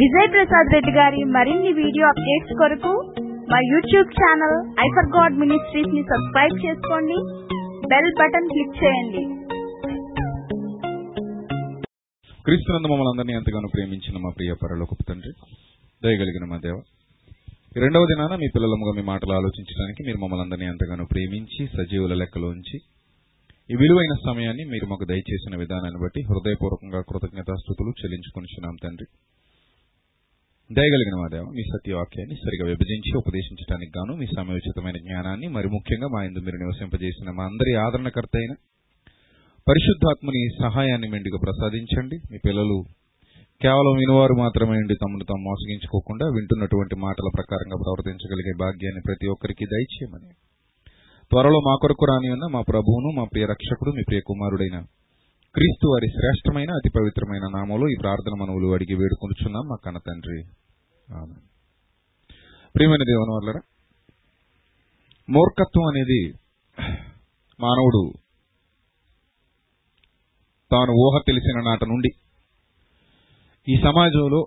విజయ్ ప్రసాద్ రెడ్డి గారి మరిన్ని video updates కొరకు మా YouTube channel I for God మినిస్ట్రీస్ని subscribe చేసుకోండి. బెల్ బటన్ క్లిక్ చేయండి. క్రీస్తునందు మమ్మల్ని అందరినీ ఎంతగానో ప్రేమించిన మా ప్రియ పరలోకపు తండ్రి దయగలిగిన మా దేవ రెండవ దినాన మీ పిల్లలముగా మీ మాటలు ఆలోచించడానికి మీరు మమ్మల్ని అందరినీ ఎంతగానో ప్రేమించి సజీవుల లెక్కలో ఉంచి ఈ విలువైన సమయాన్ని మీరు మాకు దయచేసిన విధానాన్ని బట్టి హృదయపూర్వకంగా కృతజ్ఞతాస్థుతులు చెల్లించుకొనిచున్నాం తండ్రి. దయగలిగిన మా దేవ మీ సత్యవాక్యాన్ని సరిగా విభజించి ఉపదేశించడానికి గాను మీ సమయోచితమైన జ్ఞానాన్ని మరి ముఖ్యంగా మా ఇందు మీరు నివసింపజేసిన మా అందరి ఆదరణకర్త అయిన పరిశుద్ధాత్మని సహాయాన్ని మెండుగా ప్రసాదించండి. మీ పిల్లలు కేవలం వినివారు మాత్రమే ఉండి తమను తాము మోసగించుకోకుండా వింటున్నటువంటి మాటల ప్రకారంగా ప్రవర్తించగలిగే భాగ్యాన్ని ప్రతి ఒక్కరికి దయచేయమని. త్వరలో మా కొరకు రాని ఉన్న మా ప్రభువును మా ప్రియ రక్షకుడు మీ ప్రియ కుమారుడైన క్రీస్తు వారి శ్రేష్టమైన అతి పవిత్రమైన నామంలో ఈ ప్రార్థన మనవులు అడిగి వేడుకొనుచున్నాం. మా కన్న తండ్రి. ప్రియమైన దేవుని వల్లరా మూర్ఖత్వం అనేది మానవుడు తాను ఊహ తెలిసిన నాట నుండి ఈ సమాజంలో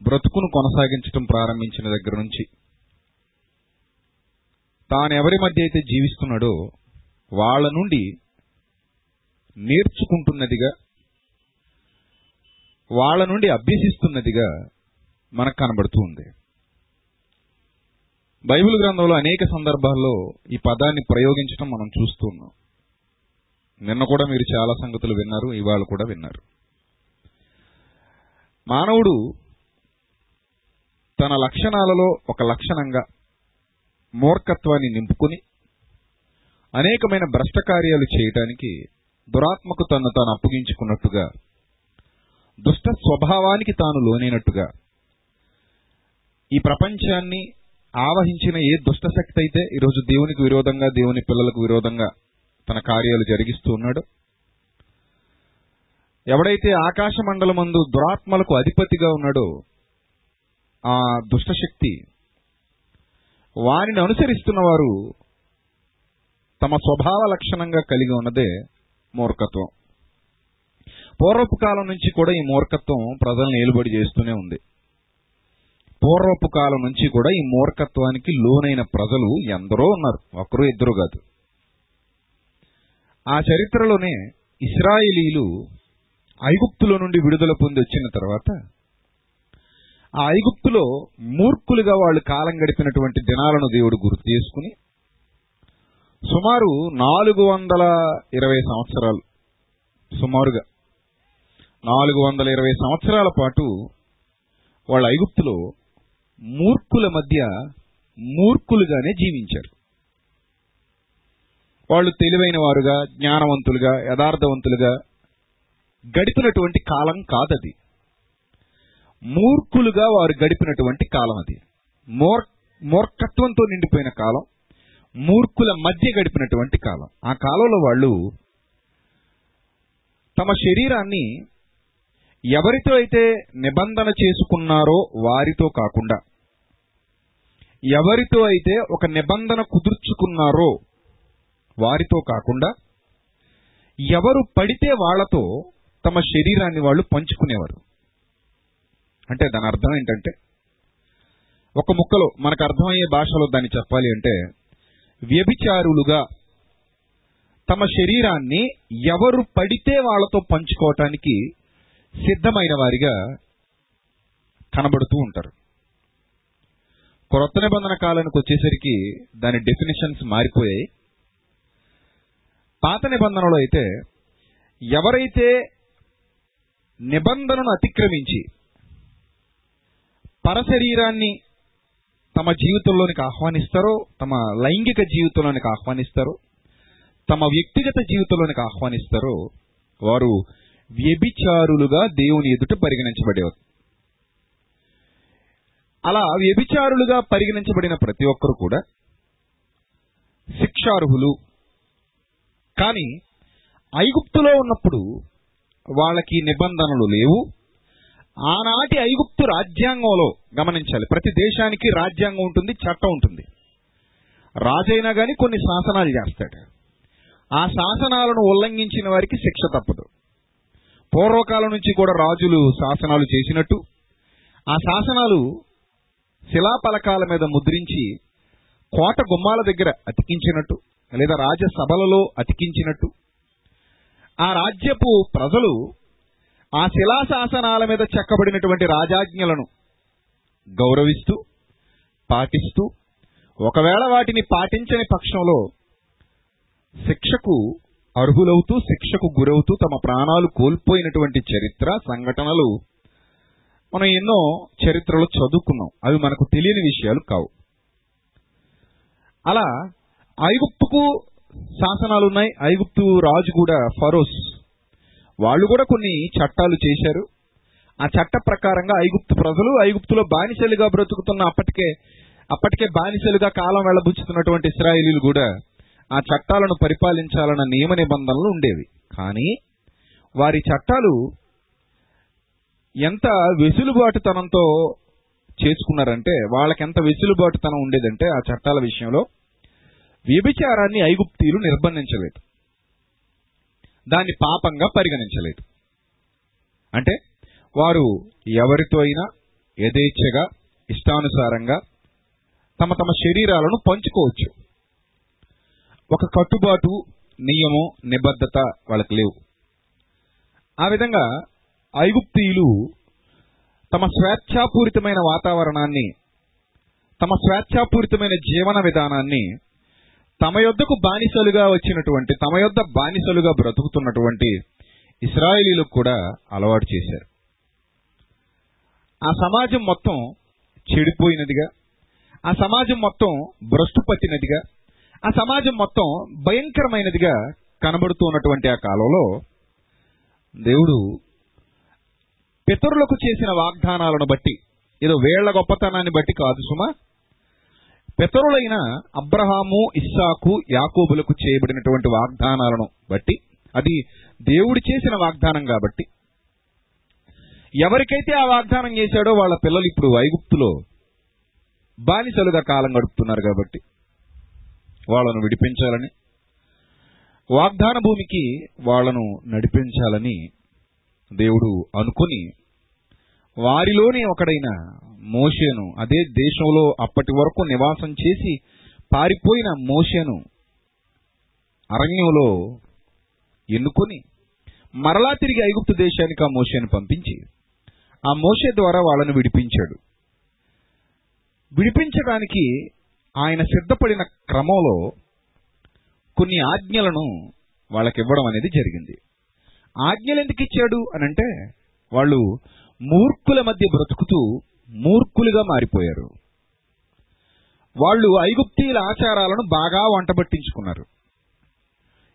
బ్రతుకును కొనసాగించడం ప్రారంభించిన దగ్గర నుంచి తాను ఎవరి మధ్య అయితే జీవిస్తున్నాడో వాళ్ళ నుండి నేర్చుకుంటున్నదిగా వాళ్ళ నుండి అభ్యసిస్తున్నదిగా మనకు కనబడుతూ ఉంది. బైబిల్ గ్రంథంలో అనేక సందర్భాల్లో ఈ పదాన్ని ప్రయోగించడం మనం చూస్తున్నాం నిన్న కూడా మీరు చాలా సంగతులు విన్నారు ఇవాళ కూడా విన్నారు. మానవుడు తన లక్షణాలలో ఒక లక్షణంగా మూర్ఖత్వాన్ని నింపుకుని అనేకమైన భ్రష్ట కార్యాలు చేయటానికి దురాత్మకు తను తాను అప్పగించుకున్నట్టుగా దుష్ట స్వభావానికి తాను లోనైనట్టుగా. ఈ ప్రపంచాన్ని ఆవహించిన ఏ దుష్ట శక్తి అయితే ఈరోజు దేవునికి విరోధంగా దేవుని పిల్లలకు విరోధంగా తన కార్యాలు జరిగిస్తూ ఉన్నాడు ఎవడైతే ఆకాశ మండలమందు దురాత్మలకు అధిపతిగా ఉన్నాడో ఆ దుష్టశక్తి వారిని అనుసరిస్తున్న వారు తమ స్వభావ లక్షణంగా కలిగి ఉన్నదే మూర్ఖత్వం. పూర్వపు కాలం నుంచి కూడా ఈ మూర్ఖత్వం ప్రజలను ఏలుబడి చేస్తూనే ఉంది. పూర్వపు కాలం నుంచి కూడా ఈ మూర్ఖత్వానికి లోనైన ప్రజలు ఎందరో ఉన్నారు. ఒకరు ఇద్దరు కాదు. ఆ చరిత్రలోనే ఇస్రాయేలీలు ఐగుప్తుల నుండి విడుదల పొంది వచ్చిన తర్వాత ఆ ఐగుప్తులో మూర్ఖులుగా వాళ్ళు కాలం గడిపినటువంటి దినాలను దేవుడు గుర్తు చేసుకుని సుమారు నాలుగు వందల ఇరవై సంవత్సరాలు. సుమారుగా. నాలుగు వందల ఇరవై సంవత్సరాల పాటు వాళ్ళ ఐగుప్తులో మూర్ఖుల మధ్య మూర్ఖులుగానే జీవించారు. వాళ్ళు తెలివైన వారుగా జ్ఞానవంతులుగా యథార్థవంతులుగా గడిపినటువంటి కాలం కాదది. మూర్ఖులుగా వారు గడిపినటువంటి కాలం అది. మూర్ మూర్ఖత్వంతో నిండిపోయిన కాలం. మూర్ఖుల మధ్య గడిపినటువంటి కాలం. ఆ కాలంలో వాళ్ళు తమ శరీరాన్ని ఎవరితో అయితే నిబంధన చేసుకున్నారో వారితో కాకుండా ఎవరితో అయితే ఒక నిబంధన కుదుర్చుకున్నారో వారితో కాకుండా ఎవరు పడితే వాళ్ళతో తమ శరీరాన్ని వాళ్ళు పంచుకునేవారు. అంటే దాని అర్థం ఏంటంటే ఒక ముక్కలో మనకు అర్థమయ్యే భాషలో దాన్ని చెప్పాలి అంటే వ్యభిచారులుగా తమ శరీరాన్ని ఎవరు పడితే వాళ్ళతో పంచుకోవటానికి సిద్ధమైన వారిగా కనబడుతూ ఉంటారు. క్రొత్త నిబంధన కాలానికి వచ్చేసరికి దాని డెఫినేషన్స్ మారిపోయాయి. పాత నిబంధనలో అయితే ఎవరైతే నిబంధనను అతిక్రమించి పరశరీరాన్ని తమ జీవితంలోనికి ఆహ్వానిస్తారో తమ లైంగిక జీవితంలోనికి ఆహ్వానిస్తారో తమ వ్యక్తిగత జీవితంలోనికి ఆహ్వానిస్తారో వారు వ్యభిచారులుగా దేవుని ఎదుట పరిగణించబడేవారు. అలా వ్యభిచారులుగా పరిగణించబడిన ప్రతి ఒక్కరు కూడా శిక్షార్హులు. కానీ ఐగుప్తులో ఉన్నప్పుడు వాళ్ళకి నిబంధనలు లేవు. ఆనాటి ఐగుప్తు రాజ్యాంగంలో గమనించాలి. ప్రతి దేశానికి రాజ్యాంగం ఉంటుంది చట్టం ఉంటుంది. రాజైనా కానీ కొన్ని శాసనాలు చేస్తాడు. ఆ శాసనాలను ఉల్లంఘించిన వారికి శిక్ష తప్పదు. పూర్వకాలం నుంచి కూడా రాజులు శాసనాలు చేసినట్టు ఆ శాసనాలు శిలాపలకాల మీద ముద్రించి కోట గుమ్మాల దగ్గర అతికించినట్టు లేదా రాజసభలలో అతికించినట్టు. ఆ రాజ్యపు ప్రజలు ఆ శిలాశాసనాల మీద చెక్కబడినటువంటి రాజాజ్ఞలను గౌరవిస్తూ పాటిస్తూ ఒకవేళ వాటిని పాటించని పక్షంలో శిక్షకు అర్హులవుతూ శిక్షకు గురవుతూ తమ ప్రాణాలు కోల్పోయినటువంటి చరిత్ర సంఘటనలు మనం ఎన్నో చరిత్రలో చదువుకున్నాం. అవి మనకు తెలియని విషయాలు కావు. అలా ఐగుప్తుకు శాసనాలు ఉన్నాయి. ఐగుప్తు రాజు కూడా ఫరోస్. వాళ్ళు కూడా కొన్ని చట్టాలు చేశారు. ఆ చట్ట ప్రకారంగా ఐగుప్తు ప్రజలు ఐగుప్తులో బానిసలుగా బ్రతుకుతున్న అప్పటికే అప్పటికే బానిసలుగా కాలం వెళ్ళబుచ్చుతున్నటువంటి ఇస్రాయేలీలు కూడా ఆ చట్టాలను పరిపాలించాలన్న నియమ నిబంధనలు ఉండేవి. కానీ వారి చట్టాలు ఎంత వెసులుబాటుతనంతో చేసుకున్నారంటే వాళ్ళకెంత వెసులుబాటుతనం ఉండేదంటే ఆ చట్టాల విషయంలో వ్యభిచారాన్ని ఐగుప్తీయులు నిర్బంధించలేదు. దాన్ని పాపంగా పరిగణించలేదు. అంటే వారు ఎవరితో అయినా యథేచ్ఛగా ఇష్టానుసారంగా తమ తమ శరీరాలను పంచుకోవచ్చు. ఒక కట్టుబాటు నియమం నిబద్ధత వాళ్ళకి లేవు. ఆ విధంగా ఐగుప్తీయులు తమ స్వేచ్ఛాపూరితమైన వాతావరణాన్ని తమ స్వేచ్ఛాపూరితమైన జీవన విధానాన్ని తమ యొద్దకు బానిసలుగా వచ్చినటువంటి తమ యొద్ద బానిసలుగా బ్రతుకుతున్నటువంటి ఇస్రాయేలీలకు కూడా అలవాటు చేశారు. ఆ సమాజం మొత్తం చెడిపోయినదిగా ఆ సమాజం మొత్తం భ్రష్టు పట్టినదిగా ఆ సమాజం మొత్తం భయంకరమైనదిగా కనబడుతూ ఉన్నటువంటి ఆ కాలంలో దేవుడు పితరులకు చేసిన వాగ్దానాలను బట్టి ఏదో వేళ్ళ గొప్పతనాన్ని బట్టి కాదు సుమా పితరులైన అబ్రహాము ఇస్సాకు యాకోబులకు చేయబడినటువంటి వాగ్దానాలను బట్టి అది దేవుడు చేసిన వాగ్దానం కాబట్టి ఎవరికైతే ఆ వాగ్దానం చేశాడో వాళ్ళ పిల్లలు ఇప్పుడు ఐగుప్తులో బానిసలుగా కాలం గడుపుతున్నారు కాబట్టి వాళ్ళను విడిపించాలని వాగ్దాన భూమికి వాళ్ళను నడిపించాలని దేవుడు అనుకుని వారిలోనే ఒకడైన మోషేను అదే దేశంలో అప్పటి వరకు నివాసం చేసి పారిపోయిన మోషేను అరణ్యంలో ఎన్నుకొని మరలా తిరిగి ఐగుప్తు దేశానికి ఆ మోషేను పంపించి ఆ మోషే ద్వారా వాళ్ళను విడిపించాడు. విడిపించడానికి ఆయన సిద్ధపడిన క్రమంలో కొన్ని ఆజ్ఞలను వాళ్ళకి ఇవ్వడం అనేది జరిగింది. ఆజ్ఞలు ఎందుకు ఇచ్చాడు అనంటే వాళ్ళు మూర్ఖుల మధ్య బ్రతుకుతూ మూర్ఖులుగా మారిపోయారు. వాళ్ళు ఐగుప్తీయుల ఆచారాలను బాగా వంటబట్టించుకున్నారు.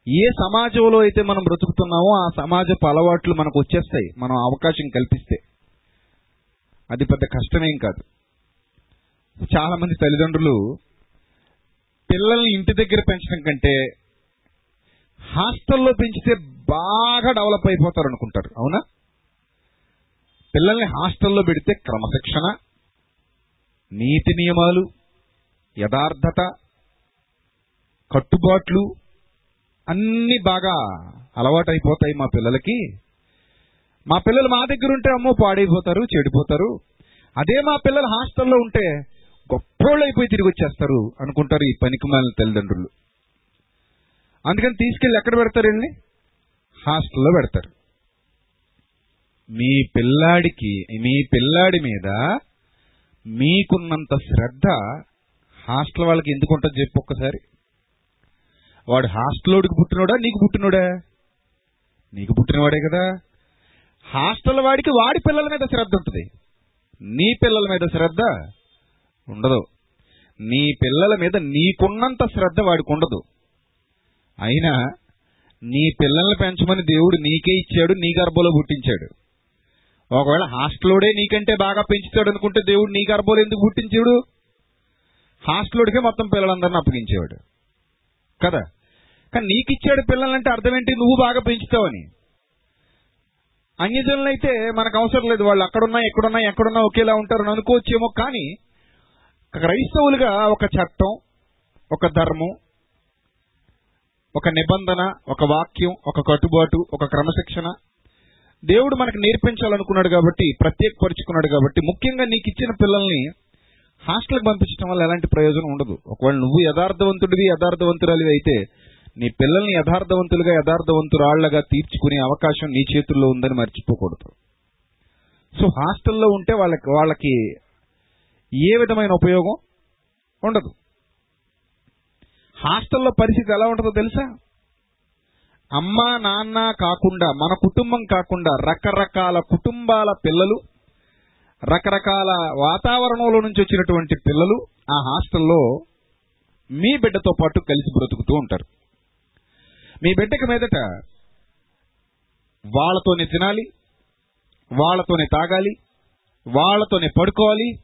ఏ సమాజంలో అయితే మనం బ్రతుకుతున్నామో ఆ సమాజపు అలవాట్లు మనకు వచ్చేస్తాయి మనం అవకాశం కల్పిస్తే. అది పెద్ద కష్టమేం కాదు. చాలా మంది తల్లిదండ్రులు పిల్లల్ని ఇంటి దగ్గర పెంచడం కంటే హాస్టల్లో పెంచితే బాగా డెవలప్ అయిపోతారు అనుకుంటారు. అవునా? పిల్లల్ని హాస్టల్లో పెడితే క్రమశిక్షణ నీతి నియమాలు యథార్థత కట్టుబాట్లు అన్నీ బాగా అలవాటైపోతాయి మా పిల్లలకి. మా పిల్లలు మా దగ్గర ఉంటే అమ్మో పాడైపోతారు చెడిపోతారు. అదే మా పిల్లలు హాస్టల్లో ఉంటే గొప్పోళ్ళు అయిపోయి తిరిగి వచ్చేస్తారు అనుకుంటారు ఈ పనికి మాలిన తల్లిదండ్రులు. అందుకని తీసుకెళ్ళి ఎక్కడ పెడతారండి హాస్టల్లో పెడతారు. మీ పిల్లాడికి మీ పిల్లాడి మీద మీకున్నంత శ్రద్ధ హాస్టల్ వాళ్ళకి ఎందుకు ఉంటుంది చెప్పు ఒక్కసారి. వాడు హాస్టల్లోడికి పుట్టినోడా? నీకు పుట్టినోడా? నీకు పుట్టినవాడే కదా. హాస్టల్ వాడికి వాడి పిల్లల మీద శ్రద్ధ ఉంటుంది. నీ పిల్లల మీద శ్రద్ధ ఉండదు. నీ పిల్లల మీద నీకున్నంత శ్రద్ధ వాడికి ఉండదు. అయినా నీ పిల్లల్ని పెంచమని దేవుడు నీకే ఇచ్చాడు నీ గర్భంలో పుట్టించాడు. ఒకవేళ హాస్టల్లోడే నీకంటే బాగా పెంచుతాడు అనుకుంటే దేవుడు నీ గర్భంలో ఎందుకు పుట్టించాడు? హాస్టల్లోడికే మొత్తం పిల్లలందరిని అప్పగించేవాడు. కదా? కానీ నీకు ఇచ్చాడు పిల్లలంటే అర్థం ఏంటి? నువ్వు బాగా పెంచుతావని. అన్యజనులైతే మనకు అవసరం లేదు. వాళ్ళు అక్కడున్నా ఎక్కడున్నా ఎక్కడున్నా ఒకేలా ఉంటారని అనుకోవచ్చేమో కానీ క్రైస్తవులుగా ఒక చట్టం ఒక ధర్మం ఒక నిబంధన ఒక వాక్యం ఒక కట్టుబాటు ఒక క్రమశిక్షణ దేవుడు మనకు నేర్పించాలనుకున్నాడు కాబట్టి ప్రత్యేకపరుచుకున్నాడు కాబట్టి ముఖ్యంగా నీకు ఇచ్చిన పిల్లల్ని హాస్టల్కి పంపించడం వల్ల ఎలాంటి ప్రయోజనం ఉండదు. ఒకవేళ నువ్వు యథార్థవంతుడివి యథార్థవంతురాలివి అయితే నీ పిల్లల్ని యథార్థవంతులుగా యథార్థవంతురాళ్ళగా తీర్చుకునే అవకాశం నీ చేతుల్లో ఉందని మర్చిపోకూడదు. సో హాస్టల్లో ఉంటే వాళ్ళకి వాళ్ళకి ఏ విధమైన ఉపయోగం ఉండదు. హాస్టల్లో పరిస్థితి ఎలా ఉంటుందో తెలుసా? అమ్మ నాన్న కాకుండా మన కుటుంబం కాకుండా రకరకాల కుటుంబాల పిల్లలు రకరకాల వాతావరణంలో నుంచి వచ్చినటువంటి పిల్లలు ఆ హాస్టల్లో మీ బిడ్డతో పాటు కలిసి బ్రతుకుతూ ఉంటారు. మీ బిడ్డకి మీదట వాళ్ళతోనే తినాలి వాళ్ళతోనే తాగాలి వాళ్ళతోనే పడుకోవాలి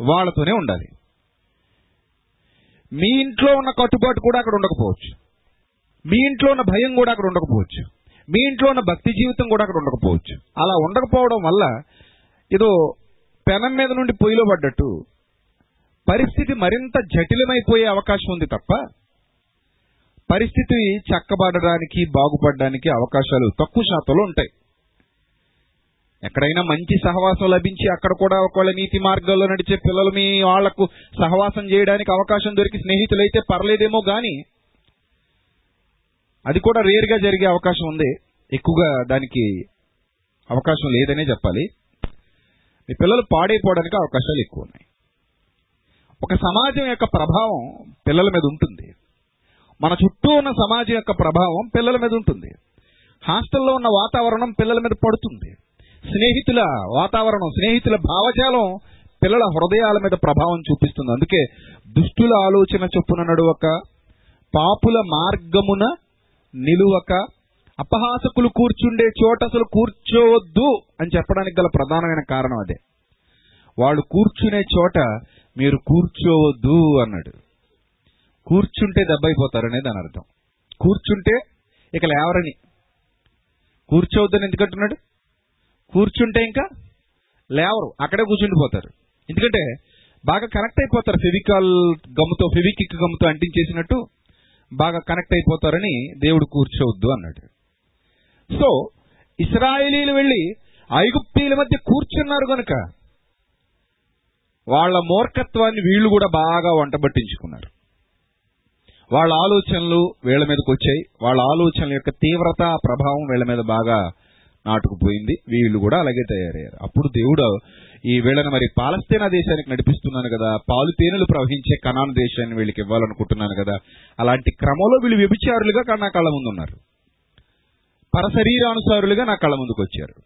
వాళ్ళతోనే ఉండాలి. మీ ఇంట్లో ఉన్న కట్టుబాటు కూడా అక్కడ ఉండకపోవచ్చు. మీ ఇంట్లో ఉన్న భయం కూడా అక్కడ ఉండకపోవచ్చు. మీ ఇంట్లో ఉన్న భక్తి జీవితం కూడా అక్కడ ఉండకపోవచ్చు. అలా ఉండకపోవడం వల్ల ఏదో పెనం మీద నుండి పొయ్యిలో పడ్డట్టు పరిస్థితి మరింత జటిలమైపోయే అవకాశం ఉంది తప్ప పరిస్థితి చక్కబడడానికి బాగుపడడానికి అవకాశాలు తక్కువ శాతంలో ఉంటాయి. ఎక్కడైనా మంచి సహవాసం లభించి అక్కడ కూడా ఒకవేళ నీతి మార్గాల్లో నడిచే పిల్లలు మీ వాళ్ళకు సహవాసం చేయడానికి అవకాశం దొరికి స్నేహితులైతే పర్లేదేమో కానీ అది కూడా రేర్గా జరిగే అవకాశం ఉంది. ఎక్కువగా దానికి అవకాశం లేదనే చెప్పాలి. మీ పిల్లలు పాడైపోవడానికి అవకాశాలు ఎక్కువ ఉన్నాయి. ఒక సమాజం యొక్క ప్రభావం పిల్లల మీద ఉంటుంది. మన చుట్టూ ఉన్న సమాజం యొక్క ప్రభావం పిల్లల మీద ఉంటుంది. హాస్టల్లో ఉన్న వాతావరణం పిల్లల మీద పడుతుంది. స్నేహితుల వాతావరణం స్నేహితుల భావజాలం పిల్లల హృదయాల మీద ప్రభావం చూపిస్తుంది. అందుకే దుష్టుల ఆలోచన చొప్పున నడువక పాపుల మార్గమున నిలువక అపహాసకులు కూర్చుండే చోట అసలు కూర్చోవద్దు అని చెప్పడానికి గల ప్రధానమైన కారణం అదే. వాళ్ళు కూర్చునే చోట మీరు కూర్చోవద్దు అన్నాడు. కూర్చుంటే దెబ్బైపోతారనే దాని అర్థం. కూర్చుంటే ఇక లేవరని. కూర్చోవద్దని ఎందుకంటున్నాడు? కూర్చుంటే ఇంకా లేవరు. అక్కడే కూర్చుండిపోతారు ఎందుకంటే బాగా కనెక్ట్ అయిపోతారు ఫెవికాల్ గమ్ముతో ఫెవికిక్ గమ్ముతో అంటించేసినట్టు బాగా కనెక్ట్ అయిపోతారని దేవుడు కూర్చోవద్దు అన్నాడు. సో ఇస్రాయేలీలు వెళ్ళి ఐగుప్తీల మధ్య కూర్చున్నారు కనుక వాళ్ళ మూర్ఖత్వాన్ని వీళ్ళు కూడా బాగా వంటబట్టించుకున్నారు. వాళ్ళ ఆలోచనలు వీళ్ళ మీదకి వచ్చాయి. వాళ్ళ ఆలోచనల యొక్క తీవ్రత ప్రభావం వీళ్ళ మీద బాగా నాటుకుపోయింది. వీళ్ళు కూడా అలాగే తయారయ్యారు. అప్పుడు దేవుడు ఈ వీళ్ళని మరి పాలస్తీనా దేశానికి నడిపిస్తున్నాను కదా పాలు తేనెలు ప్రవహించే కనాన్ దేశాన్ని వీళ్ళకి ఇవ్వాలనుకుంటున్నాను కదా అలాంటి క్రమంలో వీళ్ళు వ్యభిచారులుగా నా కళ్ళ ముందు ఉన్నారు. పరశరీరానుసారులుగా నా కళ్ళ ముందుకు వచ్చారు.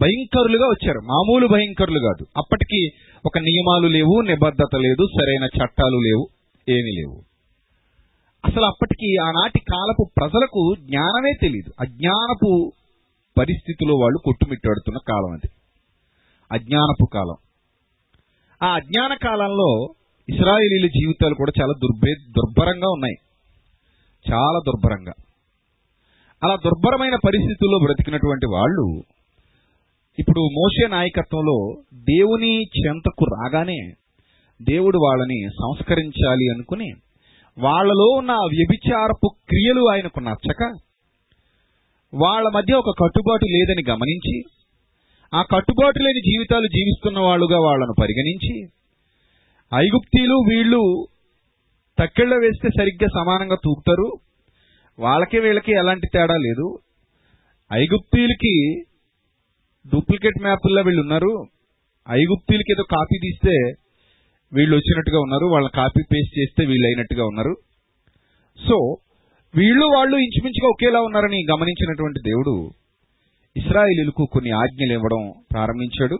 భయంకరులుగా వచ్చారు. మామూలు భయంకరులు కాదు. అప్పటికి ఒక నియమాలు లేవు నిబద్ధత లేదు సరైన చట్టాలు లేవు ఏమీ లేవు. అసలు అప్పటికి ఆనాటి కాలపు ప్రజలకు జ్ఞానమే తెలియదు అజ్ఞానపు పరిస్థితిలో వాళ్ళు కొట్టుమిట్టాడుతున్న కాలం అది. అజ్ఞానపు కాలం. ఆ అజ్ఞాన కాలంలో ఇస్రాయేలీల జీవితాలు కూడా చాలా దుర్భే దుర్భరంగా ఉన్నాయి. చాలా దుర్భరంగా. అలా దుర్భరమైన పరిస్థితుల్లో బ్రతికినటువంటి వాళ్ళు ఇప్పుడు మోసే నాయకత్వంలో దేవుని చెంతకు రాగానే దేవుడు వాళ్ళని సంస్కరించాలి అనుకుని వాళ్ళలో ఉన్న వ్యభిచారపు క్రియలు ఆయనకు నచ్చక వాళ్ళ మధ్య ఒక కట్టుబాటు లేదని గమనించి ఆ కట్టుబాటు లేని జీవితాలు జీవిస్తున్న వాళ్ళుగా వాళ్ళను పరిగణించి ఐగుప్తీలు వీళ్ళు తక్కెళ్ళ వేస్తే సరిగ్గా సమానంగా తూగుతారు. వాళ్ళకి వీళ్ళకి ఎలాంటి తేడా లేదు. ఐగుప్తీలకి డూప్లికేట్ మ్యాప్ల్లో వీళ్ళు ఉన్నారు. ఐగుప్తీలకి ఏదో కాపీ తీస్తే వీళ్ళు వచ్చినట్టుగా ఉన్నారు వాళ్ళని కాపీ పేస్ట్ చేస్తే వీళ్ళు అయినట్టుగా ఉన్నారు. సో వీళ్ళు వాళ్ళు ఇంచుమించుగా ఒకేలా ఉన్నారని గమనించినటువంటి దేవుడు ఇస్రాయిలీలకు కొన్ని ఆజ్ఞలు ఇవ్వడం ప్రారంభించాడు.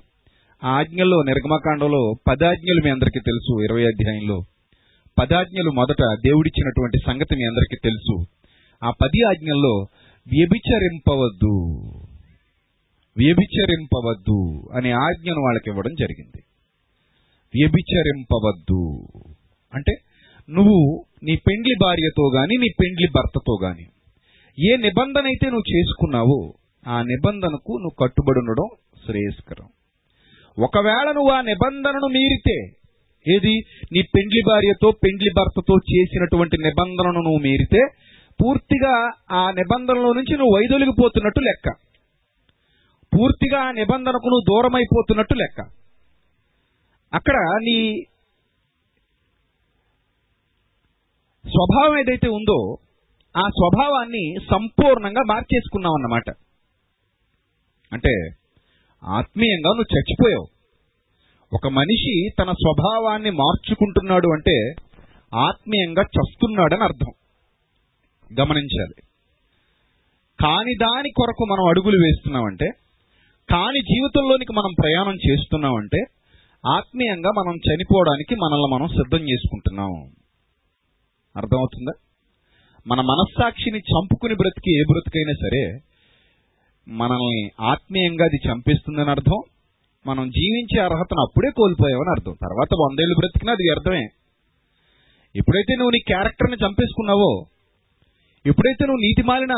ఆ ఆజ్ఞల్లో నిర్గమకాండంలో పదాజ్ఞలు మీ అందరికీ తెలుసు ఇరవై అధ్యాయంలో. పదాజ్ఞలు మొదట దేవుడిచ్చినటువంటి సంగతి మీ అందరికీ తెలుసు. ఆ పది ఆజ్ఞల్లో వ్యభిచరింపవద్దు. వ్యభిచరింపవద్దు అనే ఆజ్ఞను వాళ్ళకి ఇవ్వడం జరిగింది. వ్యభిచరింపవద్దు. అంటే నువ్వు నీ పెండ్లి భార్యతో గాని నీ పెండ్లి భర్తతో గాని ఏ నిబంధన అయితే నువ్వు చేసుకున్నావో ఆ నిబంధనకు నువ్వు కట్టుబడి ఉండడం శ్రేయస్కరం. ఒకవేళ నువ్వు ఆ నిబంధనను మీరితే ఏది? నీ పెండ్లి భార్యతో పెండ్లి భర్తతో చేసినటువంటి నిబంధనను నువ్వు మీరితే పూర్తిగా ఆ నిబంధనలో నుంచి నువ్వు వైదొలిగిపోతున్నట్టు లెక్క. పూర్తిగా ఆ నిబంధనకు నువ్వు దూరమైపోతున్నట్టు లెక్క. అక్కడ నీ స్వభావం ఏదైతే ఉందో ఆ స్వభావాన్ని సంపూర్ణంగా మార్చేసుకున్నావు అన్నమాట. అంటే ఆత్మీయంగా నువ్వు చచ్చిపోయావు. ఒక మనిషి తన స్వభావాన్ని మార్చుకుంటున్నాడు అంటే ఆత్మీయంగా చస్తున్నాడని అర్థం. గమనించాలి. కాని దాని కొరకు మనం అడుగులు వేస్తున్నామంటే కాని జీవితంలోనికి మనం ప్రయాణం చేస్తున్నామంటే ఆత్మీయంగా మనం చనిపోవడానికి మనల్ని మనం సిద్ధం చేసుకుంటున్నాం. అర్థమవుతుందా? మన మనస్సాక్షిని చంపుకుని బ్రతికి ఏ బ్రతికైనా సరే మనల్ని ఆత్మీయంగా అది చంపేస్తుందని అర్థం మనం జీవించే అర్హతను అప్పుడే కోల్పోయామని అర్థం. తర్వాత వందేళ్ళు బ్రతికినా అది వ్యర్థమే. ఎప్పుడైతే నువ్వు నీ క్యారెక్టర్ని చంపేసుకున్నావో ఎప్పుడైతే నువ్వు నీతి మాలిన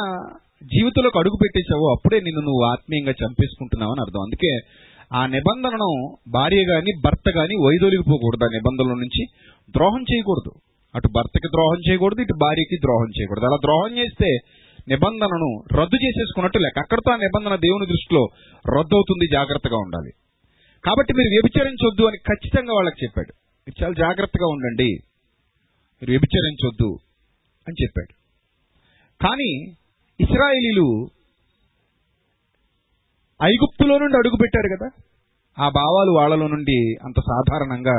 జీవితంలోకి అడుగు పెట్టేశావో అప్పుడే నిన్ను నువ్వు ఆత్మీయంగా చంపేసుకుంటున్నావు అని అర్థం. అందుకే ఆ నిబంధనను భార్య గాని భర్త గాని వైదొలిగిపోకూడదు ఆ నిబంధనల నుంచి. ద్రోహం చేయకూడదు. అటు భర్తకి ద్రోహం చేయకూడదు ఇటు భార్యకి ద్రోహం చేయకూడదు. అలా ద్రోహం చేస్తే నిబంధనను రద్దు చేసేసుకున్నట్టు లేక అక్కడతో ఆ నిబంధన దేవుని దృష్టిలో రద్దు అవుతుంది జాగ్రత్తగా ఉండాలి. కాబట్టి మీరు వ్యభిచరించొద్దు అని ఖచ్చితంగా వాళ్ళకి చెప్పాడు. మీరు చాలా జాగ్రత్తగా ఉండండి. మీరు వ్యభిచరించొద్దు అని చెప్పాడు. కానీ ఇస్రాయిలీలు ఐగుప్తులో నుండి అడుగుపెట్టారు కదా. ఆ భావాలు వాళ్ళలో నుండి అంత సాధారణంగా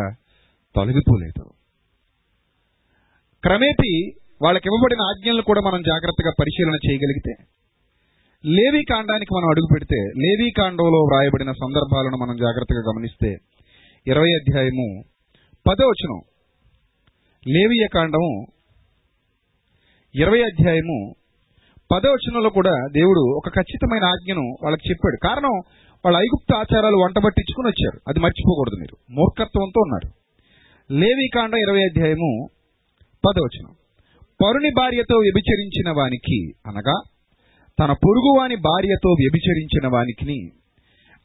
తొలగిపోలేదు. క్రమేపీ వాళ్ళకి ఇవ్వబడిన ఆజ్ఞలను కూడా మనం జాగ్రత్తగా పరిశీలన చేయగలిగితే లేవీ కాండానికి మనం అడుగు పెడితే లేవీ కాండంలో వ్రాయబడిన సందర్భాలను మనం జాగ్రత్తగా గమనిస్తే ఇరవై అధ్యాయము పదవచనం లేవీయ కాండము ఇరవై అధ్యాయము పదవచనంలో కూడా దేవుడు ఒక ఖచ్చితమైన ఆజ్ఞను వాళ్ళకి చెప్పాడు. కారణం వాళ్ళ ఐగుప్త ఆచారాలు వంట పట్టించుకుని వచ్చారు. అది మర్చిపోకూడదు మీరు. మూర్ఖత్వంతో ఉన్నారు. లేవికాండ ఇరవై అధ్యాయము పదవచనం. పరుని భార్యతో వ్యభిచరించిన వానికి అనగా తన పొరుగువాని భార్యతో వ్యభిచరించిన వానికి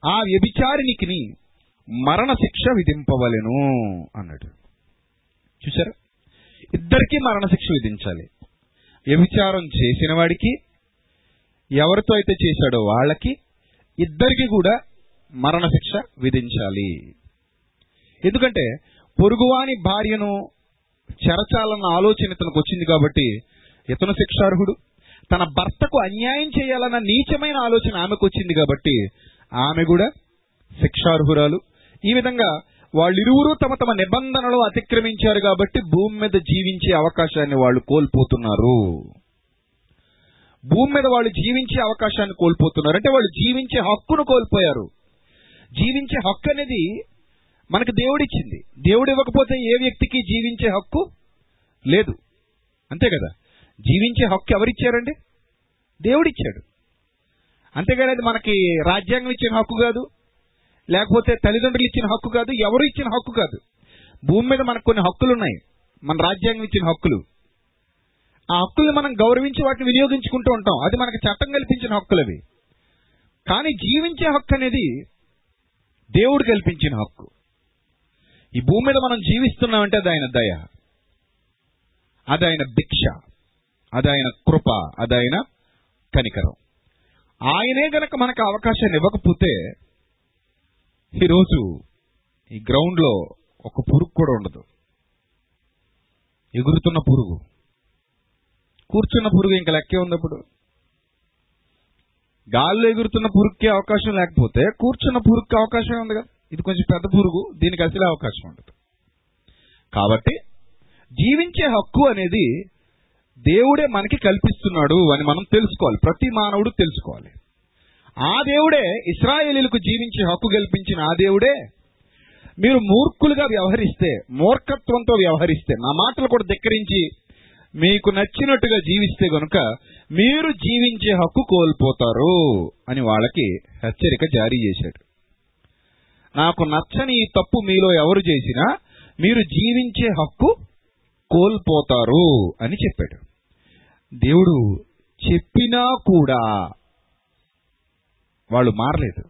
ఆ వ్యభిచారినికి మరణ శిక్ష విధింపవలెను అన్నాడు. చూసారా ఇద్దరికీ మరణశిక్ష విధించాలి. వ్యభిచారం చేసిన వాడికి ఎవరితో అయితే చేశాడో వాళ్ళకి ఇద్దరికి కూడా మరణ శిక్ష విధించాలి. ఎందుకంటే పొరుగువాని భార్యను చెరచాలన్న ఆలోచన ఇతనికి వచ్చింది కాబట్టి ఇతను శిక్షార్హుడు. తన భర్తకు అన్యాయం చేయాలన్న నీచమైన ఆలోచన ఆమెకు వచ్చింది కాబట్టి ఆమె కూడా శిక్షార్హురాలు. ఈ విధంగా వాళ్ళిరువురు తమ తమ నిబంధనలు అతిక్రమించారు కాబట్టి భూమి మీద జీవించే అవకాశాన్ని వాళ్ళు కోల్పోతున్నారు. భూమి మీద వాళ్ళు జీవించే అవకాశాన్ని కోల్పోతున్నారు. అంటే వాళ్ళు జీవించే హక్కును కోల్పోయారు. జీవించే హక్కు అనేది మనకు దేవుడిచ్చింది. దేవుడు ఇవ్వకపోతే ఏ వ్యక్తికి జీవించే హక్కు లేదు. అంతే కదా? జీవించే హక్కు ఎవరిచ్చారండి? దేవుడిచ్చాడు. అంతేగాని అది మనకి రాజ్యాంగం ఇచ్చిన హక్కు కాదు. లేకపోతే తల్లిదండ్రులు ఇచ్చిన హక్కు కాదు ఎవరు ఇచ్చిన హక్కు కాదు. భూమి మీద మనకు కొన్ని హక్కులు ఉన్నాయి మన రాజ్యాంగం ఇచ్చిన హక్కులు. ఆ హక్కుల్ని మనం గౌరవించి వాటిని వినియోగించుకుంటూ ఉంటాం. అది మనకి చట్టం కల్పించిన హక్కులు అవి. కానీ జీవించే హక్కు అనేది దేవుడు కల్పించిన హక్కు. ఈ భూమి మీద మనం జీవిస్తున్నామంటే అది ఆయన దయ. అది ఆయన భిక్ష. అది ఆయన కృప. అది ఆయన కనికరం. ఆయనే గనక మనకు అవకాశాన్ని ఇవ్వకపోతే ఈరోజు ఈ గ్రౌండ్లో ఒక పురుగు కూడా ఉండదు. ఎగురుతున్న పురుగు. కూర్చున్న పురుగు ఇంకా లెక్కే ఉంది అప్పుడు. గాల్లో ఎగురుతున్న పురుగుకి అవకాశం లేకపోతే కూర్చున్న పురుగుకి అవకాశం ఉంది కదా ఇది కొంచెం పెద్ద పురుగు దీనికి అసలే అవకాశం ఉండదు. కాబట్టి జీవించే హక్కు అనేది దేవుడే మనకి కల్పిస్తున్నాడు అని మనం తెలుసుకోవాలి. ప్రతి మానవుడు తెలుసుకోవాలి. ఆ దేవుడే ఇస్రాయేలీలకు జీవించే హక్కు కల్పించిన ఆ దేవుడే. మీరు మూర్ఖులుగా వ్యవహరిస్తే మూర్ఖత్వంతో వ్యవహరిస్తే నా మాటలు కూడా ధిక్కరించి మీకు నచ్చినట్టుగా జీవిస్తే గనుక మీరు జీవించే హక్కు కోల్పోతారు అని వాళ్ళకి హెచ్చరిక జారీ చేశాడు. నాకు నచ్చని ఈ తప్పు మీలో ఎవరు చేసినా మీరు జీవించే హక్కు కోల్పోతారు అని చెప్పాడు. దేవుడు చెప్పినా కూడా వాళ్ళు మారలేదు.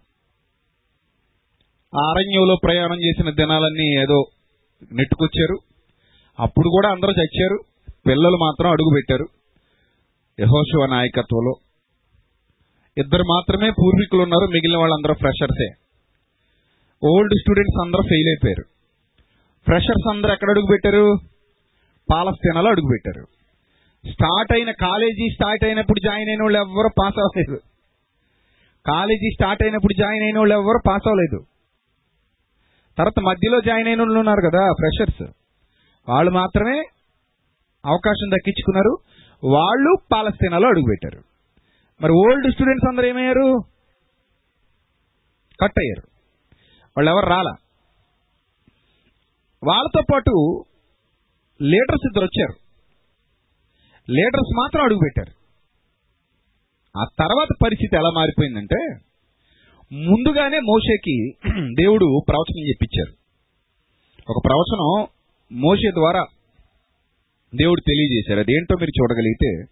ఆ అరణ్యంలో ప్రయాణం చేసిన దినాలన్నీ ఏదో నెట్టుకొచ్చారు. అప్పుడు కూడా అందరూ చచ్చారు. పిల్లలు మాత్రం అడుగు పెట్టారు. యహోశివ నాయకత్వంలో. ఇద్దరు మాత్రమే పూర్వీకులు ఉన్నారు. మిగిలిన వాళ్ళందరూ ఫ్రెషర్సే. ఓల్డ్ స్టూడెంట్స్ అందరూ ఫెయిల్ అయిపోయారు. ఫ్రెషర్స్ అందరూ ఎక్కడ అడుగు పెట్టారు? పాలస్తీనాలో అడుగు పెట్టారు. స్టార్ట్ అయిన కాలేజీ స్టార్ట్ అయినప్పుడు జాయిన్ అయిన వాళ్ళు ఎవ్వరూ పాస్ అవ్వలేదు. కాలేజీ స్టార్ట్ అయినప్పుడు జాయిన్ అయిన వాళ్ళు ఎవరు పాస్ అవ్వలేదు. తర్వాత మధ్యలో జాయిన్ అయిన వాళ్ళు ఉన్నారు కదా ఫ్రెషర్స్. వాళ్ళు మాత్రమే అవకాశం దక్కించుకున్నారు. వాళ్ళు పాలస్తీనాలో అడుగుపెట్టారు. మరి ఓల్డ్ స్టూడెంట్స్ అందరూ ఏమయ్యారు? కట్ అయ్యారు. వాళ్ళు ఎవరు రాలా? వాళ్ళతో పాటు లీడర్స్ ఇద్దరు వచ్చారు. లీడర్స్ మాత్రం అడుగుపెట్టారు. ఆ తర్వాత పరిస్థితి ఎలా మారిపోయిందంటే ముందుగానే మోషేకి దేవుడు ప్రవచనం చెప్పించారు ఒక ప్రవచనం మోషే ద్వారా దేవుడు తెలియజేశారు. అదేంటో మీరు చూడగలిగితే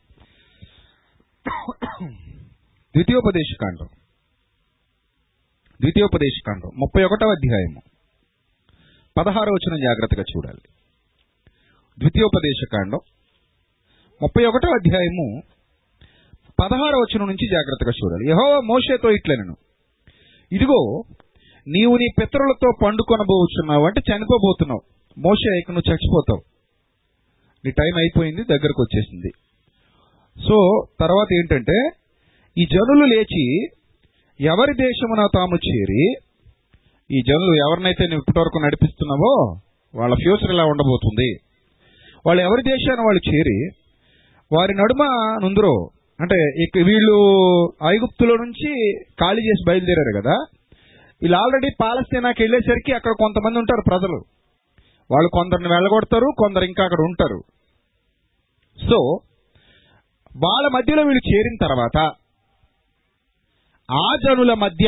ద్వితీయోపదేశ కాండం. ద్వితీయోపదేశ కాండం. ముప్పై ఒకటవ అధ్యాయము. పదహారో వచనం జాగ్రత్తగా చూడాలి. ద్వితీయోపదేశ కాండం. ముప్పై ఒకటవ అధ్యాయము పదహారు వచనం నుంచి జాగ్రత్తగా చూడాలి. యహో మోషేతో ఇట్లనను. ఇదిగో నీవు నీ పితరులతో పండుకొనబోచున్నావు అంటే చనిపోబోతున్నావు. మోసే ఇక నువ్వు చచ్చిపోతావు. నీ టైం అయిపోయింది దగ్గరకు వచ్చేసింది. సో తర్వాత ఏంటంటే ఈ జనులు లేచి ఎవరి దేశమున తాము చేరి ఈ జనులు ఎవరినైతే నువ్వు ఇప్పటివరకు నడిపిస్తున్నావో వాళ్ళ ఫ్యూచర్ ఇలా ఉండబోతుంది. వాళ్ళు ఎవరి దేశాన్ని వాళ్ళు చేరి వారి నడుమ నుందురో అంటే వీళ్ళు ఐగుప్తులో నుంచి ఖాళీ చేసి బయలుదేరారు కదా. వీళ్ళు ఆల్రెడీ పాలస్తీనాకి వెళ్ళేసరికి అక్కడ కొంతమంది ఉంటారు ప్రజలు. వాళ్ళు కొందరిని వెళ్ళగొడతారు కొందరు ఇంకా అక్కడ ఉంటారు. సో వాళ్ళ మధ్యలో వీళ్ళు చేరిన తర్వాత ఆ జనుల మధ్య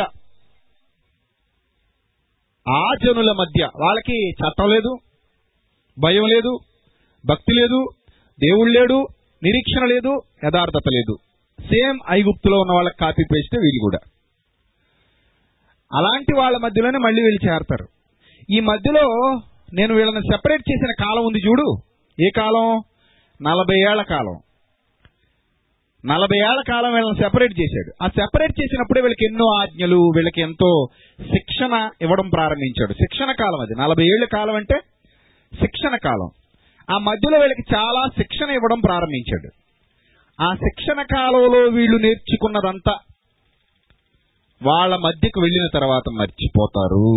ఆ జనుల మధ్య వాళ్ళకి చట్టం లేదు భయం లేదు భక్తి లేదు దేవుడు లేడు నిరీక్షణ లేదు యథార్థత లేదు. సేమ్ ఐగుప్తులో ఉన్న వాళ్ళకి కాపీ పేస్ట్ వీళ్ళు కూడా. అలాంటి వాళ్ళ మధ్యలోనే మళ్ళీ వీళ్ళు చేరతారు. ఈ మధ్యలో నేను వీళ్ళని సెపరేట్ చేసిన కాలం ఉంది చూడు. ఏ కాలం? నలభై ఏళ్ళ కాలం. నలభై ఏళ్ళ కాలం వీళ్ళని సెపరేట్ చేశాడు. ఆ సెపరేట్ చేసినప్పుడే వీళ్ళకి ఎన్నో ఆజ్ఞలు వీళ్ళకి ఎంతో శిక్షణ ఇవ్వడం ప్రారంభించాడు. శిక్షణ కాలం అది. నలభై ఏళ్ళ కాలం అంటే శిక్షణ కాలం. ఆ మధ్యలో వీళ్ళకి చాలా శిక్షణ ఇవ్వడం ప్రారంభించాడు. ఆ శిక్షణ కాలంలో వీళ్ళు నేర్చుకున్నదంతా వాళ్ళ మధ్యకు వెళ్ళిన తర్వాత మర్చిపోతారు.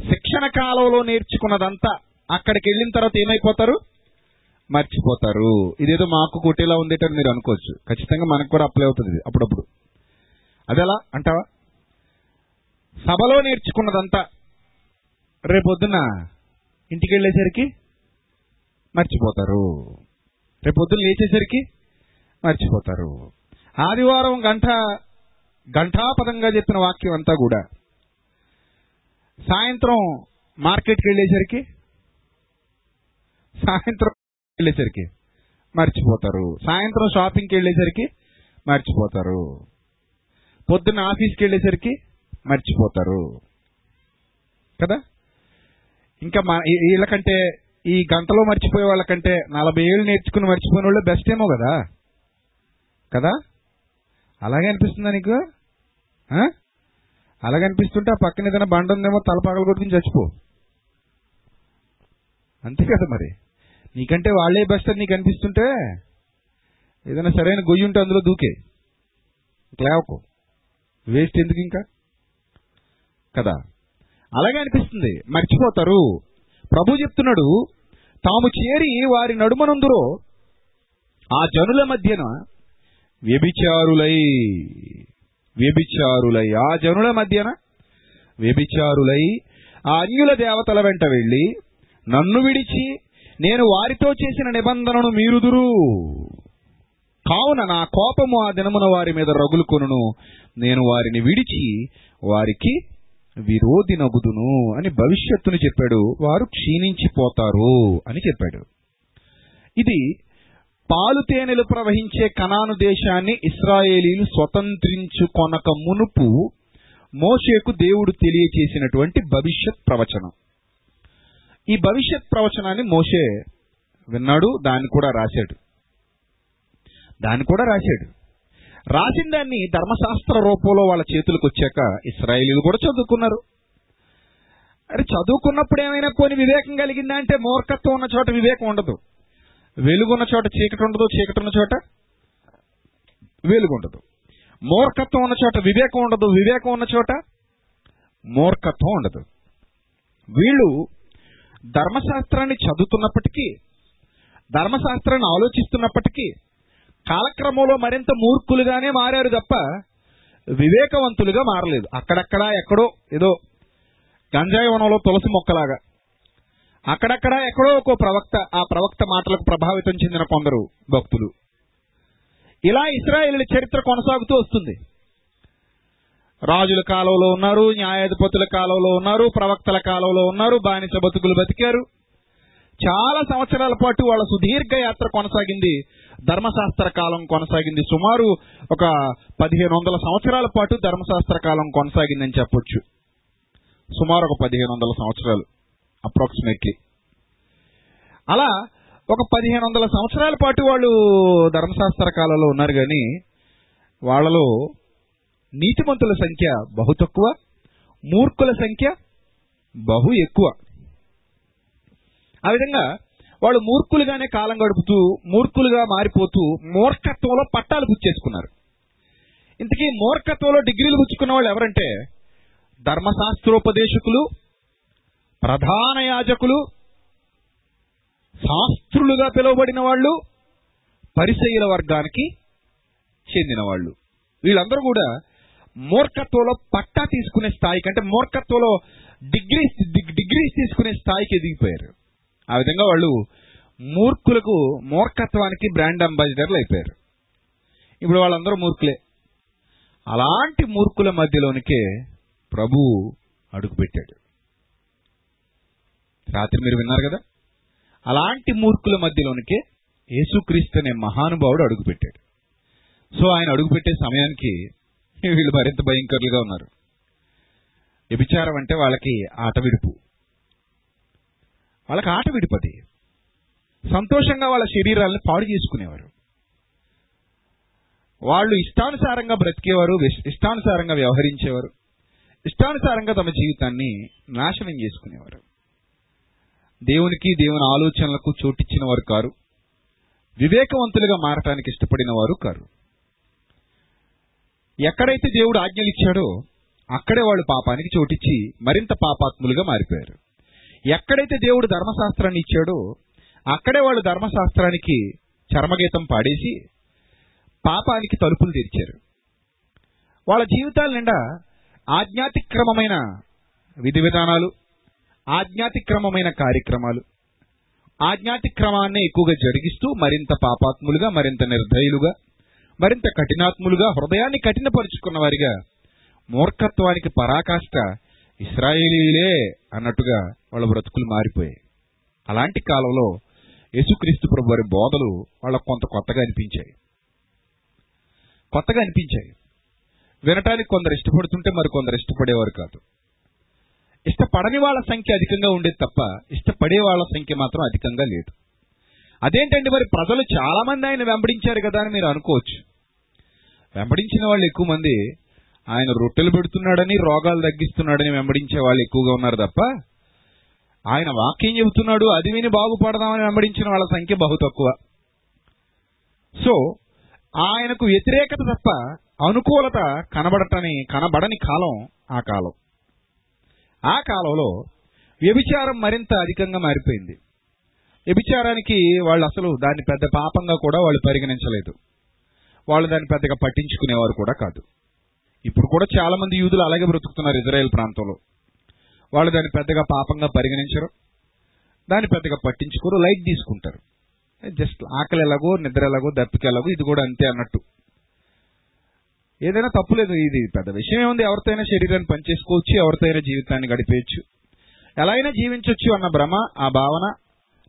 శిక్షణ కాలంలో నేర్చుకున్నదంతా అక్కడికి వెళ్ళిన తర్వాత ఏమైపోతారు? మర్చిపోతారు. ఇదేదో మాకు కొట్టేలా ఉందేటని మీరు అనుకోవచ్చు. ఖచ్చితంగా మనకు కూడా అప్లై అవుతుంది అప్పుడప్పుడు. అదెలా? అంటావా? సభలో నేర్చుకున్నదంతా రేపొద్దున ఇంటికి వెళ్ళేసరికి మర్చిపోతారు. రేపు పొద్దున్న లేచేసరికి మర్చిపోతారు. ఆదివారం గంట గంటాపదంగా చెప్పిన వాక్యం అంతా కూడా. సాయంత్రం మార్కెట్కి వెళ్ళేసరికి సాయంత్రం వెళ్ళేసరికి మర్చిపోతారు. సాయంత్రం షాపింగ్కి వెళ్ళేసరికి మర్చిపోతారు. పొద్దున్న ఆఫీస్కి వెళ్ళేసరికి మర్చిపోతారు. కదా? ఇంకా మా వీళ్ళకంటే ఈ గంటలో మర్చిపోయే వాళ్ళకంటే నలభై ఏళ్ళు నేర్చుకుని మర్చిపోయిన వాళ్ళు బెస్ట్ ఏమో కదా? కదా? అలాగే అనిపిస్తుందా నీకు? అలాగే అనిపిస్తుంటే ఆ పక్కన ఏదైనా బండ ఉందేమో తల పగల కొట్టుకుని చచ్చిపో. అంతే కదా మరి. నీకంటే వాళ్ళే బెస్ట్ అని నీకు అనిపిస్తుంటే ఏదైనా సరైన గొయ్యి ఉంటే అందులో దూకే. లేవకు. వేస్ట్ ఎందుకు ఇంకా? కదా? అలాగే అనిపిస్తుంది. మర్చిపోతారు. ప్రభు చెప్తున్నాడు తాము చేరి వారి నడుమనందురో ఆ జనుల మధ్యన వ్యభిచారులై వ్యభిచారులై ఆ జనుల మధ్యన వ్యభిచారులై ఆ అన్యుల దేవతల వెంట వెళ్ళి నన్ను విడిచి నేను వారితో చేసిన నిబంధనను మీరుదురు. కావున నా కోపము ఆ దినమున వారి మీద రగులుకొనును. నేను వారిని విడిచి వారికి విరోధి నగుదును అని భవిష్యత్తును చెప్పాడు. వారు క్షీణించిపోతారు అని చెప్పాడు. ఇది పాలు తేనెలు ప్రవహించే కనాను దేశాన్ని ఇస్రాయేలీలు స్వతంత్రించుకొనక మునుపు మోషేకు దేవుడు తెలియచేసినటువంటి భవిష్యత్ ప్రవచనం. ఈ భవిష్యత్ ప్రవచనాన్ని మోషే విన్నాడు దాన్ని కూడా రాశాడు. దాన్ని కూడా రాశాడు. రాసిన దాన్ని ధర్మశాస్త్ర రూపంలో వాళ్ళ చేతులకు వచ్చాక ఇస్రాయేలీలు కూడా చదువుకున్నారు. అరే చదువుకున్నప్పుడు ఏమైనా కొన్ని వివేకం కలిగిందా అంటే మూర్ఖత్వం ఉన్న చోట వివేకం ఉండదు. వెలుగున్న చోట చీకటి ఉండదు చీకటి ఉన్న చోట వెలుగు ఉండదు. మూర్ఖత్వం ఉన్న చోట వివేకం ఉండదు వివేకం ఉన్న చోట మూర్ఖత్వం ఉండదు. వీళ్ళు ధర్మశాస్త్రాన్ని చదువుతున్నప్పటికీ ధర్మశాస్త్రాన్ని ఆలోచిస్తున్నప్పటికీ కాలక్రమంలో మరింత మూర్ఖులుగానే మారారు తప్ప వివేకవంతులుగా మారలేదు. అక్కడక్కడ ఎక్కడో ఏదో గంజాయి వనంలో తులసి మొక్కలాగా. అక్కడక్కడ ఎక్కడో ఒక ప్రవక్త ఆ ప్రవక్త మాటలకు ప్రభావితం చెందిన కొందరు భక్తులు. ఇలా ఇస్రాయేల్ చరిత్ర కొనసాగుతూ వస్తుంది. రాజుల కాలంలో ఉన్నారు న్యాయాధిపతుల కాలంలో ఉన్నారు ప్రవక్తల కాలంలో ఉన్నారు బానిస బతుకులు బతికారు. చాలా సంవత్సరాల పాటు వాళ్ళ సుదీర్ఘ యాత్ర కొనసాగింది. ధర్మశాస్త్ర కాలం కొనసాగింది. సుమారు ఒక పదిహేను వందల సంవత్సరాల పాటు ధర్మశాస్త్ర కాలం కొనసాగిందని చెప్పొచ్చు. సుమారు ఒక పదిహేను వందల సంవత్సరాలు అప్రాక్సిమేట్లీ అలా ఒక పదిహేను వందల సంవత్సరాల పాటు వాళ్ళు ధర్మశాస్త్ర కాలంలో ఉన్నారు కానీ వాళ్ళలో నీతిమంతుల సంఖ్య బహు తక్కువ మూర్ఖుల సంఖ్య బహు ఎక్కువ. ఆ విధంగా వాళ్ళు మూర్ఖులుగానే కాలం గడుపుతూ మూర్ఖులుగా మారిపోతూ మూర్ఖత్వంలో పట్టాలు చేసుకున్నారు. ఇంతకీ మూర్ఖత్వంలో డిగ్రీలు పుచ్చుకున్న వాళ్ళు ఎవరంటే ధర్మశాస్త్రోపదేశకులు ప్రధాన యాజకులు శాస్త్రులుగా పిలువబడిన వాళ్ళు పరిసయ్యుల వర్గానికి చెందిన వాళ్ళు వీళ్ళందరూ కూడా మూర్ఖత్వంలో పట్టా తీసుకునే స్థాయికి అంటే మూర్ఖత్వంలో డిగ్రీస్ డిగ్రీస్ తీసుకునే స్థాయికి ఎదిగిపోయారు. ఆ విధంగా వాళ్ళు మూర్ఖులకు మూర్ఖత్వానికి బ్రాండ్ అంబాసిడర్లు అయిపోయారు. ఇప్పుడు వాళ్ళందరూ మూర్ఖులే. అలాంటి మూర్ఖుల మధ్యలోనికే ప్రభు అడుగుపెట్టాడు రాత్రి మీరు విన్నారు కదా? అలాంటి మూర్ఖుల మధ్యలోనికే యేసుక్రీస్తు అనే మహానుభావుడు అడుగుపెట్టాడు సో ఆయన అడుగుపెట్టే సమయానికి వీళ్ళు మరింత భయంకరులుగా ఉన్నారు. వ్యభిచారం అంటే వాళ్ళకి ఆట విడుపు వాళ్ళకి ఆట విడిపది సంతోషంగా వాళ్ళ శరీరాలను పాడు చేసుకునేవారు. వాళ్ళు ఇష్టానుసారంగా బ్రతికేవారు ఇష్టానుసారంగా వ్యవహరించేవారు ఇష్టానుసారంగా తమ జీవితాన్ని నాశనం చేసుకునేవారు. దేవునికి దేవుని ఆలోచనలకు చోటిచ్చిన వారు కారు. వివేకవంతులుగా మారటానికి ఇష్టపడిన వారు కారు. ఎక్కడైతే దేవుడు ఆజ్ఞలు ఇచ్చాడో అక్కడే వాళ్ళు పాపానికి చోటిచ్చి మరింత పాపాత్ములుగా మారిపోయారు. ఎక్కడైతే దేవుడు ధర్మశాస్త్రాన్ని ఇచ్చాడో అక్కడే వాళ్ళు ధర్మశాస్త్రానికి చర్మగీతం పాడేసి పాపానికి తలుపులు తెరిచారు. వాళ్ళ జీవితాల నిండా ఆజ్ఞాతిక్రమమైన విధి విధానాలు ఆజ్ఞాతిక్రమమైన కార్యక్రమాలు ఆజ్ఞాతిక్రమాన్ని ఎక్కువగా జరిగిస్తూ మరింత పాపాత్ములుగా మరింత నిర్దయులుగా మరింత కఠినాత్ములుగా హృదయాన్ని కఠినపరుచుకున్న వారిగా మూర్ఖత్వానికి పరాకాష్ట ఇస్రాయేలీలే అన్నట్టుగా వాళ్ళ బ్రతుకులు మారిపోయాయి. అలాంటి కాలంలో యేసుక్రీస్తు ప్రభు వారి బోధలు వాళ్ళకు కొంత కొత్తగా అనిపించాయి. కొత్తగా అనిపించాయి. వినటానికి కొందరు ఇష్టపడుతుంటే మరి కొందరు ఇష్టపడేవారు కాదు. ఇష్టపడని వాళ్ళ సంఖ్య అధికంగా ఉండేది తప్ప ఇష్టపడే వాళ్ళ సంఖ్య మాత్రం అధికంగా లేదు. అదేంటండి మరి ప్రజలు చాలామంది ఆయన వెంబడించారు కదా అని మీరు అనుకోవచ్చు. వెంబడించిన వాళ్ళు ఎక్కువ మంది ఆయన రొట్టెలు పెడుతున్నాడని రోగాలు తగ్గిస్తున్నాడని వెంబడించే వాళ్ళు ఎక్కువగా ఉన్నారు తప్ప ఆయన వాక్యం చెబుతున్నాడు అది విని బాగుపడదామని వెంబడించిన వాళ్ళ సంఖ్య బహు తక్కువ. సో ఆయనకు వ్యతిరేకత తప్ప అనుకూలత కనబడటని కనబడని కాలం ఆ కాలం. ఆ కాలంలో వ్యభిచారం మరింత అధికంగా మారిపోయింది. వ్యభిచారానికి వాళ్ళు అసలు దాన్ని పెద్ద పాపంగా కూడా వాళ్ళు పరిగణించలేదు. వాళ్ళు దాన్ని పెద్దగా పట్టించుకునేవారు కూడా కాదు. ఇప్పుడు కూడా చాలా మంది యూదులు అలాగే బ్రతుకుతున్నారు ఇజ్రాయెల్ ప్రాంతంలో. వాళ్ళు దాన్ని పెద్దగా పాపంగా పరిగణించరు. దాన్ని పెద్దగా పట్టించుకోరు లైట్ తీసుకుంటారు. జస్ట్ ఆకలి ఎలాగో నిద్ర ఎలాగో దప్పిక ఎలాగో ఇది కూడా అంతే అన్నట్టు. ఏదైనా తప్పులేదు ఇది పెద్ద విషయం ఏముంది? ఎవరితోనైనా శరీరాన్ని పనిచేసుకోవచ్చు ఎవరితోనైనా జీవితాన్ని గడిపేయచ్చు. ఎలా అయినా జీవించవచ్చు అన్న భ్రమ ఆ భావన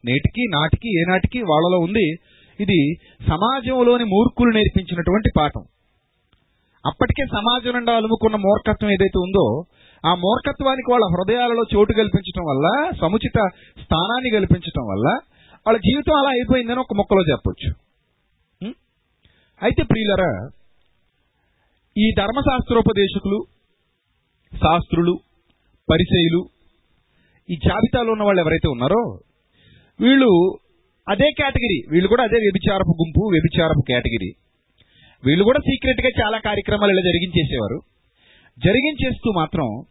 నేటికి నాటికి ఏనాటికి వాళ్ళలో ఉంది. ఇది సమాజంలోని మూర్ఖులు నేర్పించినటువంటి పాఠం. అప్పటికే సమాజం నుండి అలుముకున్న మూర్ఖత్వం ఏదైతే ఉందో ఆ మూర్ఖత్వానికి వాళ్ళ హృదయాలలో చోటు కల్పించడం వల్ల సముచిత స్థానాన్ని కల్పించడం వల్ల వాళ్ళ జీవితం అలా అయిపోయిందని ఒక మొక్కలో చెప్పొచ్చు. అయితే ప్రియులరా ఈ ధర్మశాస్త్రోపదేశకులు శాస్త్రులు పరిచయులు ఈ జాబితాలో ఉన్న వాళ్ళు ఎవరైతే ఉన్నారో వీళ్ళు అదే కేటగిరీ వీళ్ళు కూడా అదే వ్యభిచారపు గుంపు వ్యభిచారపు కేటగిరీ. వీళ్ళు కూడా సీక్రెట్గా చాలా కార్యక్రమాలు ఇలా జరిగించేసేవారు. జరిగించేస్తూ మాత్రం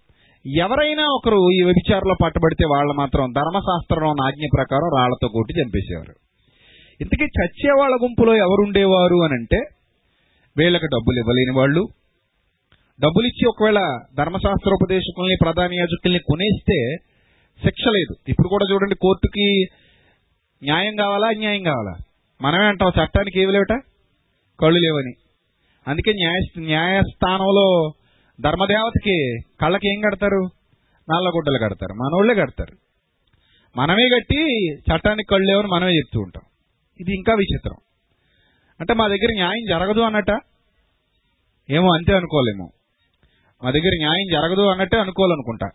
ఎవరైనా ఒకరు ఈ వ్యభిచారంలో పట్టబడితే వాళ్ళు మాత్రం ధర్మశాస్త్రంలో ఉన్న ఆజ్ఞ ప్రకారం రాళ్ళతో కొట్టి చంపేసేవారు. ఇంతకీ చచ్చే వాళ్ళ గుంపులో ఎవరుండేవారు అని అంటే వీళ్ళకి డబ్బులు ఇవ్వలేని వాళ్ళు. డబ్బులు ఇచ్చి ఒకవేళ ధర్మశాస్త్రోపదేశకుల్ని ప్రధాన యాజకుల్ని కొనేస్తే శిక్ష లేదు. ఇప్పుడు కూడా చూడండి కోర్టుకి న్యాయం కావాలా అన్యాయం కావాలా? మనమే అంటాం చట్టానికి ఏవి లేవట? కళ్ళు లేవని. అందుకే న్యాయ న్యాయస్థానంలో ధర్మదేవతకి కళ్ళకి ఏం కడతారు? నల్లగుడ్డలు కడతారు. మనోళ్ళే కడతారు. మనమే కట్టి చట్టానికి కళ్ళు లేవని మనమే చెప్తూ ఉంటాం. ఇది ఇంకా విచిత్రం. అంటే మా దగ్గర న్యాయం జరగదు అన్నట? ఏమో అంతే అనుకోలేము. మా దగ్గర న్యాయం జరగదు అన్నట్టే అనుకోవాలనుకుంటా.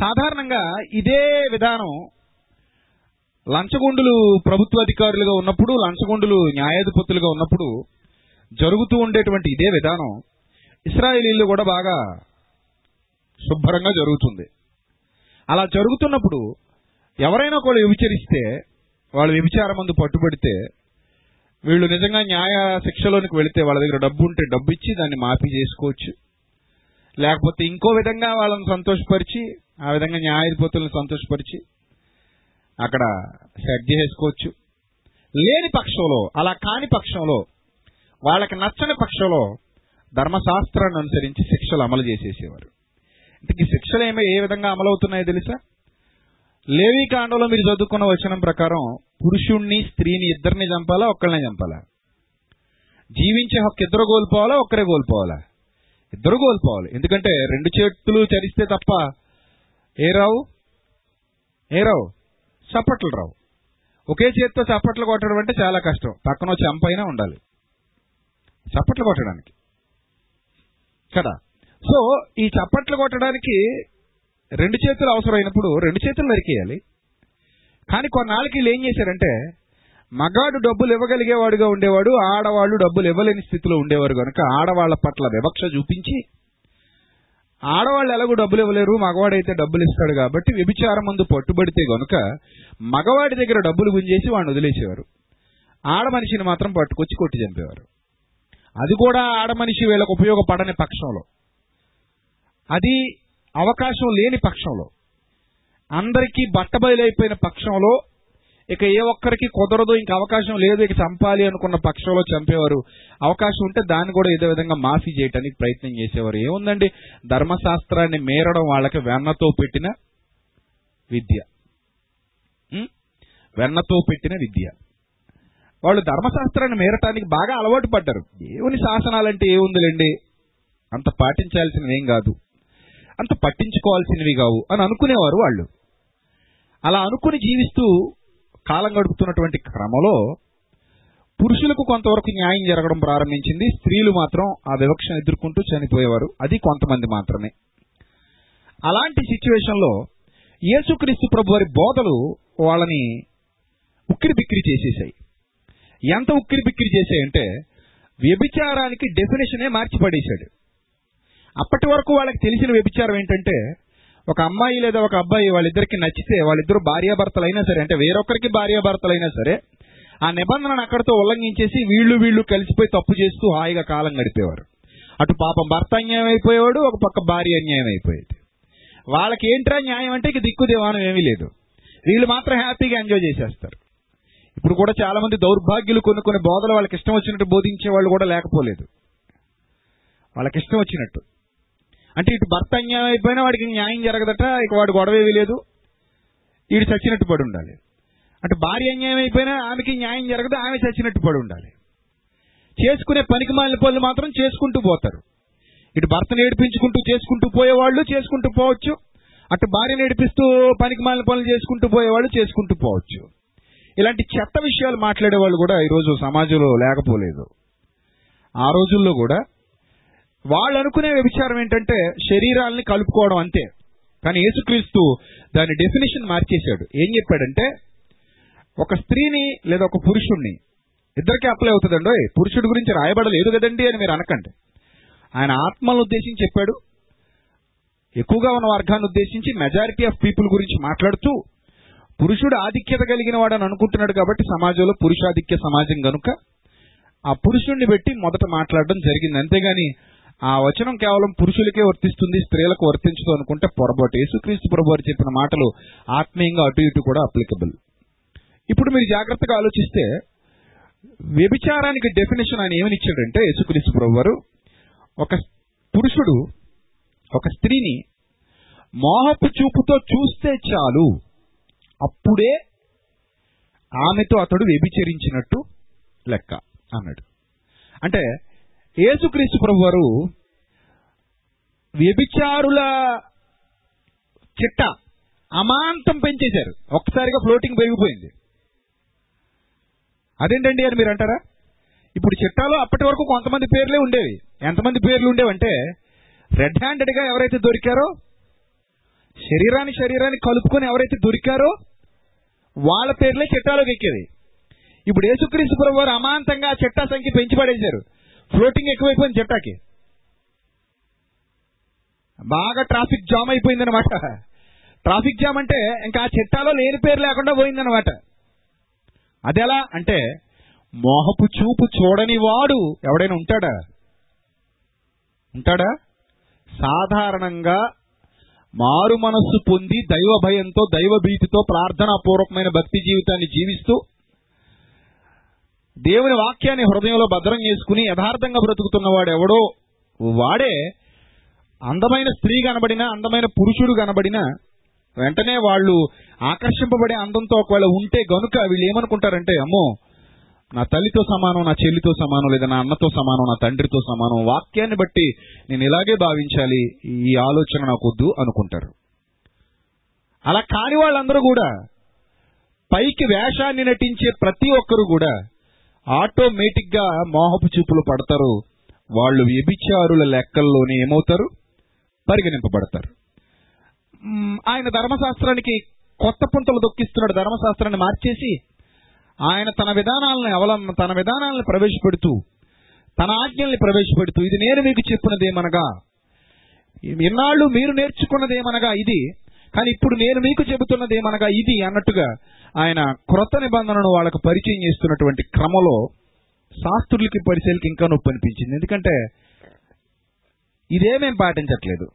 సాధారణంగా ఇదే విధానం లంచగొండులు ప్రభుత్వ అధికారులుగా ఉన్నప్పుడు లంచగొండులు న్యాయాధిపతులుగా ఉన్నప్పుడు జరుగుతూ ఉండేటువంటి ఇదే విధానం ఇస్రాయేలీలు కూడా బాగా శుభ్రంగా జరుగుతుంది. అలా జరుగుతున్నప్పుడు ఎవరైనా ఒకళ్ళు వ్యభిచరిస్తే వాళ్ళు వ్యభిచారం మందు పట్టుబడితే వీళ్ళు నిజంగా న్యాయ శిక్షలోనికి వెళితే వాళ్ళ దగ్గర డబ్బు ఉంటే డబ్బు ఇచ్చి దాన్ని మాఫీ చేసుకోవచ్చు. లేకపోతే ఇంకో విధంగా వాళ్ళని సంతోషపరిచి ఆ విధంగా న్యాయాధిపతులను సంతోషపరిచి అక్కడ సెట్ చేసుకోవచ్చు లేని పక్షంలో అలా కాని పక్షంలో వాళ్ళకి నచ్చని పక్షంలో ధర్మశాస్త్రాన్ని అనుసరించి శిక్షలు అమలు చేసేసేవారు. ఇంతకీ శిక్షలు ఏమో ఏ విధంగా అమలవుతున్నాయో తెలుసా? లేవీ కాండంలో మీరు చదువుకున్న వచనం ప్రకారం పురుషుణ్ణి స్త్రీని ఇద్దరిని చంపాలా ఒక్కళ్ళని చంపాలా? జీవించే హక్కు ఇద్దరు కోల్పోవాలా ఒక్కరే కోల్పోవాలా? ఇద్దరు కోల్పోవాలి. ఎందుకంటే రెండు చేతులు చరిస్తే తప్ప ఏ రావు? ఏ రావు? చప్పట్లు రావు. ఒకే చేతితో చప్పట్లు కొట్టడం అంటే చాలా కష్టం. పక్కన చెంపైనా ఉండాలి. చప్పట్లు కొట్టడానికి. కదా? సో ఈ చప్పట్లు కొట్టడానికి రెండు చేతులు అవసరమైనప్పుడు రెండు చేతులు నరికేయాలి. కానీ కొన్నాళ్ళకి వీళ్ళు ఏం చేశారంటే మగాడు డబ్బులు ఇవ్వగలిగేవాడుగా ఉండేవాడు ఆడవాళ్ళు డబ్బులు ఇవ్వలేని స్థితిలో ఉండేవారు కనుక ఆడవాళ్ళ పట్ల వివక్ష చూపించి ఆడవాళ్ళు ఎలాగో డబ్బులు ఇవ్వలేరు మగవాడైతే డబ్బులు ఇస్తాడు కాబట్టి వ్యభిచారం ముందు పట్టుబడితే గనుక మగవాడి దగ్గర డబ్బులు గుంజేసి వాడిని వదిలేసేవారు. ఆడ మనిషిని మాత్రం పట్టుకొచ్చి కొట్టి చంపేవారు. అది కూడా ఆడ మనిషి వీళ్ళకు ఉపయోగపడని పక్షంలో. అది అవకాశం లేని పక్షంలో. అందరికీ బట్టబయలైపోయిన పక్షంలో ఇక ఏ ఒక్కరికి కుదరదు ఇంకా అవకాశం లేదు ఇక చంపాలి అనుకున్న పక్షంలో చంపేవారు. అవకాశం ఉంటే దాన్ని కూడా ఏదో విధంగా మాఫీ చేయడానికి ప్రయత్నం చేసేవారు. ఏముందండి? ధర్మశాస్త్రాన్ని మేరడం వాళ్ళకి వెన్నతో పెట్టిన విద్య. వెన్నతో పెట్టిన విద్య. వాళ్ళు ధర్మశాస్త్రాన్ని మేరటానికి బాగా అలవాటు పడ్డారు. దేవుని శాసనాలంటే ఏముందిలేండి? అంత పాటించాల్సినవి ఏం కాదు. అంత పట్టించుకోవాల్సినవి కావు అని అనుకునేవారు వాళ్ళు. అలా అనుకుని జీవిస్తూ కాలం గడుపుతున్నటువంటి క్రమంలో పురుషులకు కొంతవరకు న్యాయం జరగడం ప్రారంభించింది. స్త్రీలు మాత్రం ఆ వివక్షను ఎదుర్కొంటూ చనిపోయేవారు. అది కొంతమంది మాత్రమే. అలాంటి సిచ్యువేషన్లో యేసుక్రీస్తు ప్రభు వారి బోధలు వాళ్ళని ఉక్కిరి బిక్కిరి చేసేసాయి ఎంత ఉక్కిరి బిక్కిరి చేశాయంటే వ్యభిచారానికి డెఫినేషనే మార్చిపడేశాడు. అప్పటి వరకు వాళ్ళకి తెలిసిన వ్యభిచారం ఏంటంటే ఒక అమ్మాయి లేదా ఒక అబ్బాయి వాళ్ళిద్దరికి నచ్చితే వాళ్ళిద్దరు భార్యాభర్తలైనా సరే అంటే వేరొకరికి భార్యాభర్తలైనా సరే ఆ నిబంధనను అక్కడితో ఉల్లంఘించేసి వీళ్ళు వీళ్ళు కలిసిపోయి తప్పు చేస్తూ హాయిగా కాలం గడిపేవారు. అటు పాపం భర్త అన్యాయం అయిపోయేవాడు ఒక పక్క భార్య అన్యాయం అయిపోయేది. వాళ్ళకి ఏంట్రా న్యాయం అంటే ఇక దిక్కు దేవానం ఏమీ లేదు. వీళ్ళు మాత్రం హ్యాపీగా ఎంజాయ్ చేసేస్తారు. ఇప్పుడు కూడా చాలా మంది దౌర్భాగ్యులు కొన్ని కొన్ని బోధలు వాళ్ళకి ఇష్టం వచ్చినట్టు బోధించే వాళ్ళు కూడా లేకపోలేదు. వాళ్ళకి ఇష్టం వచ్చినట్టు. అంటే ఇటు భర్త అన్యాయం అయిపోయినా వాడికి న్యాయం జరగదట ఇక వాడు గొడవేవి లేదు. వీడు చచ్చినట్టు పడి ఉండాలి. అంటే భార్య అన్యాయం అయిపోయినా ఆమెకి న్యాయం జరగదు ఆమె చచ్చినట్టు పడి ఉండాలి. చేసుకునే పనికి మాలిన పనులు మాత్రం చేసుకుంటూ పోతారు. ఇటు భర్తను ఏడిపించుకుంటూ చేసుకుంటూ పోయేవాళ్ళు చేసుకుంటూ పోవచ్చు. అటు భార్యను ఏడిపిస్తూ పనికి మాలిన పనులు చేసుకుంటూ పోయేవాళ్ళు చేసుకుంటూ పోవచ్చు. ఇలాంటి చెత్త విషయాలు మాట్లాడే వాళ్ళు కూడా ఈరోజు సమాజంలో లేకపోలేదు. ఆ రోజుల్లో కూడా వాళ్ళు అనుకునే వ్యభిచారం ఏంటంటే శరీరాల్ని కలుపుకోవడం అంతే. కానీ యేసుక్రీస్తు దాని డెఫినేషన్ మార్చేశాడు. ఏం చెప్పాడంటే ఒక స్త్రీని లేదా ఒక పురుషుణ్ణి ఇద్దరికి అప్లై అవుతుందండో. పురుషుడి గురించి రాయబడలేదు కదండి అని మీరు అనకండి. ఆయన ఆత్మలను ఉద్దేశించి చెప్పాడు. ఎక్కువగా ఉన్న వర్గాన్ని ఉద్దేశించి మెజారిటీ ఆఫ్ పీపుల్ గురించి మాట్లాడుతూ పురుషుడు ఆధిక్యత కలిగిన వాడని అనుకుంటున్నాడు కాబట్టి సమాజంలో పురుషాధిక్య సమాజం కనుక ఆ పురుషుణ్ణి పెట్టి మొదట మాట్లాడడం జరిగింది. అంతేగాని ఆ వచనం కేవలం పురుషులకే వర్తిస్తుంది స్త్రీలకు వర్తించదు అనుకుంటే పొరపాటు. యేసుక్రీస్తు ప్రభు చెప్పిన మాటలు ఆత్మీయంగా అటు ఇటు కూడా అప్లికబుల్ ఇప్పుడు మీరు జాగ్రత్తగా ఆలోచిస్తే వ్యభిచారానికి డెఫినేషన్ ఆయన ఏమని ఇచ్చాడంటే యేసుక్రీస్తు ప్రభు వారు ఒక పురుషుడు ఒక స్త్రీని మోహపు చూపుతో చూస్తే చాలు. అప్పుడే ఆమెతో అతడు వ్యభిచరించినట్టు లెక్క అన్నాడు. అంటే యేసుక్రీస్తు ప్రభు వారు వ్యభిచారుల చిట్ట అమాంతం పెంచేశారు. ఒక్కసారిగా ఫ్లోటింగ్ పెరిగిపోయింది. అదేంటండి అని మీరు అంటారా ఇప్పుడు చిట్టాలో అప్పటి వరకు కొంతమంది పేర్లే ఉండేవి. ఎంతమంది పేర్లు ఉండేవంటే రెడ్ హ్యాండెడ్గా ఎవరైతే దొరికారో శరీరాన్ని శరీరాన్ని కలుపుకొని ఎవరైతే దొరికారో వాళ్ళ పేర్లే చిట్టాలోకి ఎక్కేది ఇప్పుడు యేసుక్రీస్తు ప్రభు వారు అమాంతంగా ఆ చిట్టా సంఖ్య పెంచి పడేశారు. ఫ్లోటింగ్ ఎక్కువైపోయింది జట్టాకి. బాగా ట్రాఫిక్ జామ్ అయిపోయిందనమాట ట్రాఫిక్ జామ్ అంటే ఇంకా ఆ చిట్టాలో లేని పేరు లేకుండా పోయిందనమాట అదెలా అంటే మోహపు చూపు చూడని వాడు ఎవడైనా ఉంటాడా? ఉంటాడా? సాధారణంగా మారు మనస్సు పొంది దైవ భయంతో దైవ భీతితో ప్రార్థనాపూర్వకమైన భక్తి జీవితాన్ని జీవిస్తూ దేవుని వాక్యాన్ని హృదయంలో భద్రం చేసుకుని యథార్థంగా బ్రతుకుతున్నవాడు ఎవడో వాడే అందమైన స్త్రీ కనబడినా అందమైన పురుషుడు కనబడినా వెంటనే వాళ్ళు ఆకర్షింపబడే అందంతో ఒకవేళ ఉంటే గనుక వీళ్ళు ఏమనుకుంటారంటే అమ్మో నా తల్లితో సమానం నా చెల్లితో సమానం లేదా నా అన్నతో సమానం నా తండ్రితో సమానం వాక్యాన్ని బట్టి నేను ఇలాగే భావించాలి ఈ ఆలోచన నాకు వద్దు అనుకుంటారు. అలా కాని వాళ్ళందరూ కూడా పైకి వేషాన్ని నటించే ప్రతి ఒక్కరు కూడా ఆటోమేటిక్గా మోహపు చూపులు పడతారు. వాళ్ళు వ్యభిచారుల లెక్కల్లోనే ఏమవుతారు? పరిగణింపబడతారు. ఆయన ధర్మశాస్త్రానికి కొత్త పుంతలు దొక్కిస్తున్నాడు. ధర్మశాస్త్రాన్ని మార్చేసి ఆయన తన విధానాలను అవలం తన విధానాలను ప్రవేశపెడుతూ తన ఆజ్ఞల్ని ప్రవేశపెడుతూ ఇది నేను మీకు చెప్పినదేమనగా ఇన్నాళ్ళు మీరు నేర్చుకున్నదేమనగా ఇది కానీ ఇప్పుడు నేను మీకు చెబుతున్నది ఏమనగా ఇది అన్నట్టుగా ఆయన క్రొత్త నిబంధనను వాళ్ళకు పరిచయం చేస్తున్నటువంటి క్రమంలో శాస్త్రులకి పరిశీలికి ఇంకా నొప్పి అనిపించింది. ఎందుకంటే ఇదేమేం పాటించట్లేదు.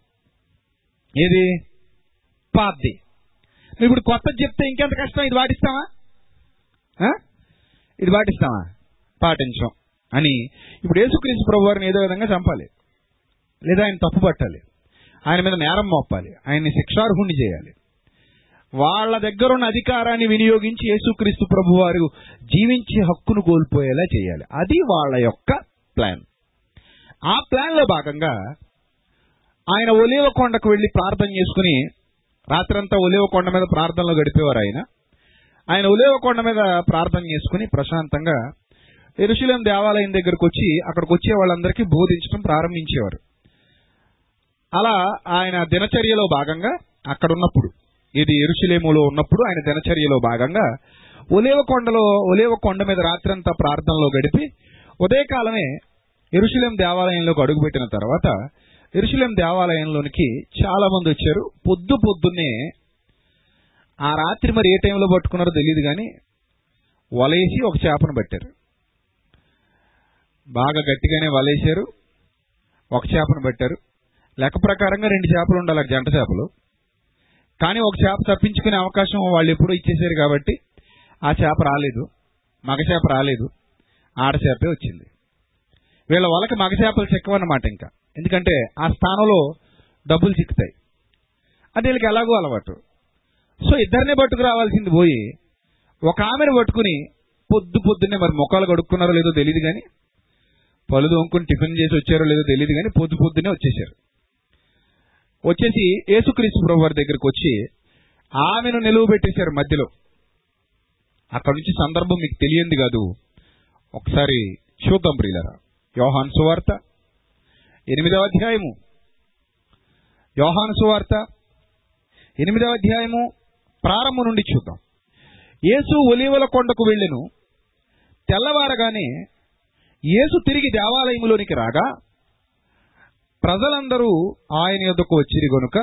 ఏది? పాద్ది ఇప్పుడు కొత్త చెప్తే ఇంకెంత కష్టం? ఇది పాటిస్తావా ఇది పాటిస్తావా పాటించం అని. ఇప్పుడు యేసుక్రీస్తు ప్రభు వారిని ఏదో విధంగా చంపాలి. లేదా ఆయన తప్పు పట్టాలి ఆయన మీద నేరం మోపాలి. ఆయన్ని శిక్షార్హుణ్ణి చేయాలి. వాళ్ళ దగ్గర ఉన్న అధికారాన్ని వినియోగించి యేసుక్రీస్తు ప్రభు వారు జీవించే హక్కును కోల్పోయేలా చేయాలి. అది వాళ్ళ యొక్క ప్లాన్. ఆ ప్లాన్లో భాగంగా ఆయన ఒలేవ కొండకు వెళ్ళి ప్రార్థన చేసుకుని రాత్రంతా ఒలేవ కొండ మీద ప్రార్థనలో గడిపేవారు ఆయన. ఆయన ఒలివ కొండ మీద ప్రార్థన చేసుకుని ప్రశాంతంగా ఎరుశలేం దేవాలయం దగ్గరకు వచ్చి అక్కడికి వచ్చే వాళ్ళందరికీ బోధించడం ప్రారంభించేవారు. అలా ఆయన దినచర్యలో భాగంగా అక్కడున్నప్పుడు ఇది ఎరుశలేములో ఉన్నప్పుడు ఆయన దినచర్యలో భాగంగా ఒలేవ కొండలో ఒలేవ కొండ మీద రాత్రంతా ప్రార్థనలో గడిపి ఉదయకాలమే ఎరుశలేం దేవాలయంలోకి అడుగుపెట్టిన తర్వాత ఎరుశలేం దేవాలయంలోనికి చాలా మంది వచ్చారు. పొద్దు పొద్దున్నే ఆ రాత్రి మరి ఏ టైంలో పట్టుకున్నారో తెలియదు కానీ వలేసి ఒక చేపను పట్టారు. బాగా గట్టిగానే వలేశారు. ఒక చేపను పట్టారు. లెక్క ప్రకారంగా రెండు చేపలు ఉండాలి జంట చేపలు. కానీ ఒక చేప తప్పించుకునే అవకాశం వాళ్ళు ఎప్పుడూ ఇచ్చేసారు కాబట్టి ఆ చేప రాలేదు మగ చేప రాలేదు ఆడ చేపే వచ్చింది. వీళ్ళ వాళ్ళకి మగ చేపలు చెక్కవన్నమాట ఇంకా. ఎందుకంటే ఆ స్థానంలో డబ్బులు చిక్కుతాయి. అది వీళ్ళకి ఎలాగో అలవాటు. సో ఇద్దరినే పట్టుకు రావాల్సింది పోయి ఒక ఆమెను పట్టుకుని పొద్దు పొద్దున్నే మరి ముఖాలు కడుక్కున్నారో లేదో తెలియదు కానీ పళ్ళు దొంకుని టిఫిన్ చేసి వచ్చారో లేదో తెలియదు కానీ పొద్దు పొద్దునే వచ్చేసారు. వచ్చేసి యేసుక్రీస్తు ప్రభు వారి దగ్గరికి వచ్చి ఆమెను నిలువ పెట్టేశారు మధ్యలో. అక్కడ నుంచి సందర్భం మీకు తెలియంది కాదు. ఒకసారి చూద్దాం ప్రియులరా. యోహాన్ సువార్త ఎనిమిదవ అధ్యాయము. యోహాను సువార్త ఎనిమిదవ అధ్యాయము ప్రారంభం నుండి చూద్దాం. యేసు ఒలివల కొండకు వెళ్ళెను. తెల్లవారగానే యేసు తిరిగి దేవాలయంలోనికి రాగా ప్రజలందరూ ఆయన యొద్దకు వచ్చిరి గనుక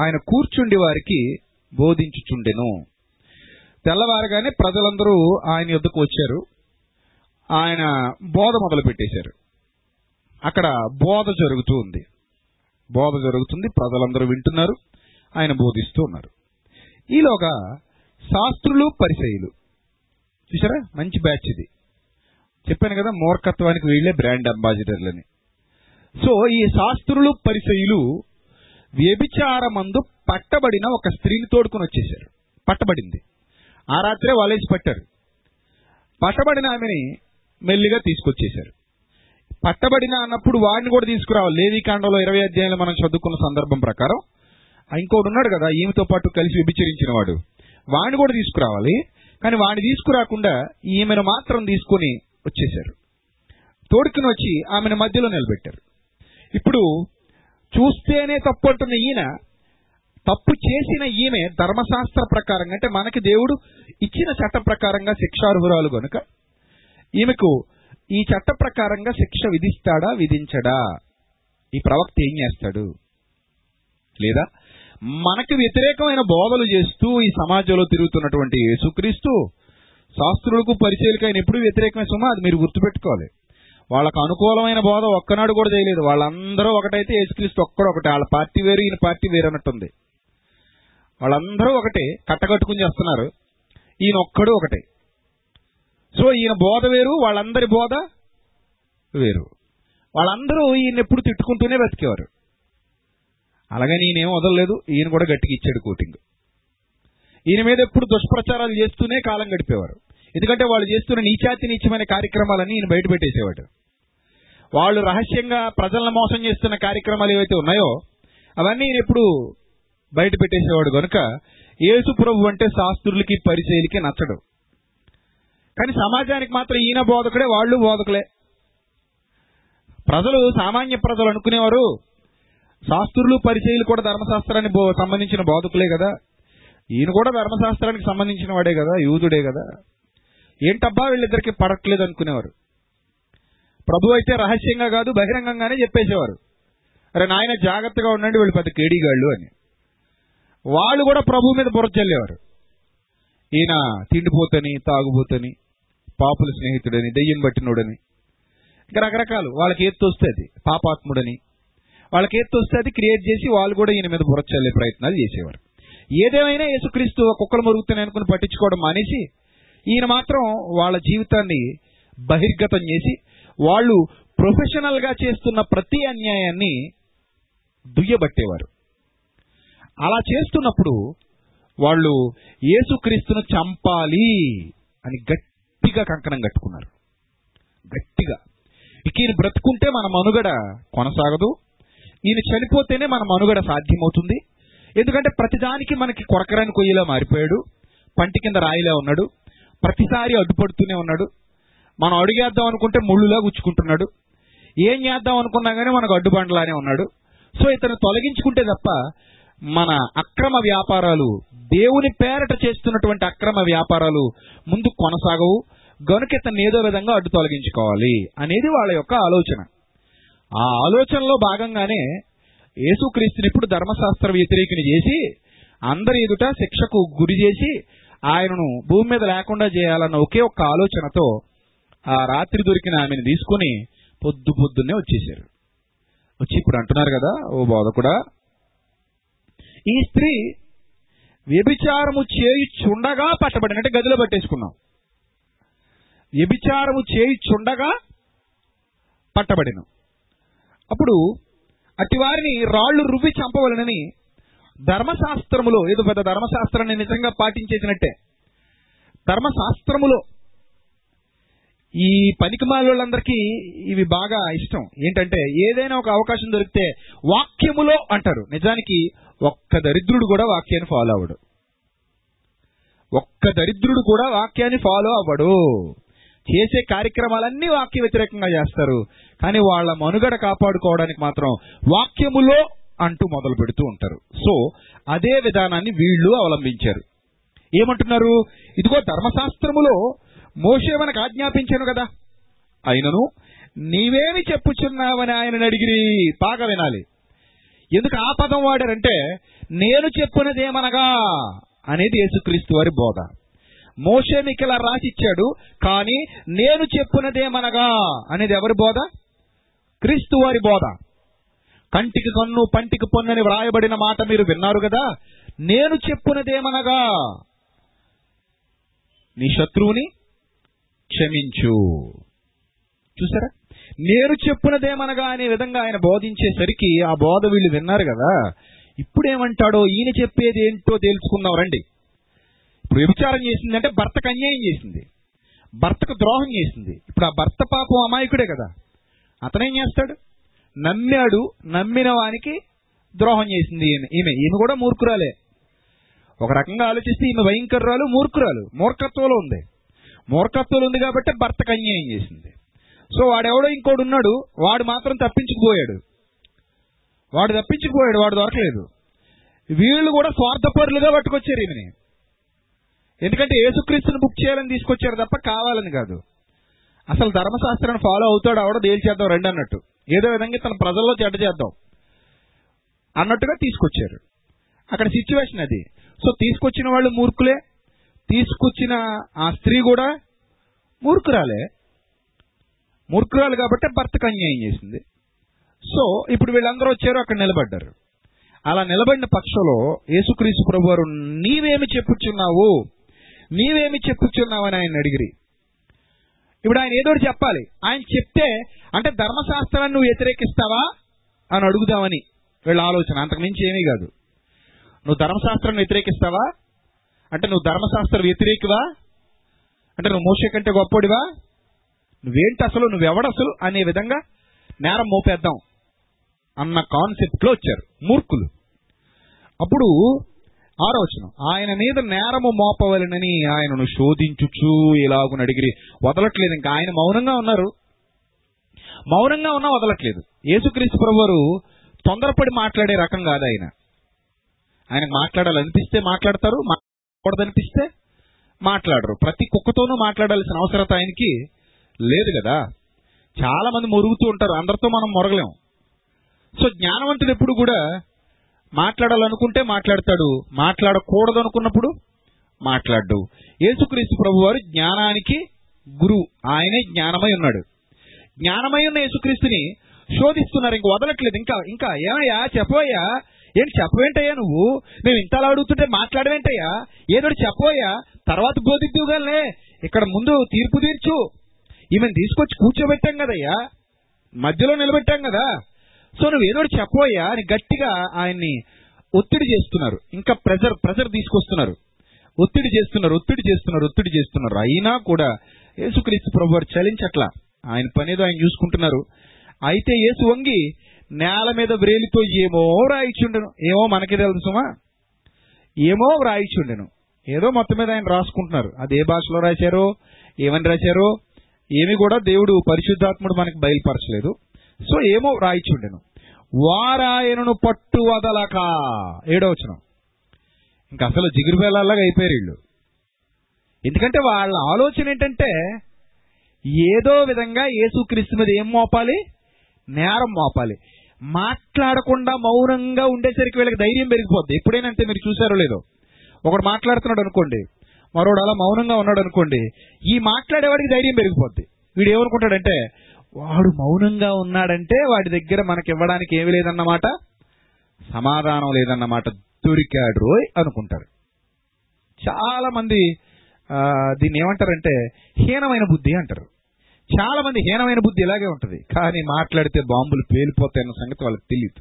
ఆయన కూర్చుండి వారికి బోధించుచుండెను. తెల్లవారగానే ప్రజలందరూ ఆయన యొద్దకు వచ్చారు. ఆయన బోధ మొదలు పెట్టేశారు. అక్కడ బోధ జరుగుతూ ఉంది. బోధ జరుగుతుంది. ప్రజలందరూ వింటున్నారు. ఆయన బోధిస్తూ ఉన్నారు. ఈలోగా శాస్త్రులు పరిచయులు చూసారా మంచి బ్యాచ్ ఇది. చెప్పాను కదా మూర్ఖత్వానికి వీళ్ళే బ్రాండ్ అంబాసిడర్లని. సో ఈ శాస్త్రులు పరిచయులు వ్యభిచారమందు పట్టబడిన ఒక స్త్రీని తోడుకుని వచ్చేశారు. పట్టబడింది. ఆ రాత్రే వాళ్ళేసి పట్టారు. పట్టబడిన ఆమెని మెల్లిగా తీసుకొచ్చేశారు. పట్టబడిన అన్నప్పుడు వాడిని కూడా తీసుకురావాలి. లేవికాండంలో ఇరవై అధ్యాయంలో మనం చదువుకున్న సందర్భం ప్రకారం ఇంకోటి ఉన్నాడు కదా ఈమెతో పాటు కలిసి విభిచరించిన వాడు. వాడిని కూడా తీసుకురావాలి. కానీ వాడిని తీసుకురాకుండా ఈమెను మాత్రం తీసుకుని వచ్చేశారు. తోడుకుని వచ్చి ఆమెను మధ్యలో నిలబెట్టారు. ఇప్పుడు చూస్తేనే తప్పు అంటున్న ఈయన. తప్పు చేసిన ఈమె ధర్మశాస్త్ర ప్రకారంగా అంటే మనకి దేవుడు ఇచ్చిన చట్ట ప్రకారంగా శిక్షార్హురాలు గనుక ఈమెకు ఈ చట్ట ప్రకారంగా శిక్ష విధిస్తాడా విధించడా? ఈ ప్రవక్త ఏం చేస్తాడు? లేదా? మనకు వ్యతిరేకమైన బోధలు చేస్తూ ఈ సమాజంలో తిరుగుతున్నటువంటి యేసుక్రీస్తు శాస్త్రులకు పరిచయలకైన ఎప్పుడు వ్యతిరేకమైన సుమా అది మీరు గుర్తుపెట్టుకోవాలి. వాళ్ళకు అనుకూలమైన బోధ ఒక్కనాడు కూడా చేయలేదు. వాళ్ళందరూ ఒకటైతే యేసుక్రీస్తు ఒక్కడు ఒకటే. వాళ్ళ పార్టీ వేరు ఈయన పార్టీ వేరు అన్నట్టుంది వాళ్ళందరూ ఒకటే. కట్టకట్టుకుని చేస్తున్నారు. ఈయన ఒక్కడు ఒకటే. సో ఈయన బోధ వేరు వాళ్ళందరి బోధ వేరు. వాళ్ళందరూ ఈయన ఎప్పుడు తిట్టుకుంటూనే బతికేవారు. అలాగని ఈయనేం వదలలేదు. ఈయన కూడా గట్టిగా ఇచ్చాడు కోటింగ్. ఈయన మీద ఎప్పుడు దుష్ప్రచారాలు చేస్తూనే కాలం గడిపేవారు. ఎందుకంటే వాళ్ళు చేస్తున్న నీచాతి నీచమైన కార్యక్రమాలన్నీ ఈయన బయట పెట్టేసేవాడు. వాళ్ళు రహస్యంగా ప్రజలను మోసం చేస్తున్న కార్యక్రమాలు ఏవైతే ఉన్నాయో అవన్నీ ఈయన ఎప్పుడు బయట పెట్టేసేవాడు కనుక యేసు ప్రభు అంటే శాస్త్రులకి పరిచయలకి నచ్చడు. కానీ సమాజానికి మాత్రం ఈయన బోధకుడే వాళ్ళు బోధకులే. ప్రజలు సామాన్య ప్రజలు అనుకునేవారు శాస్త్రులు పరిచయలు కూడా ధర్మశాస్త్రానికి బో- సంబంధించిన బోధకులే కదా. ఈయన కూడా ధర్మశాస్త్రానికి సంబంధించిన వాడే కదా యూదుడే కదా. ఏంటబ్బా వీళ్ళిద్దరికి పడట్లేదు అనుకునేవారు? ప్రభు అయితే రహస్యంగా కాదు బహిరంగంగానే చెప్పేసేవారు. అరే నాయన జాగ్రత్తగా ఉండండి వీళ్ళు పెద్ద కేడీగాళ్ళు అని. వాళ్ళు కూడా ప్రభు మీద బుర్ర చల్లేవారు. ఈయన తిండిపోతని తాగుబోతని పాపుల స్నేహితుడని దెయ్యం పట్టినోడని. ఇంకా రకరకాలు. వాళ్ళకి ఏది వస్తే అది పాపాత్ముడని. వాళ్ళకి ఎత్తు వస్తే అది క్రియేట్ చేసి వాళ్ళు కూడా ఈయన మీద బుర్ర చల్లే ప్రయత్నాలు చేసేవారు. ఏదేమైనా యేసుక్రీస్తు కుక్కలు మరుగుతున్నాయి అనుకుని పట్టించుకోవడం మానేసి ఈయన మాత్రం వాళ్ళ జీవితాన్ని బహిర్గతం చేసి వాళ్ళు ప్రొఫెషనల్గా చేస్తున్న ప్రతి అన్యాయాన్ని దుయ్యబట్టేవారు. అలా చేస్తున్నప్పుడు వాళ్ళు యేసుక్రీస్తును చంపాలి అని గట్టిగా కంకణం కట్టుకున్నారు. గట్టిగా. ఇక ఈయన బ్రతుకుంటే మన మనుగడ కొనసాగదు. ఈయన చనిపోతేనే మన మనుగడ సాధ్యమవుతుంది. ఎందుకంటే ప్రతిదానికి మనకి కొరకరాని కొయ్యిలా మారిపోయాడు. పంటి కింద రాయిలా ఉన్నాడు. ప్రతిసారి అడ్డుపడుతూనే ఉన్నాడు. మనం అడుగేద్దాం అనుకుంటే ముళ్ళులా గుచ్చుకుంటున్నాడు. ఏం చేద్దాం అనుకున్నా కానీ మనకు అడ్డుబండలానే ఉన్నాడు. సో ఇతను తొలగించుకుంటే తప్ప మన అక్రమ వ్యాపారాలు దేవుని పేరట చేస్తున్నటువంటి అక్రమ వ్యాపారాలు ముందు కొనసాగవు. గనుక ఇతన్ని ఏదో విధంగా అడ్డు తొలగించుకోవాలి అనేది వాళ్ళ యొక్క ఆలోచన. ఆ ఆలోచనలో భాగంగానే యేసుక్రీస్తుని ఇప్పుడు ధర్మశాస్త్ర వ్యతిరేకిని చేసి అందరి ఎదుట శిక్షకు గురి చేసి ఆయనను భూమి మీద లేకుండా చేయాలన్న ఒకే ఒక్క ఆలోచనతో ఆ రాత్రి దొరికిన ఆమెను తీసుకుని పొద్దు పొద్దున్నే వచ్చేసారు వచ్చి ఇప్పుడు అంటున్నారు కదా ఓ బోధకుడా ఈ స్త్రీ వ్యభిచారము చేయుచుండగా పట్టబడినట్టు గదిలో పట్టేసుకున్నాం. వ్యభిచారము చేయుచుండగా పట్టబడిన. అప్పుడు అట్టి వారిని రాళ్ళు రువ్వి చంపవలనని ధర్మశాస్త్రములో ఏదో పెద్ద ధర్మశాస్త్రాన్ని నిజంగా పాటించేసినట్టే. ధర్మశాస్త్రములో ఈ పనికిమాలందరికీ ఇవి బాగా ఇష్టం. ఏంటంటే ఏదైనా ఒక అవకాశం దొరికితే వాక్యములో అంటారు. నిజానికి ఒక్క దరిద్రుడు కూడా వాక్యాన్ని ఫాలో అవ్వడు. ఒక్క దరిద్రుడు కూడా వాక్యాన్ని ఫాలో అవ్వడు. చేసే కార్యక్రమాలన్నీ వాక్య వ్యతిరేకంగా చేస్తారు. కానీ వాళ్ళ మనుగడ కాపాడుకోవడానికి మాత్రం వాక్యములో అంటూ మొదలు పెడుతూ ఉంటారు. సో అదే విధానాన్ని వీళ్ళు అవలంబించారు. ఏమంటున్నారు? ఇదిగో ధర్మశాస్త్రములో మోషే మనకు ఆజ్ఞాపించాను కదా. అయినను నీవేమి చెప్పుచున్నావని ఆయనను అడిగిరి బాగా వినాలి. ఎందుకు ఆ పదం వాడారంటే నేను చెప్పినదేమనగా అనేది యేసుక్రీస్తు వారి బోధ. మోషే మీకు ఇలా రాసిచ్చాడు కానీ నేను చెప్పినదేమనగా అనేది ఎవరి బోధ? క్రీస్తు వారి బోధ. కంటికి కన్ను పంటికి పొన్నని వ్రాయబడిన మాట మీరు విన్నారు కదా? నేను చెప్పునదేమనగా నీ శత్రువుని క్షమించు. చూసారా? నేను చెప్పునదేమనగా అనే విధంగా ఆయన బోధించేసరికి ఆ బోధ వీళ్ళు విన్నారు కదా? ఇప్పుడేమంటాడో ఈయన చెప్పేది ఏంటో తెలుసుకుందాం రండి. ఇప్పుడు వ్యభిచారం చేసిందంటే భర్తకు అన్యాయం చేసింది. భర్తకు ద్రోహం చేసింది. ఇప్పుడు ఆ భర్త పాపం అమాయకుడే కదా. అతనేం చేస్తాడు? నమ్మాడు నమ్మిన వానికి ద్రోహం చేసింది ఈమె. ఈమె ఈమె కూడా మూర్ఖురాలే. ఒక రకంగా ఆలోచిస్తే ఈమె భయంకర్రాలు మూర్ఖురాలు మూర్ఖత్వంలో ఉంది. మూర్ఖత్వంలో ఉంది కాబట్టి భర్తకు అన్యాయం చేసింది. సో వాడెవడో ఇంకోడు ఉన్నాడు వాడు మాత్రం తప్పించుకుపోయాడు. వాడు తప్పించుకుపోయాడు వాడు దొరకలేదు. వీళ్ళు కూడా స్వార్థపరులుగా పట్టుకొచ్చారు ఈమెని. ఎందుకంటే యేసుక్రీస్తుని బుక్ చేయాలని తీసుకొచ్చారు తప్ప కావాలని కాదు. అసలు ధర్మశాస్త్రాన్ని ఫాలో అవుతాడు ఆవిడ తేల్చేద్దాం రండి అన్నట్టు. ఏదో విధంగా తన ప్రజల్లో చెడ్డ చేద్దాం అన్నట్టుగా తీసుకొచ్చారు. అక్కడ సిచ్యువేషన్ అది. సో తీసుకొచ్చిన వాళ్ళు మూర్ఖులే. తీసుకొచ్చిన ఆ స్త్రీ కూడా మూర్ఖురాలే. మూర్ఖురాలు కాబట్టి భర్తకు అన్యాయం చేసింది. సో ఇప్పుడు వీళ్ళందరూ వచ్చారు అక్కడ నిలబడ్డారు. అలా నిలబడిన పక్షంలో యేసుక్రీస్తు ప్రభు వారు నీవేమి చెప్పుచున్నావు? నీవేమి చెప్పుచున్నావు? అని ఆయన అడిగిరి. ఇప్పుడు ఆయన ఏదో ఒకటి చెప్పాలి. ఆయన చెప్తే అంటే ధర్మశాస్త్రాన్ని నువ్వు వ్యతిరేకిస్తావా? అని అడుగుదామని వీళ్ళ ఆలోచన. అంతకుమించి ఏమీ కాదు. నువ్వు ధర్మశాస్త్రాన్ని వ్యతిరేకిస్తావా? అంటే నువ్వు ధర్మశాస్త్ర వ్యతిరేకివా? అంటే నువ్వు మోసే కంటే గొప్పడివా? నువ్వేంటి అసలు? నువ్వెవడసలు అనే విధంగా నేరం మోపేద్దాం అన్న కాన్సెప్ట్లో వచ్చారు. మూర్ఖులు. అప్పుడు ఆలోచన ఆయన మీద నేరము మోపవలనని ఆయనను శోధించుచు ఇలాగున అడిగిరి. వదలట్లేదు ఇంకా ఆయన మౌనంగా ఉన్నారు. మౌనంగా ఉన్నా వదలట్లేదు. యేసుక్రీస్తు ప్రభువారు తొందరపడి మాట్లాడే రకం కాదు ఆయన. ఆయనకు మాట్లాడాలనిపిస్తే మాట్లాడతారు మాట్లాడదనిపిస్తే మాట్లాడరు. ప్రతి కుక్కతోనూ మాట్లాడాల్సిన అవసరత ఆయనకి లేదు కదా. చాలా మంది మురుగుతూ ఉంటారు అందరితో మనం మొరగలేం. సో జ్ఞానవంతుడు ఎప్పుడు కూడా మాట్లాడాలనుకుంటే మాట్లాడతాడు. మాట్లాడకూడదు అనుకున్నప్పుడు మాట్లాడు యేసుక్రీస్తు ప్రభు వారు జ్ఞానానికి గురువు. ఆయనే జ్ఞానమై ఉన్నాడు. జ్ఞానమై ఉన్న యేసుక్రీస్తుని శోధిస్తున్నారు. ఇంక వదలట్లేదు. ఇంకా ఇంకా ఏమయ్యా? చెప్పవయ్యా? ఏంటి చెప్పవేంటయ్యా నువ్వు? మేము ఇంతలా అడుగుతుంటే మాట్లాడవేంటయ్యా? ఏదో చెప్పవయ్యా? తర్వాత బోధిద్దుగానే ఇక్కడ ముందు తీర్పు తీర్చు. ఈమెను తీసుకొచ్చి కూర్చోబెట్టాం కదయ్యా? మధ్యలో నిలబెట్టాం కదా? సో నువ్వు ఏదో ఒకటి అని గట్టిగా ఆయన్ని ఒత్తిడి చేస్తున్నారు. ఇంకా ప్రెజర్ ప్రెజర్ తీసుకొస్తున్నారు. ఒత్తిడి చేస్తున్నారు ఒత్తిడి చేస్తున్నారు ఒత్తిడి చేస్తున్నారు. అయినా కూడా యేసుక్రీస్తు ప్రభు వారు చలించట్లా. ఆయన పనేదో ఆయన చూసుకుంటున్నారు. అయితే యేసు వంగి నేల మీద వ్రేలితో ఏమో రాయిచుండెను ఏమో మనకి తెలుసుమా ఏమో రాయిచుండెను ఏదో మొత్తం మీద ఆయన రాసుకుంటున్నారు. అది ఏ భాషలో రాశారో ఏమని రాశారో ఏమి కూడా దేవుడు పరిశుద్ధాత్ముడు మనకి బయలుపరచలేదు. సో ఏమో రాయిచుండెను. వారాయనను పట్టు వదలక. ఏడవచనం ఇంకా అసలు జిగురు అయిపోయారు వీళ్ళు. ఎందుకంటే వాళ్ళ ఆలోచన ఏంటంటే ఏదో విధంగా యేసుక్రీస్తు మీద ఏం మోపాలి? నేరం మోపాలి. మాట్లాడకుండా మౌనంగా ఉండేసరికి వీళ్ళకి ధైర్యం పెరిగిపోద్ది. ఎప్పుడైనా మీరు చూసారో లేదో. ఒకడు మాట్లాడుతున్నాడు అనుకోండి మరోడు అలా మౌనంగా ఉన్నాడు అనుకోండి ఈ మాట్లాడేవాడికి ధైర్యం పెరిగిపోద్ది. వీడు ఏమనుకుంటాడంటే వాడు మౌనంగా ఉన్నాడంటే వాడి దగ్గర మనకి ఇవ్వడానికి ఏమీ లేదన్నమాట సమాధానం లేదన్నమాట దొరికాడు రోయ్ అనుకుంటారు. చాలా మంది దీన్ని ఏమంటారంటే హీనమైన బుద్ధి అంటారు. చాలా మంది హీనమైన బుద్ధి ఇలాగే ఉంటుంది కానీ మాట్లాడితే బాంబులు పేలిపోతాయన్న సంగతి వాళ్ళకి తెలియదు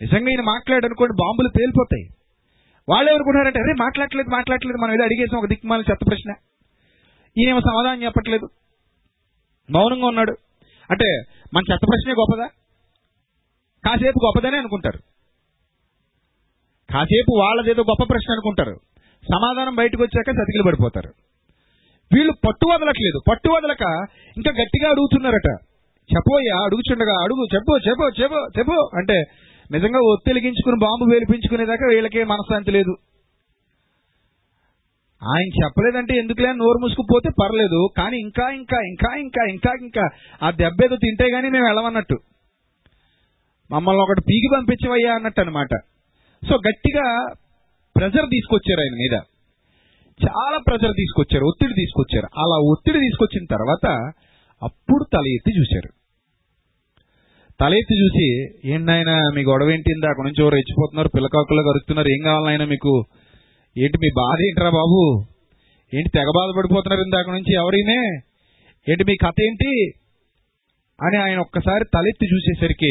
నిజంగా ఈయన మాట్లాడనుకోండి బాంబులు పేలిపోతాయి. వాళ్ళు ఎవరుకుంటారంటే అరే మాట్లాడలేదు మాట్లాడలేదు మనం ఏదో అడిగేసాం ఒక దిక్మాల చెత్త ప్రశ్న. ఈయనేమో సమాధానం చెప్పట్లేదు. మౌనంగా ఉన్నాడు. అంటే మన చెత్త ప్రశ్నే గొప్పదా? కాసేపు గొప్పదనే అనుకుంటారు. కాసేపు వాళ్ళదేదో గొప్ప ప్రశ్న అనుకుంటారు. సమాధానం బయటకు వచ్చాక చతికిలు పడిపోతారు. వీళ్ళు పట్టు వదలట్లేదు. పట్టు వదలక ఇంకా గట్టిగా అడుగుతున్నారట. చెప్పోయ్యా అడుగుచుండగా అడుగు చెప్పు చెప్పు చెప్పు చెప్పు అంటే నిజంగా ఒత్తిలిగించుకుని బాంబు వేలిపించుకునేదాకా వీళ్ళకే మనశ్శాంతి లేదు. ఆయన చెప్పలేదంటే ఎందుకులే అని నోరు మూసుకుపోతే పర్లేదు. కానీ ఇంకా ఇంకా ఇంకా ఇంకా ఇంకా ఇంకా ఆ దెబ్బ ఏదో తింటే గానీ మేము వెళ్ళమన్నట్టు. మమ్మల్ని ఒకటి పీకి పంపించవయ్యా అన్నట్టు అనమాట సో గట్టిగా ప్రెజర్ తీసుకొచ్చారు ఆయన మీద. చాలా ప్రెజర్ తీసుకొచ్చారు ఒత్తిడి తీసుకొచ్చారు. అలా ఒత్తిడి తీసుకొచ్చిన తర్వాత అప్పుడు తల ఎత్తి చూశారు. తల ఎత్తి చూసి ఏంటైనా మీ గొడవ ఏంటి? ఇందాక నుంచి ఎవరు రెచ్చిపోతున్నారు పిల్లకాకులు కరుస్తున్నారు ఏం కావాలైనా మీకు? ఏంటి మీ బాధ ఏంట్రా బాబు? ఏంటి తెగ బాధపడిపోతున్నారు ఇందాక నుంచి ఎవరైనా? ఏంటి మీ కథ ఏంటి? అని ఆయన ఒక్కసారి తలెత్తి చూసేసరికి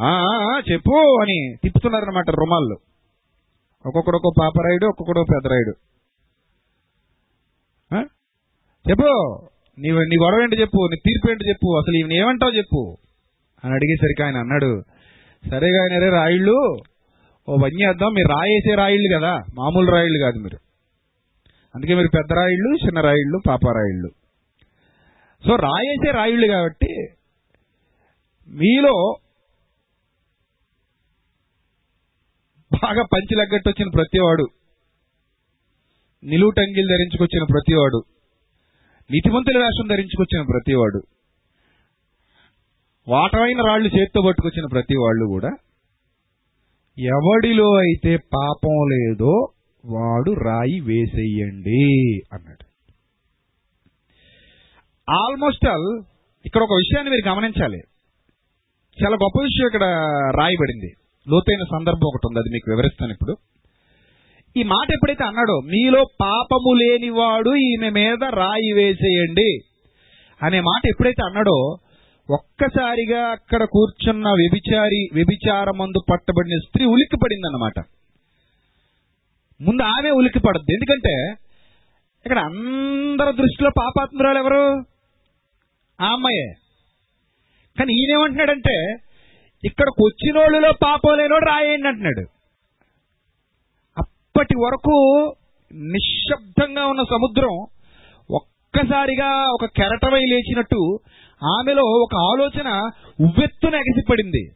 "ఆ, చెప్పు అని తిప్పుతున్నారనమాట రుమాళ్ళు. ఒక్కొక్కడు ఒక్కో పాపరాయుడు ఒక్కొక్కడు పెదరాయుడు చెప్పు నీ నీ గొడవ ఏంటి చెప్పు నీ తీర్పు ఏంటి చెప్పు అసలు ఈయన ఏమంటావు చెప్పు? అని అడిగేసరికి ఆయన అన్నాడు సరేగా ఆయన రే రాయుళ్ళు ఓ పని చేద్దాం మీరు రాయేసే రాయిళ్ళు కదా. మామూలు రాయిళ్ళు కాదు మీరు. అందుకే మీరు పెద్ద రాయిళ్ళు చిన్న రాయిళ్ళు పాప రాయిళ్ళు. సో రాయేసే రాయిళ్ళు కాబట్టి మీలో బాగా పంచి లగ్గట్టు వచ్చిన ప్రతివాడు నిలువుటంగిలు ధరించుకొచ్చిన ప్రతివాడు నీతిమంతుల వేషం ధరించుకొచ్చిన ప్రతివాడు వాటమైన రాళ్ళు చేత్తో పట్టుకొచ్చిన ప్రతి వాళ్ళు కూడా ఎవడిలో అయితే పాపం లేదో వాడు రాయి వేసేయండి అన్నాడు. ఆల్మోస్ట్ ఆల్ ఇక్కడ ఒక విషయాన్ని మీరు గమనించాలి. చాలా గొప్ప విషయం ఇక్కడ రాయబడింది. లోతైన సందర్భం ఒకటి ఉంది అది మీకు వివరిస్తాను ఇప్పుడు. ఈ మాట ఎప్పుడైతే అన్నాడో మీలో పాపము లేనివాడు ఈమె మీద రాయి వేసేయండి అనే మాట ఎప్పుడైతే అన్నాడో ఒక్కసారిగా అక్కడ కూర్చున్న వ్యభిచారి వ్యభిచారమందు పట్టబడిన స్త్రీ ఉలిక్కి పడిందన్నమాట ముందు ఆమె ఉలిక్కి పడద్దు ఎందుకంటే ఇక్కడ అందరి దృష్టిలో పాపాత్మురాలు ఎవరు ఆ అమ్మాయే. కానీ ఈయనేమంటున్నాడంటే ఇక్కడికి వచ్చిన వాళ్ళలో పాపం లేనోడు రాయండి అంటున్నాడు. అప్పటి వరకు నిశ్శబ్దంగా ఉన్న సముద్రం ఒక్కసారిగా ఒక కెరటమై లేచినట్టు ఆమెలో ఒక ఆలోచన ఉవ్వెత్తున ఎగసిపడింది.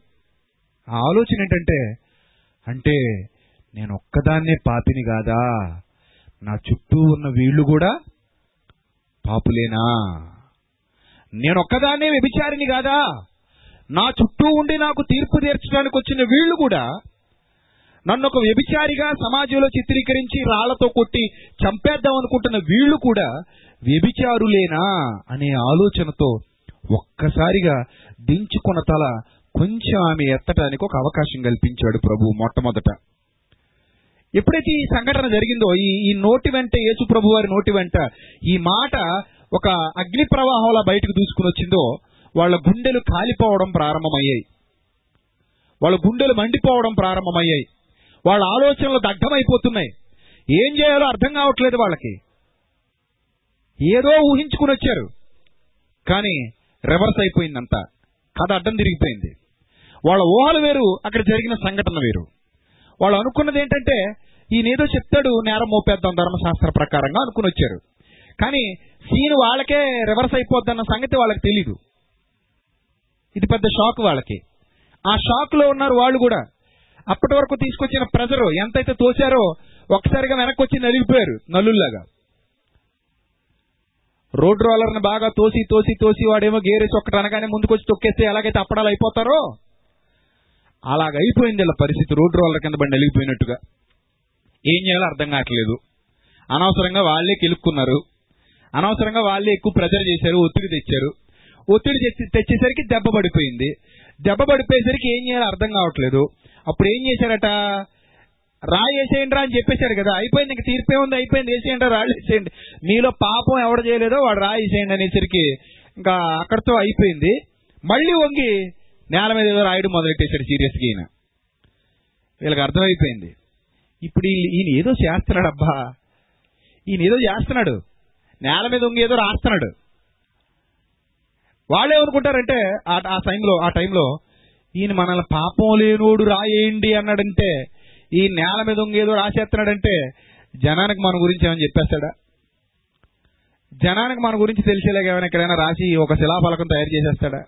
ఆ ఆలోచన ఏంటంటే అంటే నేను ఒక్కదాన్నే పాపిని కాదా? నా చుట్టూ ఉన్న వీళ్ళు కూడా పాపులేనా? నేను ఒక్కదాన్నే వ్యభిచారిని కాదా? నా చుట్టూ ఉండి నాకు తీర్పు తీర్చడానికి వచ్చిన వీళ్ళు కూడా నన్ను ఒక వ్యభిచారిగా సమాజంలో చిత్రీకరించి రాళ్ళతో కొట్టి చంపేద్దాం అనుకుంటున్న వీళ్ళు కూడా వ్యభిచారులేనా అనే ఆలోచనతో ఒక్కసారిగా దించుకున్న తల కొంచెం ఆమె ఎత్తటానికి ఒక అవకాశం కల్పించాడు ప్రభు మొట్టమొదట. ఎప్పుడైతే ఈ సంఘటన జరిగిందో ఈ ఈ నోటి వెంట యేసు ప్రభు వారి నోటి వెంట ఈ మాట ఒక అగ్ని ప్రవాహంలా బయటకు దూసుకుని వచ్చిందో వాళ్ళ గుండెలు కాలిపోవడం ప్రారంభమయ్యాయి. వాళ్ళ గుండెలు మండిపోవడం ప్రారంభమయ్యాయి. వాళ్ళ ఆలోచనలు దగ్ధమైపోతున్నాయి. ఏం చేయాలో అర్థం కావట్లేదు వాళ్ళకి. ఏదో ఊహించుకుని వచ్చారు. కానీ రివర్స్ అయిపోయిందంతా. కథ అడ్డం తిరిగిపోయింది. వాళ్ళ ఊహలు వేరు అక్కడ జరిగిన సంఘటన వేరు. వాళ్ళు అనుకున్నది ఏంటంటే ఈయనేదో చెప్తాడు నేరం మోపేద్దాం ధర్మశాస్త్ర ప్రకారంగా అనుకుని వచ్చారు. కానీ సీన్ వాళ్ళకే రివర్స్ అయిపోద్దన్న సంగతి వాళ్ళకి తెలీదు. ఇది పెద్ద షాక్ వాళ్ళకి. ఆ షాక్లో ఉన్నారు వాళ్ళు కూడా. అప్పటి వరకు తీసుకొచ్చిన ప్రెజరు ఎంతైతే తోచారో ఒక్కసారిగా వెనక్కి వచ్చి నలిగిపోయారు నల్లుల్లాగా రోడ్ రోలర్ని బాగా తోసి తోసి తోసి వాడేమో గేరేసి ఒక్కటి అనగానే ముందుకొచ్చి తొక్కేస్తే ఎలాగైతే అప్పడాలు అయిపోతారో అలాగ అయిపోయింది ఇలా పరిస్థితి. రోడ్ రోలర్ కింద బండి వెళ్ళిపోయినట్టుగా ఏం చేయాలో అర్థం కావట్లేదు. అనవసరంగా వాళ్ళే కెలుక్కున్నారు. అనవసరంగా వాళ్ళే ఎక్కువ ప్రెజర్ చేశారు ఒత్తిడి తెచ్చారు. ఒత్తిడి తెచ్చి- తెచ్చేసరికి దెబ్బ పడిపోయింది. దెబ్బ పడిపోయేసరికి ఏం చేయాలో అర్థం కావట్లేదు. అప్పుడు ఏం చేశారట? రాయి వేసేయండి రా అని చెప్పేశాడు కదా. అయిపోయింది ఇంక తీర్పే ఉంది అయిపోయింది. వేసేయండి రాళ్ళు వేసేయండి మీలో పాపం ఎవడు చేయలేదో వాడు రాయి వేసేయండి అనేసరికి ఇంకా అక్కడితో అయిపోయింది. మళ్ళీ వంగి నేల మీద ఏదో రాయడం మొదలెట్టేశాడు సీరియస్గా ఈయన. వీళ్ళకి అర్థమైపోయింది. ఇప్పుడు ఈయన ఏదో చేస్తున్నాడు అబ్బా. ఈయన ఏదో చేస్తున్నాడు. నేల మీద వంగి ఏదో రాస్తున్నాడు. వాళ్ళు ఏమనుకుంటారంటే ఆ ఆ టైంలో ఆ టైంలో ఈయన మనల్ని పాపం లేనోడు రాయేయండి అన్నాడంటే ఈ నేల మీద ఏదో రాసేస్తున్నాడంటే జనానికి మన గురించి ఏమైనా చెప్పేస్తాడా? జనానికి మన గురించి తెలిసేలాగా ఏమైనా ఎక్కడైనా రాసి ఒక శిలాఫలకం తయారు చేసేస్తాడా?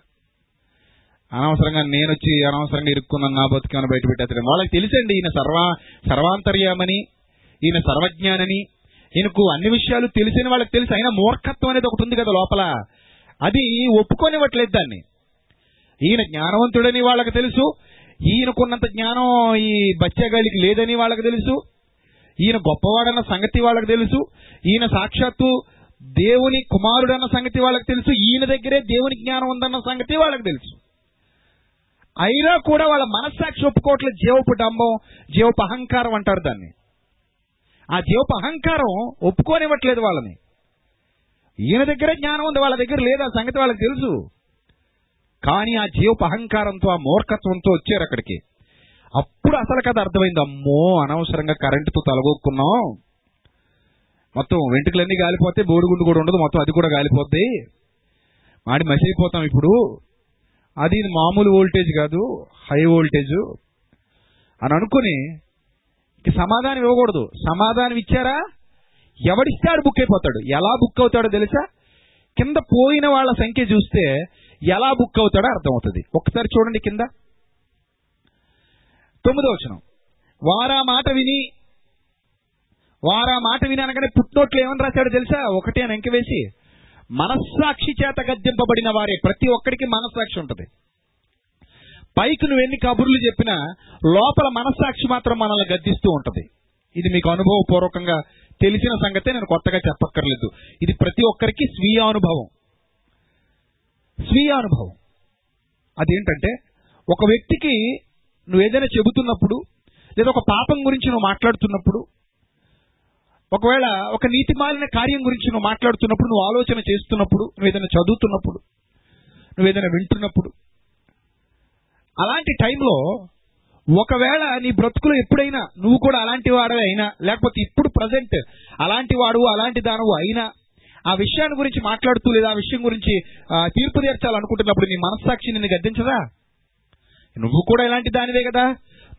అనవసరంగా నేను వచ్చి అనవసరంగా ఇరుక్కున్నాను నా బతుకేమైనా బయట పెట్టేస్తాడు? వాళ్ళకి తెలుసండి ఈయన సర్వ సర్వాంతర్యామని ఈయన సర్వజ్ఞానని. ఈయనకు అన్ని విషయాలు తెలిసిన వాళ్ళకి తెలుసు. అయినా మూర్ఖత్వం అనేది ఒకటి ఉంది కదా లోపల. అది ఒప్పుకోనివ్వట్లేదు దాన్ని. ఈయన జ్ఞానవంతుడని వాళ్ళకి తెలుసు. ఈయనకున్నంత జ్ఞానం ఈ బచ్చగాలికి లేదని వాళ్ళకి తెలుసు. ఈయన గొప్పవాడన్న సంగతి వాళ్ళకి తెలుసు. ఈయన సాక్షాత్తు దేవుని కుమారుడన్న సంగతి వాళ్ళకి తెలుసు. ఈయన దగ్గరే దేవుని జ్ఞానం ఉందన్న సంగతి వాళ్ళకి తెలుసు. అయినా కూడా వాళ్ళ మనస్సాక్షి ఒప్పుకోవట్లేదు. జీవపు డంబం జీవపు అహంకారం అంటారు దాన్ని. ఆ జీవపు అహంకారం ఒప్పుకోనివ్వట్లేదు వాళ్ళని. ఈయన దగ్గరే జ్ఞానం ఉంది. వాళ్ళ దగ్గర లేదు. ఆ సంగతి వాళ్ళకి తెలుసు. కానీ ఆ జీవపు అహంకారంతో ఆ మూర్ఖత్వంతో వచ్చారు అక్కడికి. అప్పుడు అసలు కదా అర్థమైంది అమ్మో అనవసరంగా కరెంటుతో తలగొక్కున్నాం. మొత్తం వెంట్రుకలన్నీ గాలిపోతే బోడిగుండు కూడా ఉండదు మొత్తం అది కూడా గాలిపోద్ది. మాడి మసిలిపోతాం ఇప్పుడు. అది ఇది మామూలు వోల్టేజ్ కాదు హై వోల్టేజ్. అని అనుకుని సమాధానం ఇవ్వకూడదు. సమాధానం ఇచ్చారా? ఎవడిస్తాడు బుక్ అయిపోతాడు. ఎలా బుక్ అవుతాడో తెలుసా? కింద పోయిన వాళ్ళ సంఖ్య చూస్తే ఎలా బుక్ అవుతాడో అర్థమవుతుంది. ఒకసారి చూడండి కింద. తొమ్మిదో వచనం. వారా మాట విని వారా మాట విని అనగానే పుట్టినోట్లు ఏమని రాశాడో తెలుసా? ఒకటే అని అంకె వేసి మనస్సాక్షి చేత గద్దెంపబడిన వారే ప్రతి ఒక్కడికి మనస్సాక్షి ఉంటుంది. పైకి నువ్వు ఎన్ని కబుర్లు చెప్పినా లోపల మనస్సాక్షి మాత్రం మనల్ని గద్దిస్తూ ఉంటుంది. ఇది మీకు అనుభవపూర్వకంగా తెలిసిన సంగతే నేను కొత్తగా చెప్పక్కర్లేదు. ఇది ప్రతి ఒక్కరికి స్వీయ అనుభవం. స్వీయ అనుభవం. అదేంటంటే ఒక వ్యక్తికి నువ్వు ఏదైనా చెబుతున్నప్పుడు లేదా ఒక పాపం గురించి నువ్వు మాట్లాడుతున్నప్పుడు ఒకవేళ ఒక నీతి మాలిన కార్యం గురించి నువ్వు మాట్లాడుతున్నప్పుడు నువ్వు ఆలోచన చేస్తున్నప్పుడు నువ్వు ఏదైనా చదువుతున్నప్పుడు నువ్వు ఏదైనా వింటున్నప్పుడు అలాంటి టైంలో ఒకవేళ నీ బ్రతుకులో ఎప్పుడైనా నువ్వు కూడా అలాంటి వాడవే అయినా లేకపోతే ఇప్పుడు ప్రజెంట్ అలాంటి వాడు అలాంటి దానవు అయినా ఆ విషయాన్ని గురించి మాట్లాడుతూ లేదా ఆ విషయం గురించి తీర్పు తీర్చాలనుకుంటున్నప్పుడు నీ మనస్సాక్షి నిన్ను గద్దించదా? నువ్వు కూడా ఇలాంటి దానివే కదా?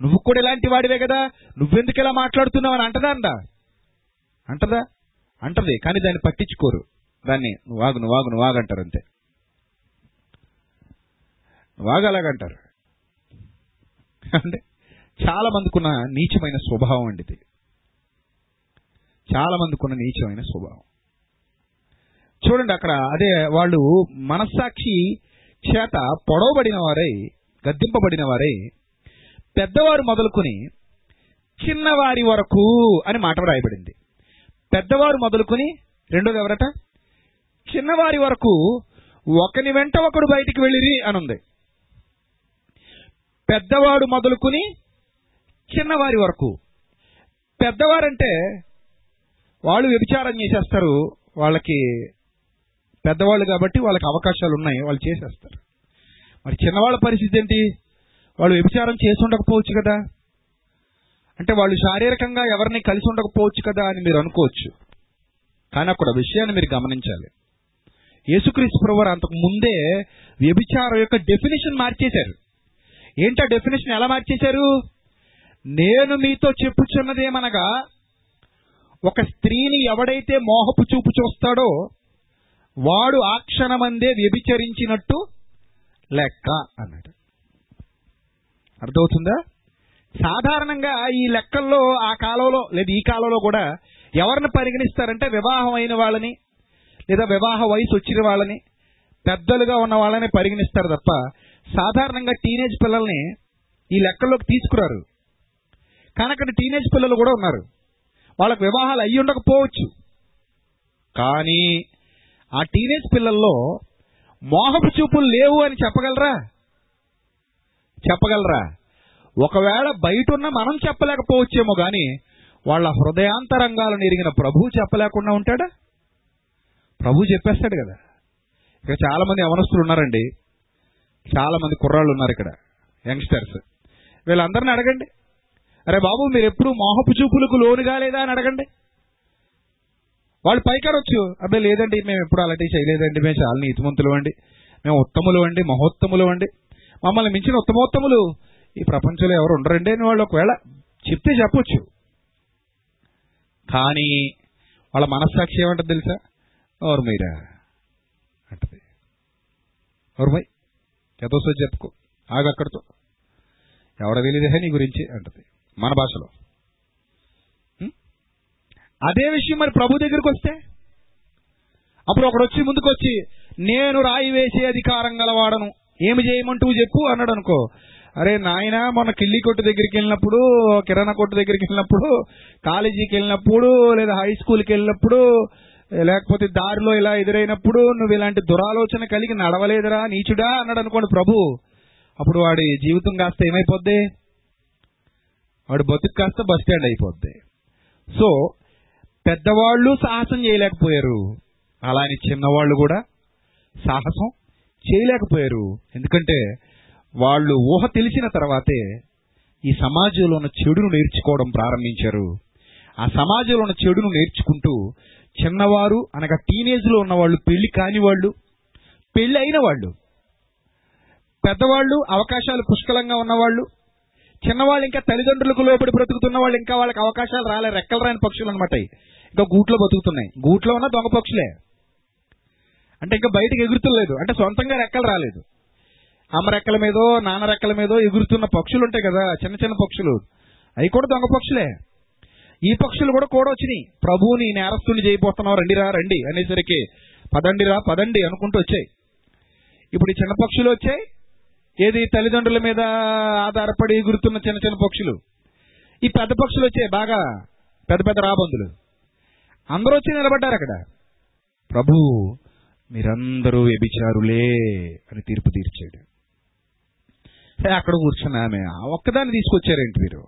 నువ్వు కూడా ఇలాంటి వాడివే కదా? నువ్వెందుకు ఇలా మాట్లాడుతున్నావు అని అంటదా అందా? అంటదా? అంటది కానీ దాన్ని పట్టించుకోరు. దాన్ని నువ్వు వాగు నువ్వు వాగు నువ్వు వాగంటారు అంతే. వాగు అలాగంటారు. అంటే చాలా మందికున్న నీచమైన స్వభావం అండి ఇది. చాలా మందికున్న నీచమైన స్వభావం. చూడండి అక్కడ. అదే వాళ్ళు మనస్సాక్షి చేత పొడవబడిన వారై గద్దింపబడిన వారై పెద్దవారు మొదలుకొని చిన్నవారి వరకు అని మాట రాయబడింది పెద్దవారు మొదలుకొని రెండోది ఎవరట? చిన్నవారి వరకు ఒకని వెంట ఒకడు బయటికి వెళ్ళిరి అనుంది. పెద్దవాడు మొదలుకొని చిన్నవారి వరకు. పెద్దవారంటే వాళ్ళు వ్యభిచారం చేసేస్తారు వాళ్ళకి పెద్దవాళ్ళు కాబట్టి వాళ్ళకి అవకాశాలు ఉన్నాయి వాళ్ళు చేసేస్తారు. మరి చిన్నవాళ్ళ పరిస్థితి ఏంటి? వాళ్ళు వ్యభిచారం చేసి ఉండకపోవచ్చు కదా? అంటే వాళ్ళు శారీరకంగా ఎవరిని కలిసి ఉండకపోవచ్చు కదా అని మీరు అనుకోవచ్చు. కానీ అక్కడ విషయాన్ని మీరు గమనించాలి. యేసుక్రీస్తు ప్రభువారు అంతకు ముందే వ్యభిచారం యొక్క డెఫినేషన్ మార్చేశారు. ఏంటో డెఫినేషన్ ఎలా మార్చేశారు? నేను మీతో చెప్పుచున్నదేమనగా ఒక స్త్రీని ఎవడైతే మోహపు చూపు చూస్తాడో వాడు ఆ క్షణమందే వ్యభిచరించినట్టు లెక్క అన్నాడు. అర్థమవుతుందా? సాధారణంగా ఈ లెక్కల్లో ఆ కాలంలో లేదా ఈ కాలంలో కూడా ఎవరిని పరిగణిస్తారంటే వివాహం అయిన వాళ్ళని లేదా వివాహ వయసు వచ్చిన వాళ్ళని పెద్దలుగా ఉన్న వాళ్ళని పరిగణిస్తారు తప్ప సాధారణంగా టీనేజ్ పిల్లల్ని ఈ లెక్కల్లోకి తీసుకురారు. కానీ అక్కడ టీనేజ్ పిల్లలు కూడా ఉన్నారు. వాళ్ళకి వివాహాలు అయ్యి ఉండకపోవచ్చు కానీ ఆ టీనేజ్ పిల్లల్లో మోహపు చూపులు లేవు అని చెప్పగలరా? చెప్పగలరా? ఒకవేళ బయట ఉన్న మనం చెప్పలేకపోవచ్చేమో కానీ వాళ్ళ హృదయాంతరంగాలను ఎరిగిన ప్రభు చెప్పలేకుండా ఉంటాడా? ప్రభు చెప్పేస్తాడు కదా. ఇక్కడ చాలామంది అవనస్తులు యవనస్తులు ఉన్నారండి. చాలామంది కుర్రాళ్ళు ఉన్నారు ఇక్కడ యంగ్స్టర్స్. వీళ్ళందరిని అడగండి. అరే బాబు మీరు ఎప్పుడు మోహపు చూపులకు లోను కాలేదా అని అడగండి. వాళ్ళు పైకాడొచ్చు అబ్బాయి లేదండి మేము ఎప్పుడు అలాంటివి చేయలేదండి. మేము చాలా నీతిమంతులు అండి. మేము ఉత్తములు అండి మహోత్తములు అండి. మమ్మల్ని మించిన ఉత్తమోత్తములు ఈ ప్రపంచంలో ఎవరు ఉండరండి అని వాళ్ళు ఒకవేళ చెప్తే చెప్పొచ్చు. కానీ వాళ్ళ మనస్సాక్షి ఏమంటుంది తెలుసా? ఎవరు మీరా అంటది. ఎవరు మై చెప్పుకో. ఆగక్కడితో ఎవడ తెలియదే నీ గురించి? అంటది. మన భాషలో. అదే విషయం మరి ప్రభు దగ్గరికి వస్తే? అప్పుడు ఒకడు వచ్చి ముందుకు వచ్చి నేను రాయి వేసే అధికారం గలవాడను. ఏమి చేయమంటూ చెప్పు? అన్నాడు అనుకో అరే నాయన మొన్న కిల్లి కొట్టు దగ్గరికి వెళ్ళినప్పుడు కిరాణా కొట్టు దగ్గరికి వెళ్ళినప్పుడు కాలేజీకి వెళ్ళినప్పుడు లేదా హై స్కూల్కి వెళ్ళినప్పుడు లేకపోతే దారిలో ఇలా ఎదురైనప్పుడు నువ్వు ఇలాంటి దురాలోచన కలిగి నడవలేదురా నీచుడా? అన్నాడు అనుకోండి ప్రభు. అప్పుడు వాడి జీవితం కాస్త ఏమైపోద్ది? వాడు బతుకు కాస్త బస్ స్టాండ్ అయిపోద్ది. సో పెద్దవాళ్ళు సాహసం చేయలేకపోయారు. అలానే చిన్నవాళ్ళు కూడా సాహసం చేయలేకపోయారు. ఎందుకంటే వాళ్ళు ఊహ తెలిసిన తర్వాతే ఈ సమాజంలో ఉన్న చెడును నేర్చుకోవడం ప్రారంభించారు. ఆ సమాజంలో ఉన్న చెడును నేర్చుకుంటూ చిన్నవారు అనగా టీనేజ్లో ఉన్నవాళ్ళు పెళ్ళి కాని వాళ్ళు పెళ్ళి అయిన వాళ్ళు పెద్దవాళ్ళు అవకాశాలు పుష్కలంగా ఉన్నవాళ్ళు చిన్నవాళ్ళు ఇంకా తల్లిదండ్రులకు లోపడి బ్రతుకుతున్న వాళ్ళు ఇంకా వాళ్ళకి అవకాశాలు రాలే రెక్కలు రాని పక్షులు అనమాట ఇంకా గూట్లో బతుకుతున్నాయి. గూట్లో ఉన్న దొంగ పక్షులే. అంటే ఇంకా బయటకు ఎగురుతులేదు. అంటే సొంతంగా రెక్కలు రాలేదు. అమ్మ రెక్కల మీదో నాన్న రెక్కల మీదో ఎగురుతున్న పక్షులు ఉంటాయి కదా చిన్న చిన్న పక్షులు. అవి కూడా దొంగ పక్షులే. ఈ పక్షులు కూడా కూడా వచ్చినాయి ప్రభువుని నేరస్తుని చేయబోతున్నావు రండిరా రండి అనేసరికి పదండిరా పదండి అనుకుంటూ వచ్చాయి. ఇప్పుడు ఈ చిన్న పక్షులు వచ్చాయి. ఏది తల్లిదండ్రుల మీద ఆధారపడి ఎగురుతున్న చిన్న చిన్న పక్షులు. ఈ పెద్ద పక్షులు వచ్చాయి బాగా. పెద్ద పెద్ద రాబందులు. అందరూ వచ్చి నిలబడ్డారు అక్కడ. ప్రభు మీరందరూ వ్యభిచారులే అని తీర్పు తీర్చాడు. అక్కడ కూర్చున్న ఆమె. ఒక్కదాన్ని తీసుకొచ్చారేంటి మీరు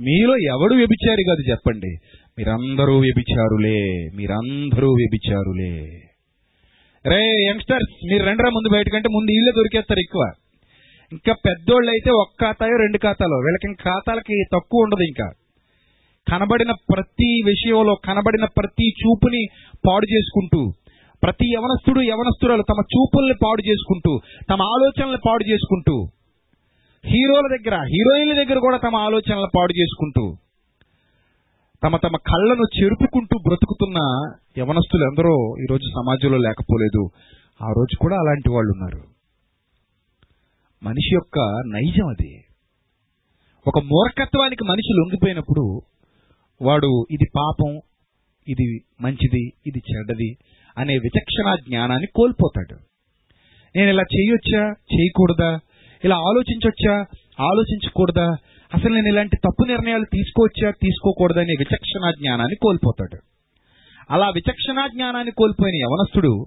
మీలో ఎవడు వ్యభిచారి కాదు చెప్పండి. మీరందరూ వ్యభిచారులే మీరందరూ వ్యభిచారులే. రే యంగ్స్టర్స్ మీరు రెండరా ముందు బయటకంటే ముందు ఇల్లు దొరికేస్తారు ఎక్కువ. ఇంకా పెద్దోళ్ళు అయితే ఒక్క ఖాతాయో రెండు ఖాతాలో. వీళ్ళకి ఇంకా ఖాతాలకి తక్కువ ఉండదు ఇంకా. కనబడిన ప్రతి విషయంలో కనబడిన ప్రతి చూపుని పాడు చేసుకుంటూ ప్రతి యవనస్తుడు యవనస్తురాలు తమ చూపుల్ని పాడు చేసుకుంటూ తమ ఆలోచనలు పాడు చేసుకుంటూ హీరోల దగ్గర హీరోయిన్ల దగ్గర కూడా తమ ఆలోచనలు పాడు చేసుకుంటూ తమ తమ కళ్ళను చెరుపుకుంటూ బ్రతుకుతున్న యవనస్తులు ఎందరో ఈరోజు సమాజంలో లేకపోలేదు. ఆ రోజు కూడా అలాంటి వాళ్ళు ఉన్నారు. మనిషి యొక్క నైజం అది. ఒక మూర్ఖత్వానికి మనిషి లొంగిపోయినప్పుడు వాడు ఇది పాపం ఇది మంచిది ఇది చెడ్డది అనే విచక్షణ జ్ఞానాన్ని కోల్పోతాడు. నేను ఇలా చేయొచ్చా? చేయకూడదా? ఇలా ఆలోచించొచ్చా? ఆలోచించకూడదా? అసలు నేను ఇలాంటి తప్పు నిర్ణయాలు తీసుకోవచ్చా? తీసుకోకూడదా అనే విచక్షణ జ్ఞానాన్ని కోల్పోతాడు. అలా విచక్షణ జ్ఞానాన్ని కోల్పోయిన యవనస్తుడు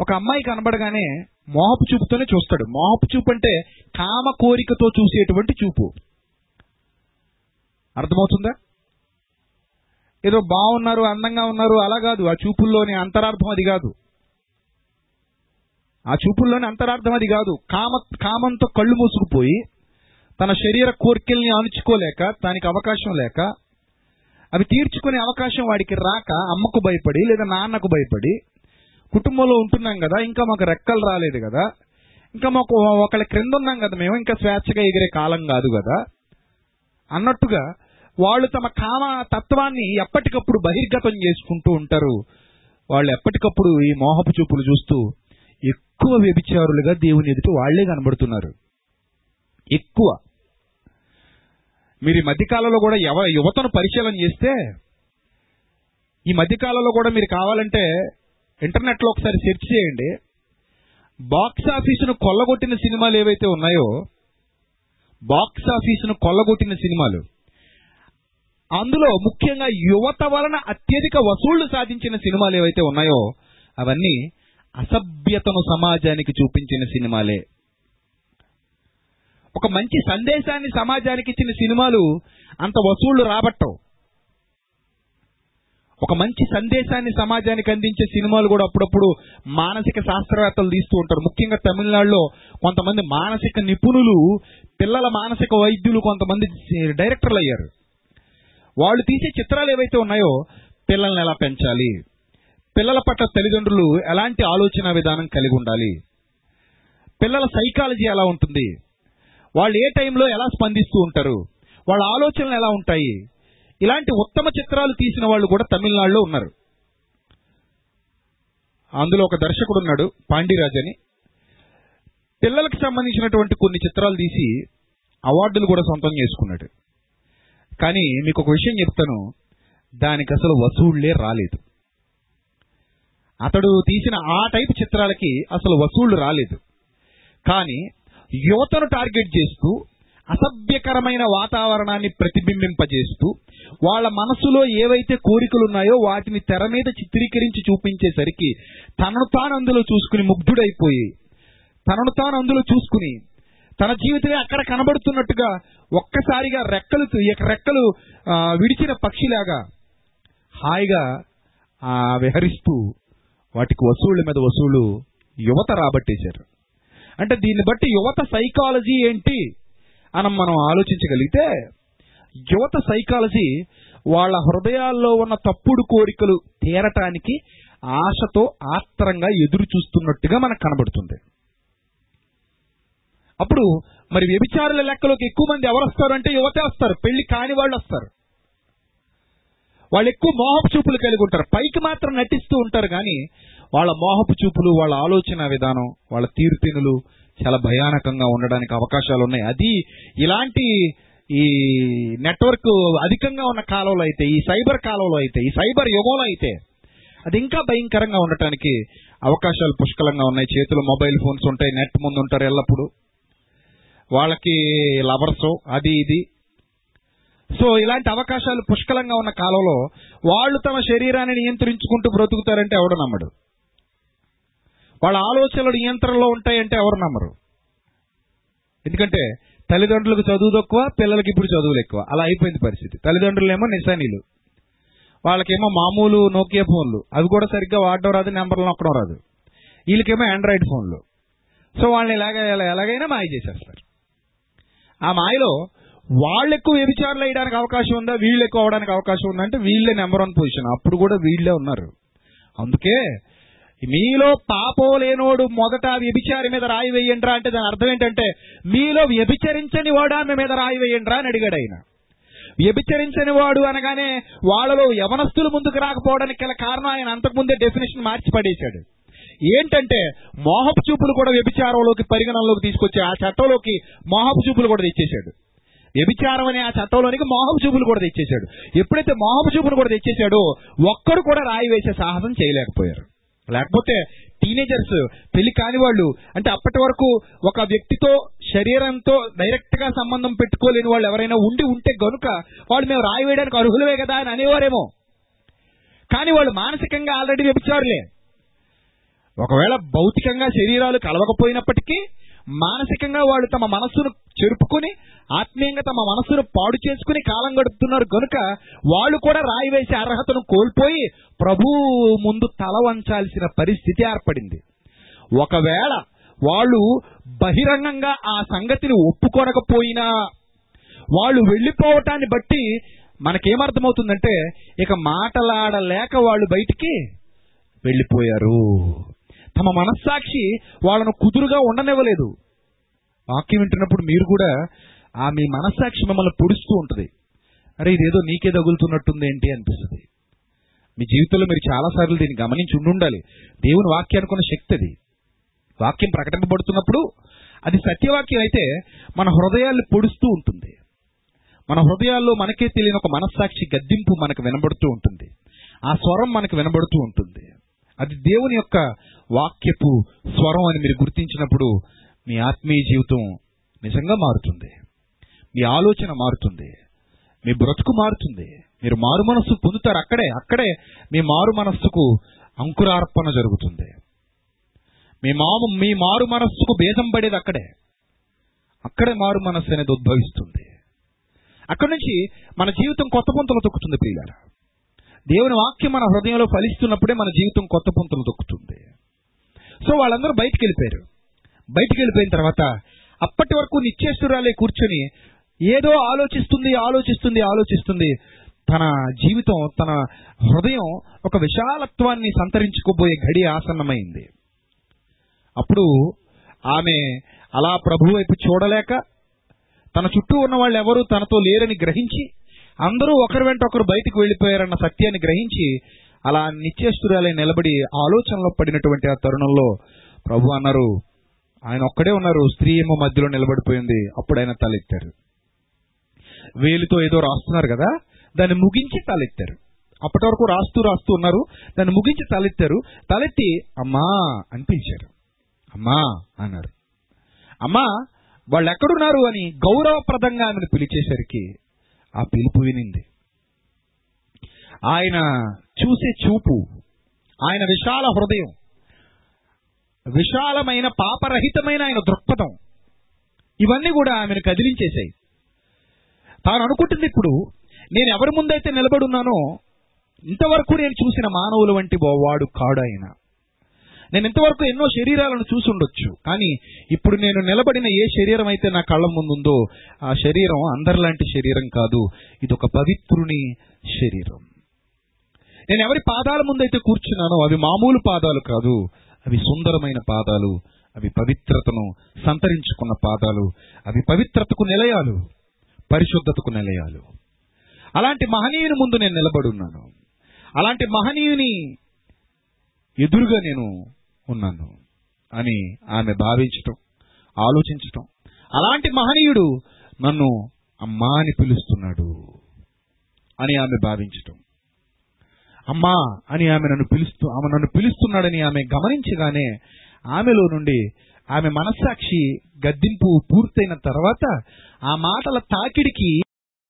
ఒక అమ్మాయి కనబడగానే మోహపు చూపుతోనే చూస్తాడు. మోహపు చూపు అంటే కామ కోరికతో చూసేటువంటి చూపు. అర్థమవుతుందా? ఏదో బాగున్నారు అందంగా ఉన్నారు అలా కాదు. ఆ చూపుల్లోని అంతరార్థం అది కాదు. ఆ చూపుల్లోని అంతరార్థం అది కాదు. కామ కామంతో కళ్ళు మూసుకుపోయి తన శరీర కోరికల్ని అణుచుకోలేక దానికి అవకాశం లేక అవి తీర్చుకునే అవకాశం వాడికి రాక అమ్మకు భయపడి లేదా నాన్నకు భయపడి కుటుంబంలో ఉంటున్నాం కదా ఇంకా మాకు రెక్కలు రాలేదు కదా ఇంకా మాకు ఒకళ్ళ క్రింద ఉన్నాం కదా మేము ఇంకా స్వేచ్ఛగా ఎగిరే కాలం కాదు కదా అన్నట్టుగా వాళ్ళు తమ కామ తత్వాన్ని ఎప్పటికప్పుడు బహిర్గతం చేసుకుంటూ ఉంటారు. వాళ్ళు ఎప్పటికప్పుడు ఈ మోహపు చూపులు చూస్తూ ఎక్కువ వ్యభిచారులుగా దేవుని ఎదుటి వాళ్ళే కనబడుతున్నారు. ఎక్కువ. మీరు ఈ మధ్యకాలంలో కూడా యవ యువతను పరిశీలన చేస్తే ఈ మధ్యకాలంలో కూడా మీరు కావాలంటే ఇంటర్నెట్లో ఒకసారి సెర్చ్ చేయండి. బాక్స్ ఆఫీసును కొల్లగొట్టిన సినిమాలు ఏవైతే ఉన్నాయో బాక్స్ ఆఫీసును కొల్లగొట్టిన సినిమాలు అందులో ముఖ్యంగా యువత వలన అత్యధిక వసూళ్ళు సాధించిన సినిమాలు ఏవైతే ఉన్నాయో అవన్నీ అసభ్యతను సమాజానికి చూపించిన సినిమాలే. ఒక మంచి సందేశాన్ని సమాజానికి ఇచ్చిన సినిమాలు అంత వసూళ్ళు రాబట్టవు. ఒక మంచి సందేశాన్ని సమాజానికి అందించే సినిమాలు కూడా అప్పుడప్పుడు మానసిక శాస్త్రవేత్తలు తీస్తూ ఉంటారు. ముఖ్యంగా తమిళనాడులో కొంతమంది మానసిక నిపుణులు పిల్లల మానసిక వైద్యులు కొంతమంది డైరెక్టర్లు అయ్యారు. వాళ్ళు తీసే చిత్రాలు ఏవైతే ఉన్నాయో పిల్లల్ని ఎలా పెంచాలి? పిల్లల పట్ల తల్లిదండ్రులు ఎలాంటి ఆలోచన విధానం కలిగి ఉండాలి? పిల్లల సైకాలజీ ఎలా ఉంటుంది? వాళ్ళు ఏ టైంలో ఎలా స్పందిస్తూ ఉంటారు? వాళ్ళ ఆలోచనలు ఎలా ఉంటాయి? ఇలాంటి ఉత్తమ చిత్రాలు తీసిన వాళ్ళు కూడా తమిళనాడులో ఉన్నారు. అందులో ఒక దర్శకుడు ఉన్నాడు పాండిరాజ్ అని. పిల్లలకు సంబంధించినటువంటి కొన్ని చిత్రాలు తీసి అవార్డులు కూడా సొంతం చేసుకున్నాడు. కానీ మీకు ఒక విషయం చెప్తాను. దానికి అసలు వసూళ్ళే రాలేదు. అతడు తీసిన ఆ టైప్ చిత్రాలకి అసలు వసూళ్ళు రాలేదు. కానీ యువతను టార్గెట్ చేస్తూ అసభ్యకరమైన వాతావరణాన్ని ప్రతిబింబింపజేస్తూ వాళ్ళ మనసులో ఏవైతే కోరికలు ఉన్నాయో వాటిని తెర మీద చిత్రీకరించి చూపించేసరికి తనను తాను అందులో చూసుకుని ముగ్ధుడైపోయి తనను తాను అందులో చూసుకుని తన జీవితమే అక్కడ కనబడుతున్నట్టుగా ఒక్కసారిగా రెక్కలు రెక్కలు విడిచిన పక్షిలాగా హాయిగా ఆ, విహరిస్తూ వాటికి వసూళ్ళ మీద వసూళ్ళు యువత రాబట్టేశారు. అంటే దీన్ని బట్టి యువత సైకాలజీ ఏంటి అని మనం ఆలోచించగలిగితే యువత సైకాలజీ వాళ్ళ హృదయాల్లో ఉన్న తప్పుడు కోరికలు తీరటానికి ఆశతో ఆత్రంగా ఎదురు చూస్తున్నట్టుగా మనకు కనబడుతుంది. అప్పుడు మరి వ్యభిచారుల లెక్కలోకి ఎక్కువ మంది ఎవరు వస్తారు అంటే యువతే వస్తారు పెళ్ళి కాని వాళ్ళు వస్తారు. వాళ్ళు ఎక్కువ మోహపు చూపులు కలిగి ఉంటారు. పైకి మాత్రం నటిస్తూ ఉంటారు కానీ వాళ్ళ మోహపు చూపులు వాళ్ళ ఆలోచన విధానం వాళ్ళ తీరుతెనులు చాలా భయానకంగా ఉండడానికి అవకాశాలు ఉన్నాయి. అది ఇలాంటి ఈ నెట్వర్క్ అధికంగా ఉన్న కాలంలో అయితే ఈ సైబర్ కాలంలో అయితే ఈ సైబర్ యుగంలో అయితే అది ఇంకా భయంకరంగా ఉండటానికి అవకాశాలు పుష్కలంగా ఉన్నాయి. చేతిలో మొబైల్ ఫోన్స్ ఉంటాయి నెట్ ముందు ఉంటారు ఎల్లప్పుడూ. వాళ్ళకి లవర్స్ అది ఇది. సో ఇలాంటి అవకాశాలు పుష్కలంగా ఉన్న కాలంలో వాళ్ళు తమ శరీరాన్ని నియంత్రించుకుంటూ బ్రతుకుతారంటే ఎవడు నమ్మడు. వాళ్ళ ఆలోచనలు నియంత్రణలో ఉంటాయంటే ఎవరు నమ్మరు. ఎందుకంటే తల్లిదండ్రులకు చదువు తక్కువ పిల్లలకి ఇప్పుడు చదువులు ఎక్కువ. అలా అయిపోయింది పరిస్థితి. తల్లిదండ్రులేమో నిశానీలు వాళ్ళకేమో మామూలు నోకియా ఫోన్లు. అవి కూడా సరిగ్గా వాడడం రాదు నెంబర్లు నొక్కడం రాదు. వీళ్ళకేమో ఆండ్రాయిడ్ ఫోన్లు. సో వాళ్ళని ఎలాగ ఎలా- ఎలాగైనా మాయ చేసేస్తారు. ఆ మాయలో వాళ్ళు ఎక్కువ వ్యభిచారులు వేయడానికి అవకాశం ఉందా? వీళ్ళు ఎక్కువ అవడానికి అవకాశం ఉందా? అంటే వీళ్ళే నెంబర్ వన్ పొజిషన్ అప్పుడు కూడా వీళ్ళే ఉన్నారు. అందుకే మీలో పాపం లేనోడు మొదట వ్యభిచారి మీద రాయి వేయండిరా అంటే దాని అర్థం ఏంటంటే మీలో వ్యభిచరించని వాడు ఆమె మీద రాయి వేయండిరా అని అడిగాడు ఆయన. వ్యభిచరించని వాడు అనగానే వాళ్ళలో యవనస్తులు ముందుకు రాకపోవడానికి గల కారణం ఆయన అంతకుముందే డెఫినేషన్ మార్చి పడేశాడు. ఏంటంటే మోహపు చూపులు కూడా వ్యభిచారంలోకి పరిగణనలోకి తీసుకొచ్చి ఆ చట్టంలోకి మోహపు చూపులు కూడా తెచ్చేశాడు. వ్యభిచారం అనే ఆ చట్టంలోనికి మోహపు చూపులు కూడా తెచ్చేశాడు. ఎప్పుడైతే మోహపు చూపులు కూడా తెచ్చేశాడో ఒక్కడు కూడా రాయి వేసే సాహసం చేయలేకపోయారు. లేకపోతే టీనేజర్స్ పెళ్ళి కాని వాళ్ళు అంటే అప్పటి వరకు ఒక వ్యక్తితో శరీరంతో డైరెక్ట్గా సంబంధం పెట్టుకోలేని వాళ్ళు ఎవరైనా ఉండి ఉంటే గనుక వాళ్ళు మేము రాయి వేయడానికి అర్హులవే కదా అని అనేవారేమో. కానీ వాళ్ళు మానసికంగా ఆల్రెడీ వ్యభిచారులే. ఒకవేళ భౌతికంగా శరీరాలు కలవకపోయినప్పటికీ మానసికంగా వాళ్ళు తమ మనస్సును చెరుపుకుని ఆత్మీయంగా తమ మనస్సును పాడు చేసుకుని కాలం గడుపుతున్నారు కనుక వాళ్ళు కూడా రాయి వేసే అర్హతను కోల్పోయి ప్రభు ముందు తల వంచాల్సిన పరిస్థితి ఏర్పడింది. ఒకవేళ వాళ్ళు బహిరంగంగా ఆ సంగతిని ఒప్పుకోనకపోయినా వాళ్ళు వెళ్ళిపోవటాన్ని బట్టి మనకేమర్థమవుతుందంటే ఇక మాటలాడలేక వాళ్ళు బయటికి వెళ్ళిపోయారు. తమ మనస్సాక్షి వాళ్ళను కుదురుగా ఉండనివ్వలేదు. వాక్యం వింటున్నప్పుడు మీరు కూడా ఆ మీ మనస్సాక్షి మిమ్మల్ని పొడుస్తూ ఉంటుంది. అరే ఇదేదో నీకే తగులుతున్నట్టుంది ఏంటి అనిపిస్తుంది. మీ జీవితంలో మీరు చాలా సార్లు దీన్ని గమనించి ఉండి ఉండాలి దేవుని వాక్యానికి ఉన్న శక్తి అది. వాక్యం ప్రకటింపబడుతున్నప్పుడు అది సత్యవాక్యం అయితే మన హృదయాల్ని పొడుస్తూ ఉంటుంది. మన హృదయాల్లో మనకే తెలియని ఒక మనస్సాక్షి గద్దింపు మనకు వినబడుతూ ఉంటుంది. ఆ స్వరం మనకు వినబడుతూ ఉంటుంది. అది దేవుని యొక్క వాక్యపు స్వరం అని మీరు గుర్తించినప్పుడు మీ ఆత్మీయ జీవితం నిజంగా మారుతుంది. మీ ఆలోచన మారుతుంది. మీ బ్రతుకు మారుతుంది. మీరు మారు మనస్సు పొందుతారు అక్కడే అక్కడే మీ మారు మనస్సుకు అంకురార్పణ జరుగుతుంది. మీ మాము మీ మారు మనస్సుకు భేదం పడేది అక్కడే. అక్కడే మారు మనస్సు అనేది ఉద్భవిస్తుంది. అక్కడి నుంచి మన జీవితం కొత్త పొంతలు తొక్కుతుంది పిల్లలు దేవుని వాక్యం మన హృదయంలో ఫలిస్తున్నప్పుడే మన జీవితం కొత్త పుంతలు దొక్కుతుంది. సో వాళ్ళందరూ బయటికి వెళ్ళిపోయారు. బయటికి వెళ్ళిపోయిన తర్వాత అప్పటి వరకు నిశ్చేష్టురాలే కూర్చొని ఏదో ఆలోచిస్తుంది ఆలోచిస్తుంది ఆలోచిస్తుంది. తన జీవితం తన హృదయం ఒక విశాలత్వాన్ని సంతరించుకోబోయే ఘడి ఆసన్నమైంది. అప్పుడు ఆమె అలా ప్రభు వైపు చూడలేక తన చుట్టూ ఉన్న వాళ్ళు ఎవరు తనతో లేరని గ్రహించి అందరూ ఒకరి వెంట ఒకరు బయటికి వెళ్ళిపోయారన్న సత్యాన్ని గ్రహించి అలా నిశ్చేష్టురాలై నిలబడి ఆలోచనలో పడినటువంటి ఆ తరుణంలో ప్రభు అన్నారు ఆయన ఒక్కడే ఉన్నారు స్త్రీ ఏమో మధ్యలో నిలబడిపోయింది అప్పుడు ఆయన తలెత్తారు. వేలితో ఏదో రాస్తున్నారు కదా దాన్ని ముగించి తలెత్తారు. అప్పటి వరకు రాస్తూ రాస్తూ ఉన్నారు దాన్ని ముగించి తలెత్తారు. తలెత్తి అమ్మా అని పిలిచారు అమ్మా అన్నారు. అమ్మా వాళ్ళు ఎక్కడున్నారు అని గౌరవప్రదంగా ఆమెను పిలిచేసరికి ఆ పిలుపు వినింది. ఆయన చూసే చూపు ఆయన విశాల హృదయం విశాలమైన పాపరహితమైన ఆయన దృక్పథం ఇవన్నీ కూడా ఆమెను కదిలించేశాయి. తాను అనుకుంటుంది ఇప్పుడు నేను ఎవరి ముందైతే నిలబడున్నానో ఇంతవరకు నేను చూసిన మానవుల వంటి వాడు కాడు ఆయన. నేను ఇంతవరకు ఎన్నో శరీరాలను చూసి ఉండొచ్చు కానీ ఇప్పుడు నేను నిలబడిన ఏ శరీరం అయితే నా కళ్ళ ముందుందో ఆ శరీరం అందరిలాంటి శరీరం కాదు. ఇది ఒక పవిత్రుని శరీరం. నేను ఎవరి పాదాల ముందైతే కూర్చున్నానో అవి మామూలు పాదాలు కాదు. అవి సుందరమైన పాదాలు. అవి పవిత్రతను సంతరించుకున్న పాదాలు. అవి పవిత్రతకు నిలయాలు. పరిశుద్ధతకు నిలయాలు. అలాంటి మహనీయుని ముందు నేను నిలబడున్నాను. అలాంటి మహనీయుని ఎదురుగా నేను ఉన్నాను అని ఆమె భావించటం ఆలోచించటం. అలాంటి మహనీయుడు నన్ను అమ్మా అని పిలుస్తున్నాడు అని ఆమె భావించటం. అమ్మా అని ఆమె నన్ను పిలుస్తూ ఆమె నన్ను పిలుస్తున్నాడని ఆమె గమనించగానే ఆమెలో నుండి ఆమె మనస్సాక్షి గద్దింపు పూర్తయిన తర్వాత ఆ మాటల తాకిడికి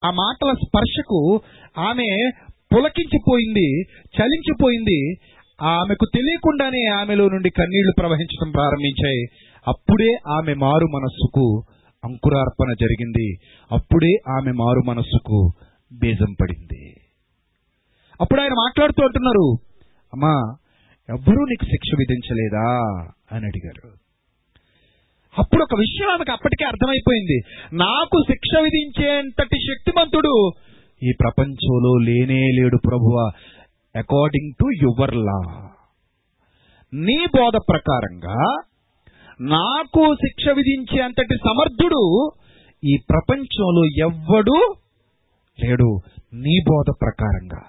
ఆ మాటల స్పర్శకు ఆమె పులకించిపోయింది చలించిపోయింది ఆమెకు తెలియకుండానే ఆమెలో నుండి కన్నీళ్ళు ప్రవహించడం ప్రారంభించాయి అప్పుడే ఆమె మారు మనస్సుకు అంకురార్పణ జరిగింది. అప్పుడే ఆమె మారు మనస్సుకు బీజం పడింది. అప్పుడు ఆయన మాట్లాడుతూ అంటున్నారు అమ్మా ఎవ్వరూ నీకు శిక్ష విధించలేదా? అని అడిగారు అప్పుడు ఒక విషయం ఆమెకు అప్పటికే అర్థమైపోయింది. నాకు శిక్ష విధించేంతటి శక్తిమంతుడు ఈ ప్రపంచంలో లేనే లేడు ప్రభువ. అకార్డింగ్ టు యువర్ లా నీ బోధ ప్రకారంగా నాకు శిక్ష విధించే అంతటి సమర్థుడు ఈ ప్రపంచంలో ఎవ్వడు లేడు. నీ బోధ ప్రకారంగా.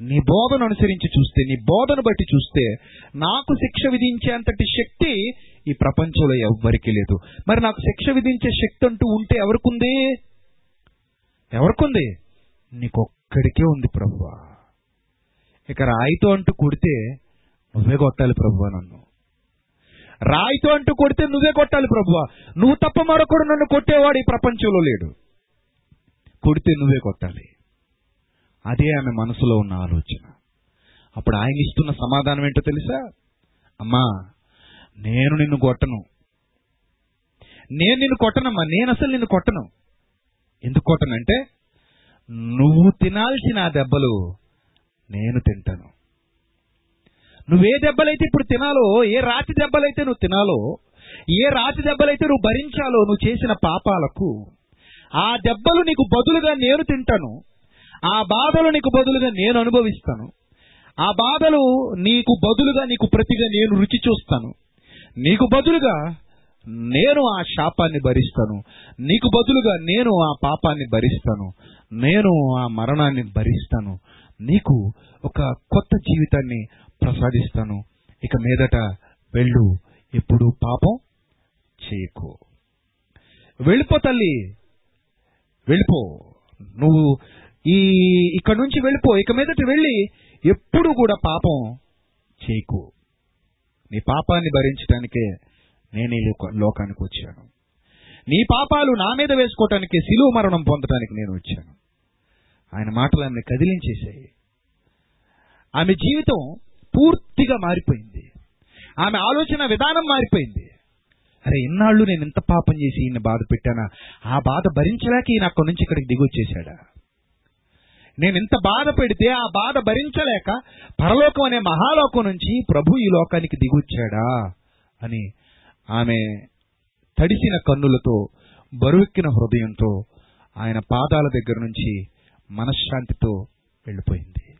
నీ బోధను అనుసరించి చూస్తే నీ బోధను బట్టి చూస్తే నాకు శిక్ష విధించేంతటి శక్తి ఈ ప్రపంచంలో ఎవ్వరికీ లేదు. మరి నాకు శిక్ష విధించే శక్తి అంటూ ఉంటే ఎవరికుంది? ఎవరికుంది? నీకొక్కడికే ఉంది ప్రభువా. ఇక రాయితో అంటూ కొడితే నువ్వే కొట్టాలి ప్రభువ నన్ను. రాయితో అంటూ కొడితే నువ్వే కొట్టాలి ప్రభువా. నువ్వు తప్ప మరొకడు నన్ను కొట్టేవాడు ఈ ప్రపంచంలో లేడు. కొడితే నువ్వే కొట్టాలి. అదే ఆమె మనసులో ఉన్న ఆలోచన. అప్పుడు ఆయన ఇస్తున్న సమాధానం ఏంటో తెలుసా? అమ్మా నేను నిన్ను కొట్టను. నేను నిన్ను కొట్టనమ్మా నేను అసలు నిన్ను కొట్టను. ఎందుకు కొట్టనంటే నువ్వు తినాల్సిన ఆ దెబ్బలు నేను తింటాను. నువ్వే దెబ్బలైతే ఇప్పుడు తినాలో ఏ రాతి దెబ్బలైతే నువ్వు తినాలో ఏ రాతి దెబ్బలైతే నువ్వు భరించాలో నువ్వు చేసిన పాపాలకు ఆ దెబ్బలు నీకు బదులుగా నేను తింటాను. ఆ బాధలు నీకు బదులుగా నేను అనుభవిస్తాను. ఆ బాధలు నీకు బదులుగా నీకు ప్రతిగా నేను రుచి చూస్తాను. నీకు బదులుగా నేను ఆ శాపాన్ని భరిస్తాను. నీకు బదులుగా నేను ఆ పాపాన్ని భరిస్తాను. నేను ఆ మరణాన్ని భరిస్తాను. నీకు ఒక కొత్త జీవితాన్ని ప్రసాదిస్తాను. ఇక మీదట వెళ్ళు ఎప్పుడు పాపం చేయకు. వెళ్ళిపో తల్లి వెళ్ళిపో. నువ్వు ఈ ఇక్కడ నుంచి వెళ్ళిపో. ఇక మీదట వెళ్ళి ఎప్పుడు కూడా పాపం చేయకు. నీ పాపాన్ని భరించడానికే నేను ఈ లోకానికి వచ్చాను. నీ పాపాలు నా మీద వేసుకోవటానికి శిలువ మరణం పొందడానికి నేను వచ్చాను. ఆయన మాటలు ఆమెను కదిలించేశాయి. ఆమె జీవితం పూర్తిగా మారిపోయింది. ఆమె ఆలోచన విధానం మారిపోయింది. అరే ఇన్నాళ్ళు నేను ఇంత పాపం చేసి ఈయన బాధ పెట్టానా? ఆ బాధ భరించలేక ఈయన అక్కడి నుంచి ఇక్కడికి దిగొచ్చేశాడా? నేను ఇంత బాధ పెడితే ఆ బాధ భరించలేక పరలోకం అనే మహాలోకం నుంచి ప్రభు ఈ లోకానికి దిగొచ్చాడా? అని ఆమె తడిసిన కన్నులతో బరువెక్కిన హృదయంతో ఆయన పాదాల దగ్గర నుంచి మనశ్శాంతితో వెళ్ళిపోయింది.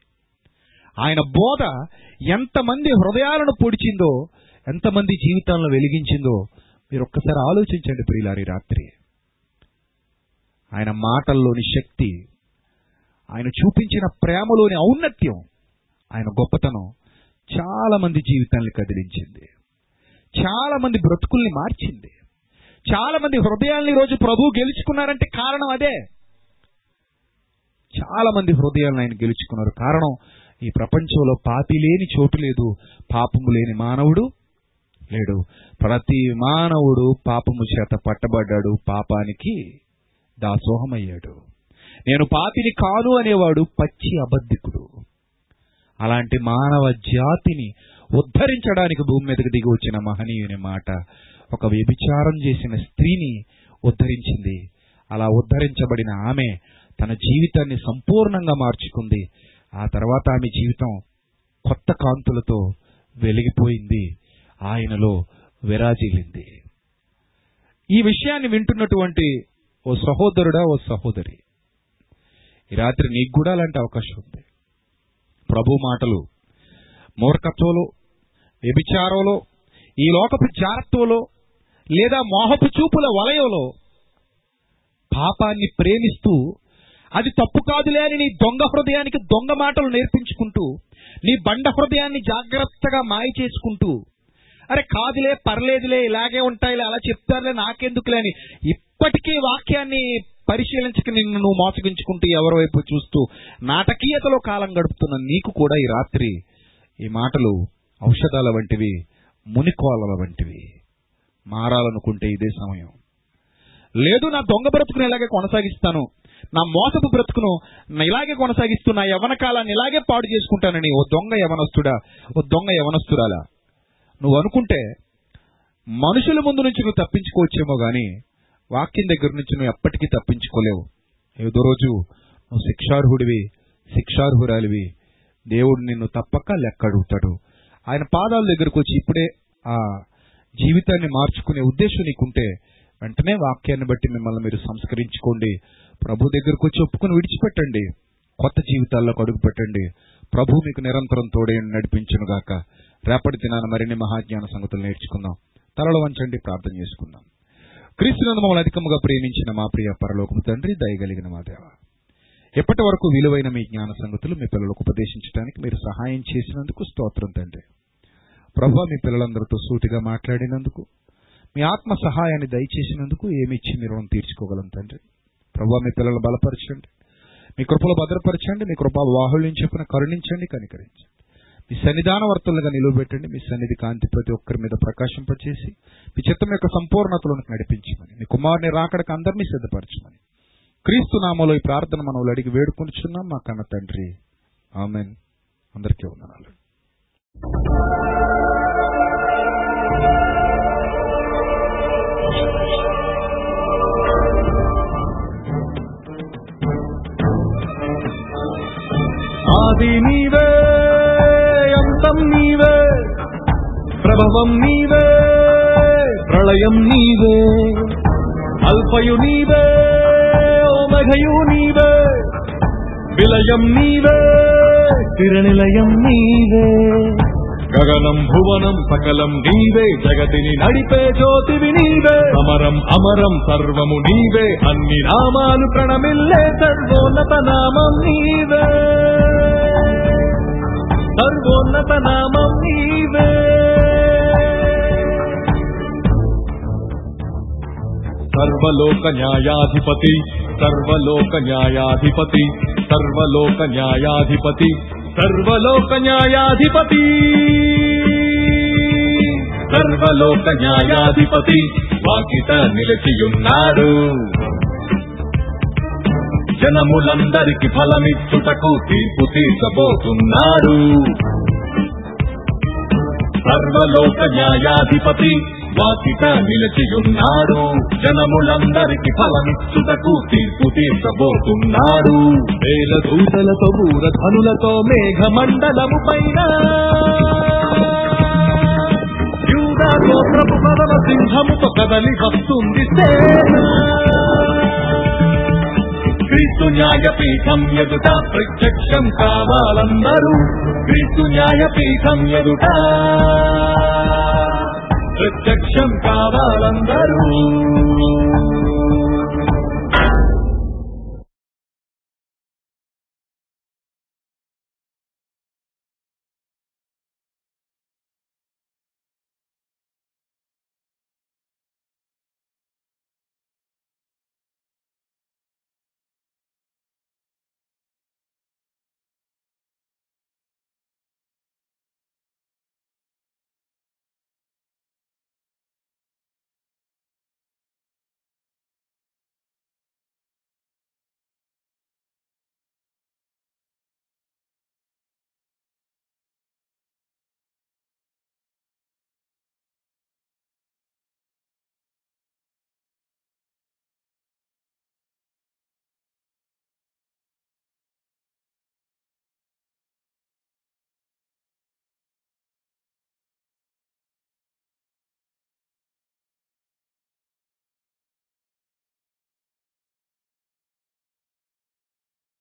ఆయన బోధ ఎంతమంది హృదయాలను పొడిచిందో ఎంతమంది జీవితాలను వెలిగించిందో మీరు ఒక్కసారి ఆలోచించండి ప్రియులారి రాత్రి. ఆయన మాటల్లోని శక్తి ఆయన చూపించిన ప్రేమలోని ఔన్నత్యం ఆయన గొప్పతనం చాలామంది జీవితాన్ని కదిలించింది. చాలామంది బ్రతుకుల్ని మార్చింది. చాలామంది హృదయాల్ని రోజు ప్రభు గెలుచుకున్నారంటే కారణం అదే. చాలా మంది హృదయాలను ఆయన గెలుచుకున్నారు. కారణం ఈ ప్రపంచంలో పాపి లేని చోటు లేదు. పాపము లేని మానవుడు లేడు. ప్రతి మానవుడు పాపము చేత పట్టబడ్డాడు. పాపానికి దాసోహమయ్యాడు. నేను పాపిని కాను అనేవాడు పచ్చి అబద్ధికుడు. అలాంటి మానవ జాతిని ఉద్ధరించడానికి భూమి మీదకి దిగి వచ్చిన మహనీయుని మాట ఒక వ్యభిచారం చేసిన స్త్రీని ఉద్ధరించింది. అలా ఉద్ధరించబడిన ఆమె తన జీవితాన్ని సంపూర్ణంగా మార్చుకుంది. ఆ తర్వాత ఆమె జీవితం కొత్త కాంతులతో వెలిగిపోయింది. ఆయనలో విరాజిల్లింది. ఈ విషయాన్ని వింటున్నటువంటి ఓ సహోదరుడా ఓ సహోదరి. ఈ రాత్రి నీకు కూడా అలాంటి అవకాశం ఉంది. ప్రభు మాటలు మూర్ఖత్వంలో వ్యభిచారంలో ఈ లోకపు జారత్వంలో లేదా మోహపు చూపుల వలయంలో పాపాన్ని ప్రేమిస్తూ అది తప్పు కాదులే అని నీ దొంగ హృదయానికి దొంగ మాటలు నేర్పించుకుంటూ నీ బండ హృదయాన్ని జాగ్రత్తగా మాయ చేసుకుంటూ అరే కాదులే పర్లేదులే ఇలాగే ఉంటాయిలే అలా చెప్తారులే నాకెందుకులే అని ఇప్పటికీ వాక్యాన్ని పరిశీలించక నిన్ను నువ్వు మోసగించుకుంటూ ఎవరి వైపు చూస్తూ నాటకీయతలో కాలం గడుపుతున్న నీకు కూడా ఈ రాత్రి ఈ మాటలు ఔషధాల వంటివి మునికోలల వంటివి మారాలనుకుంటే ఇదే సమయం. లేదు నా దొంగ బ్రతుకుని ఇలాగే కొనసాగిస్తాను? నా మోసపు బ్రతుకును ఇలాగే కొనసాగిస్తూ నా యవన కాలాన్ని ఇలాగే పాడు చేసుకుంటానని ఓ దొంగ యవనస్తుడా ఓ దొంగ యవనస్తురాలా. నువ్వు అనుకుంటే మనుషుల ముందు నుంచి నువ్వు తప్పించుకోవచ్చేమో కానీ వాక్యం దగ్గర నుంచి నువ్వు ఎప్పటికీ తప్పించుకోలేవు. ఏదో రోజు నువ్వు శిక్షార్హుడివి శిక్షార్హురాలివి. దేవుడు నిన్ను తప్పక లెక్క అడుగుతాడు. ఆయన పాదాల దగ్గరకు వచ్చి ఇప్పుడే ఆ జీవితాన్ని మార్చుకునే ఉద్దేశం నీకుంటే వెంటనే వాక్యాన్ని బట్టి మిమ్మల్ని మీరు సంస్కరించుకోండి. ప్రభు దగ్గరకు వచ్చి ఒప్పుకుని విడిచిపెట్టండి. కొత్త జీవితాల్లోకి అడుగు పెట్టండి ప్రభు మీకు నిరంతరం తోడే నడిపించును గాక. రేపటి దినాన మరిన్ని మహాజ్ఞాన సంగతులు నేర్చుకుందాం. తలలో వంచండి ప్రార్థన చేసుకుందాం. క్రీస్తునందు మమ్మల్ని అధికముగా ప్రేమించిన మా ప్రియ పరలోకము తండ్రి దయగలిగిన మా దేవ. ఎప్పటి వరకు విలువైన మీ జ్ఞాన సంగతులు మీ పిల్లలకు ఉపదేశించడానికి మీరు సహాయం చేసినందుకు స్తోత్రం తండ్రి. ప్రభు మీ పిల్లలందరితో సూటిగా మాట్లాడినందుకు మీ ఆత్మ సహాయాన్ని దయచేసినందుకు ఏమిచ్చి మీరు రుణం తీర్చుకోగలం తండ్రి. ప్రభు మీ పిల్లలు బలపరచండి. మీ కృపలు భద్రపరచండి. మీ కృప బాహుళ్యం చెప్పిన కరుణించండి కనికరించండి. మీ సన్నిధాన వర్తలుగా నిలువబెట్టండి. మీ సన్నిధి కాంతి ప్రతి ఒక్కరి మీద ప్రకాశింపచేసి మీ చిత్తం యొక్క సంపూర్ణతలను నడిపించమని మీ కుమారుని రాకడకు అందరినీ సిద్ధపరచమని. క్రీస్తు నామలో ఈ ప్రార్థన మనం అడిగి వేడుకొనిచున్నాం. మా కన్న తండ్రి. ఆమెన్. అందరికీ వందనాలు. ఆది నీవే అంతం నీవే ప్రభవం నీవే ప్రళయం నీవే అల్పయు నీవే ఓమఘయు నీవే విలయం నీవే తిరనిలయం నీవే గగనం భువనం సకలం నీవే జగతిని నడిపే జ్యోతివి నీవే. అమరం అమరం సర్వము నీవే అన్ని నామాలు ప్రణమిల్లే సర్వోన్నత నామం నీవే. సర్వోన్నత నామం నీవే. సర్వలోక న్యాయాధిపతి సర్వలోక న్యాయాధిపతి సర్వలోక న్యాయాధిపతి సర్వలోక న్యాయాధిపతి సర్వలోక న్యాయాధిపతి వాకిట నిలిచియున్నాడు. జనములందరికి ఫలమిచ్చుటకు తీర్పు తీర్చబోతున్నాడు. సర్వలోక న్యాయాధిపతి వాకిట నిలిచియున్నాడు. జనములందరికి ఫలమిచ్చుటకు తీర్పు తీర్చబోతున్నాడు. వేల దూతలతో ధనులతో మేఘమండలము పైన యూదాతో ప్రభు పదవ సింహముతో కదలి వస్తుంది క్రీస్తు న్యాయపీఠం ఎదుట ప్రత్యక్షం కావాలందరూ క్రీస్తు న్యాయపీఠం ఎదుట ప్రత్యక్షం కావాలందరూ